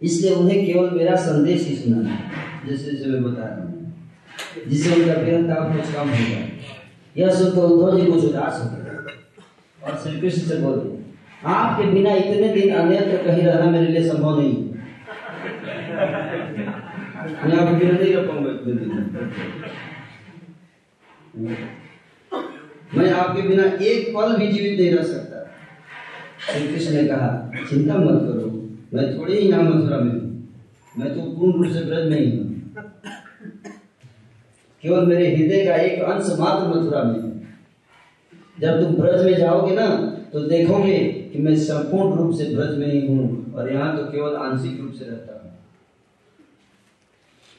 इसलिए उन्हें केवल मेरा संदेश ही सुनाना है, जैसे जैसे मैं बता रहा हूँ, जिससे उनका विरह ताप कुछ कम होगा यह सुनकर उद्धव जी कुछ उदास हो गए। और श्री कृष्ण से बोले आपके बिना इतने दिन अन्यत्र कहीं रहना मेरे लिए संभव नहीं मैं आपके नहीं मैं आपके बिना एक पल भी जीवित नहीं रह सकता। श्री कृष्ण ने कहा, चिंता मत करो, मैं थोड़ी ही यहाँ मथुरा में हूँ। मैं तो पूर्ण रूप से ब्रज में ही हूँ। केवल मेरे हृदय का एक अंश मात्र मथुरा में है। जब तुम ब्रज में जाओगे ना तो देखोगे कि मैं संपूर्ण रूप से ब्रज में ही हूँ और यहाँ तो केवल आंशिक रूप से रहता हूँ।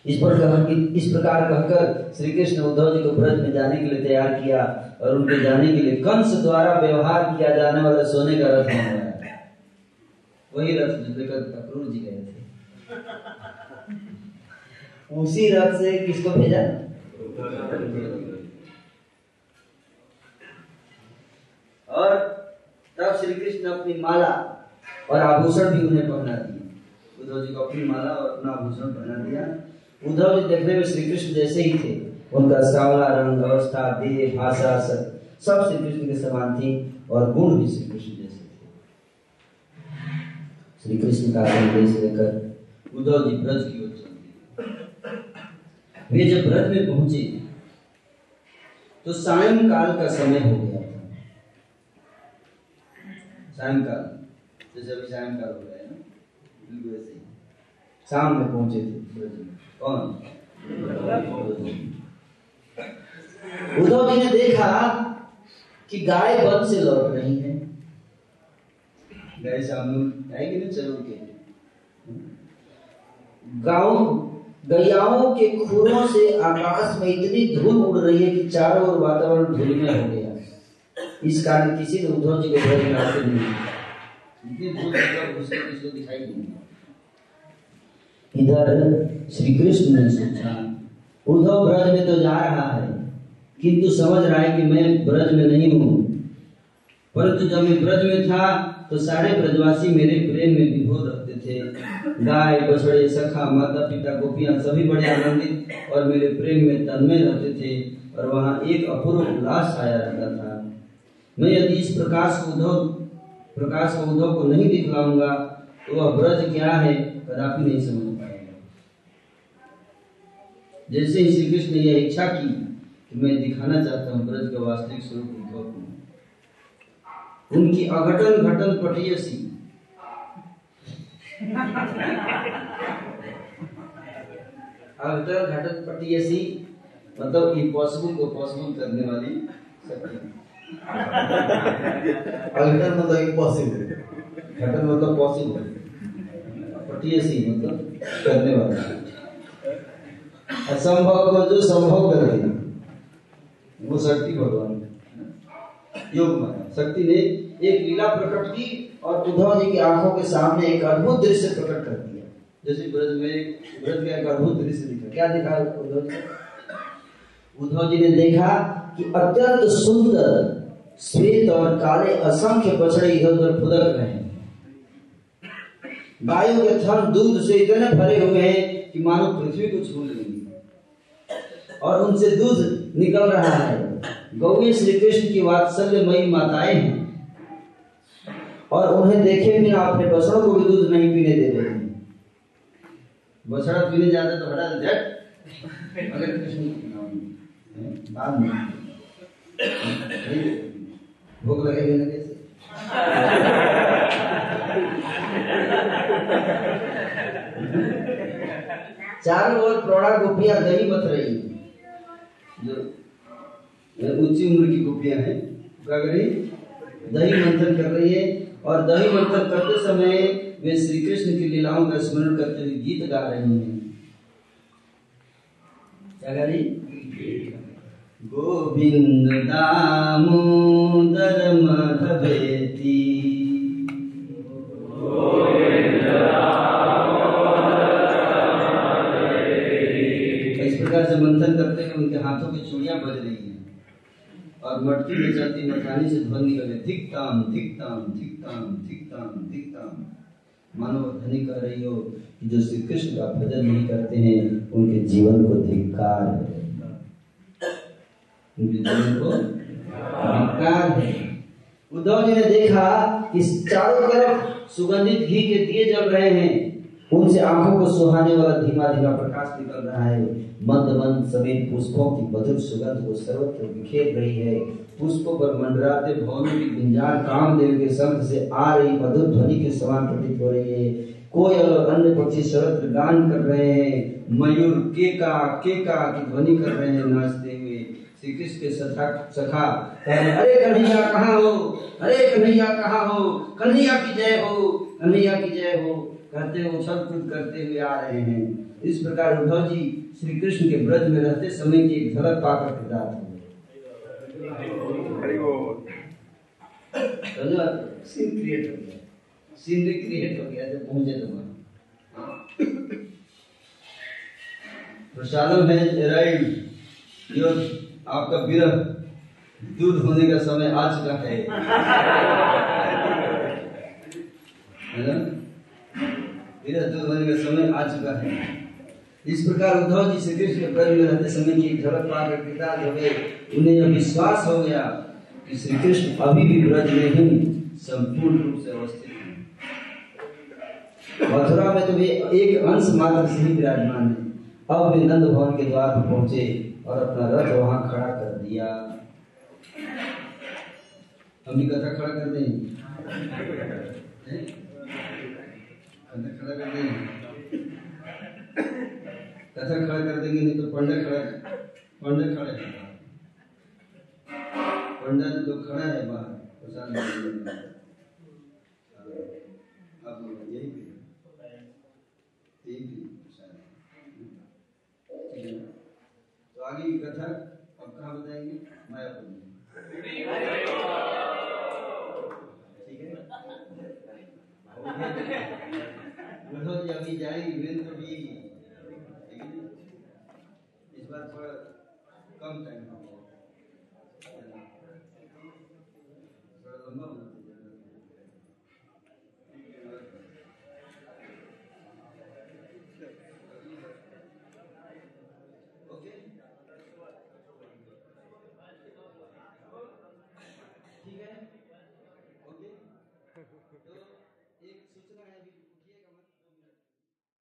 इस प्रकार इस प्रकार कहकर श्री कृष्ण उद्धव जी को ब्रज में जाने के लिए तैयार किया और उनके जाने के लिए कंस द्वारा व्यवहार किया जाने वाला सोने का रथ मंगवाया वही रथ जो लेकर अक्रूर जी गए थे। उसी रथ से किसको भेजा? और तब श्री कृष्ण अपनी माला और आभूषण भी उन्हें पहना दिए। उद्धव जी को अपनी माला और अपना आभूषण पहना दिया। उद्धव जी देखने में श्री कृष्ण जैसे ही थे। उनका सांवला रंग अवस्था, देह, भाषा, सब श्री कृष्ण के समान थी और गुण भी श्री कृष्ण जैसे थे। श्री कृष्ण का संदेश लेकर उद्धव जी ब्रज की ओर चल वे जब ब्रज में पहुँचे तो सायंकाल का समय हो गया। सायंकाल। जैसे अभी सायंकाल हो गया है ना, बिल्कुल ऐसे ही। शाम में पहुँचे थे कौन? उद्धव जी ने देखा कि गाय वन से लौट रही है। गाय सामने आएगी ना चलो के गाँव गैयाओं के खुरों से आकाश में इतनी धूल उड़ रही है कि चारों ओर वातावरण धूल में हो गया इस कारण किसी ने उद्धव जी को नहीं को दिखाई नहीं इधर श्री कृष्ण ने सोचा उद्धव ब्रज में तो जा रहा है किंतु समझ रहा है कि मैं ब्रज में नहीं हूँ। परंतु जब मैं ब्रज में था तो सारे ब्रजवासी मेरे प्रेम में विभोर रहते थे। गाय बछड़े सखा माता पिता गोपियाँ सभी बड़े आनंदित और मेरे प्रेम में तन्मय रहते थे और वहाँ एक अपूर्व उल्लास आया रहता था। मैं यदि इस प्रकाश को उद्धव, प्रकाश को उद्धव को नहीं दिखलाऊँगा तो वह ब्रज क्या है, कदापि नहीं समझ पाएगा। जैसे ही श्री कृष्ण ने यह इच्छा की कि मैं दिखाना चाहता हूँ ब्रज का वास्तविक स्वरूप उद्धव को, उनकी अघटन घटन पटियसी अघटन घटन पटियसी मतलब इम्पॉसिबल को पॉसिबल करने वाली शक्ति। अघटन मतलब इम्पॉसिबल घटन मतलब पॉसिबल पटियसी मतलब करने वाला असंभव को जो संभव कर देना वो शक्ति भगवान योग माया। शक्ति ने एक लीला प्रकट की और उद्धव जी की आँखों के सामने एक अद्भुत दृश्य प्रकट कर दिया। जैसे ब्रज में ब्रज में एक अद्भुत दृश्य दिखा। क्या दिखा उद्धव जी? उद्धव जी ने देखा कि अत्यंत सुंदर श्वेत और काले असंख्य बछड़े इधर उधर फुदक रहे हैं। गायों के थन दूध से इतने भरे हुए हैं कि मानो पृथ्वी को छू लेंगे। और उनसे दूध निकल रहा है। गौरी श्री कृष्ण की वात्सल्यमयी माताएँ हैं। और उन्हें देखे बिना अपने बछड़ों को भी दूध नहीं पीने दे रहे हैं। बछड़ा पीने जाते तो हटा झट अगर कृष्ण? बाद में। भूख लगेगी ना कैसे चारों ओर प्रौढ़ा गोपियाँ दही मत रही जो ऊँची उम्र की गोपियाँ हैं क्या कर रही दही मंथन कर रही है और दही मंथन करते समय वे श्री कृष्ण की लीलाओं का स्मरण करते हुए गीत गा रही हैं। क्या गा रही? दामोदर इस प्रकार से मंथन करते उनके हाथों की चूड़ियाँ बज रही हैं और मटकी में चलती मठानी से ध्वनि निकल मानो रही हो कि जो श्री कृष्ण का भजन नहीं करते हैं, उनके जीवन को धिक्कार है। को उद्धव जी ने देखा कि चारों तरफ़ सुगंधित घी के दिए जल रहे हैं। उनसे आँखों को सुहाने वाला धीमा धीमा प्रकाश निकल रहा है। मंद मंद समेत पुष्पों की मधुर सुगंध को सर्वत्र बिखेर रही है। पुष्पों पर मंडराते भवनों की गुंजार कामदेव के शब्द से आ रही मधुर ध्वनि के समान प्रतीत हो रही है। कोयल और अन्य पक्षी सर्वत्र गान कर रहे हैं। मयूर केका केका की ध्वनि कर रहे हैं। नाचते हुए श्री कृष्ण के सखा सखा अरे कन्हैया कहाँ हो? अरे कन्हैया कहाँ हो? कन्हैया की जय हो कन्हैया की जय हो। कहते हुए उछल कूद करते हुए आ रहे हैं। इस प्रकार उद्धव जी श्री कृष्ण के ब्रज में रहते समय की एक झलक पाकर कृतार्थ हो गए। सीन क्रिएट हो गया। सीनरी क्रिएट हो गया जब पहुँचे तो वहाँ। प्रसादम है राइड यो आपका विरह दूर होने का समय आ चुका है। विरह दूर होने का समय आ चुका है। इस प्रकार उद्धव जी श्री कृष्ण के ब्रज में रहते समय की झलक पाकर कृतार्थ हो गए। उन्हें यह विश्वास हो गया कि श्री कृष्ण अभी भी ब्रज में ही, संपूर्ण रूप से अवस्थित हैं। मथुरा में तो वे एक अंश मात्र से ही विराजमान है। अब वे नंद भवन के द्वार पर पहुँचे। और अपना रथ वहाँ खड़ा कर दिया। हम भी कथा खड़ा कर दें? कथा खड़ा कर दें कथा खड़ा कर देंगे, नहीं तो पंडा खड़ा पंडा खड़ा है। पंडा तो खड़ा है बाहर प्रसाद। अब यही पे यही पे प्रसाद ठीक है आगे की कथा अब कहाँ बताएँगे? मायापुर में। ठीक है? अभी जाएँगे, वीरेंद्र भी? इस बार थोड़ा कम टाइम हो गया थोड़ा लंबा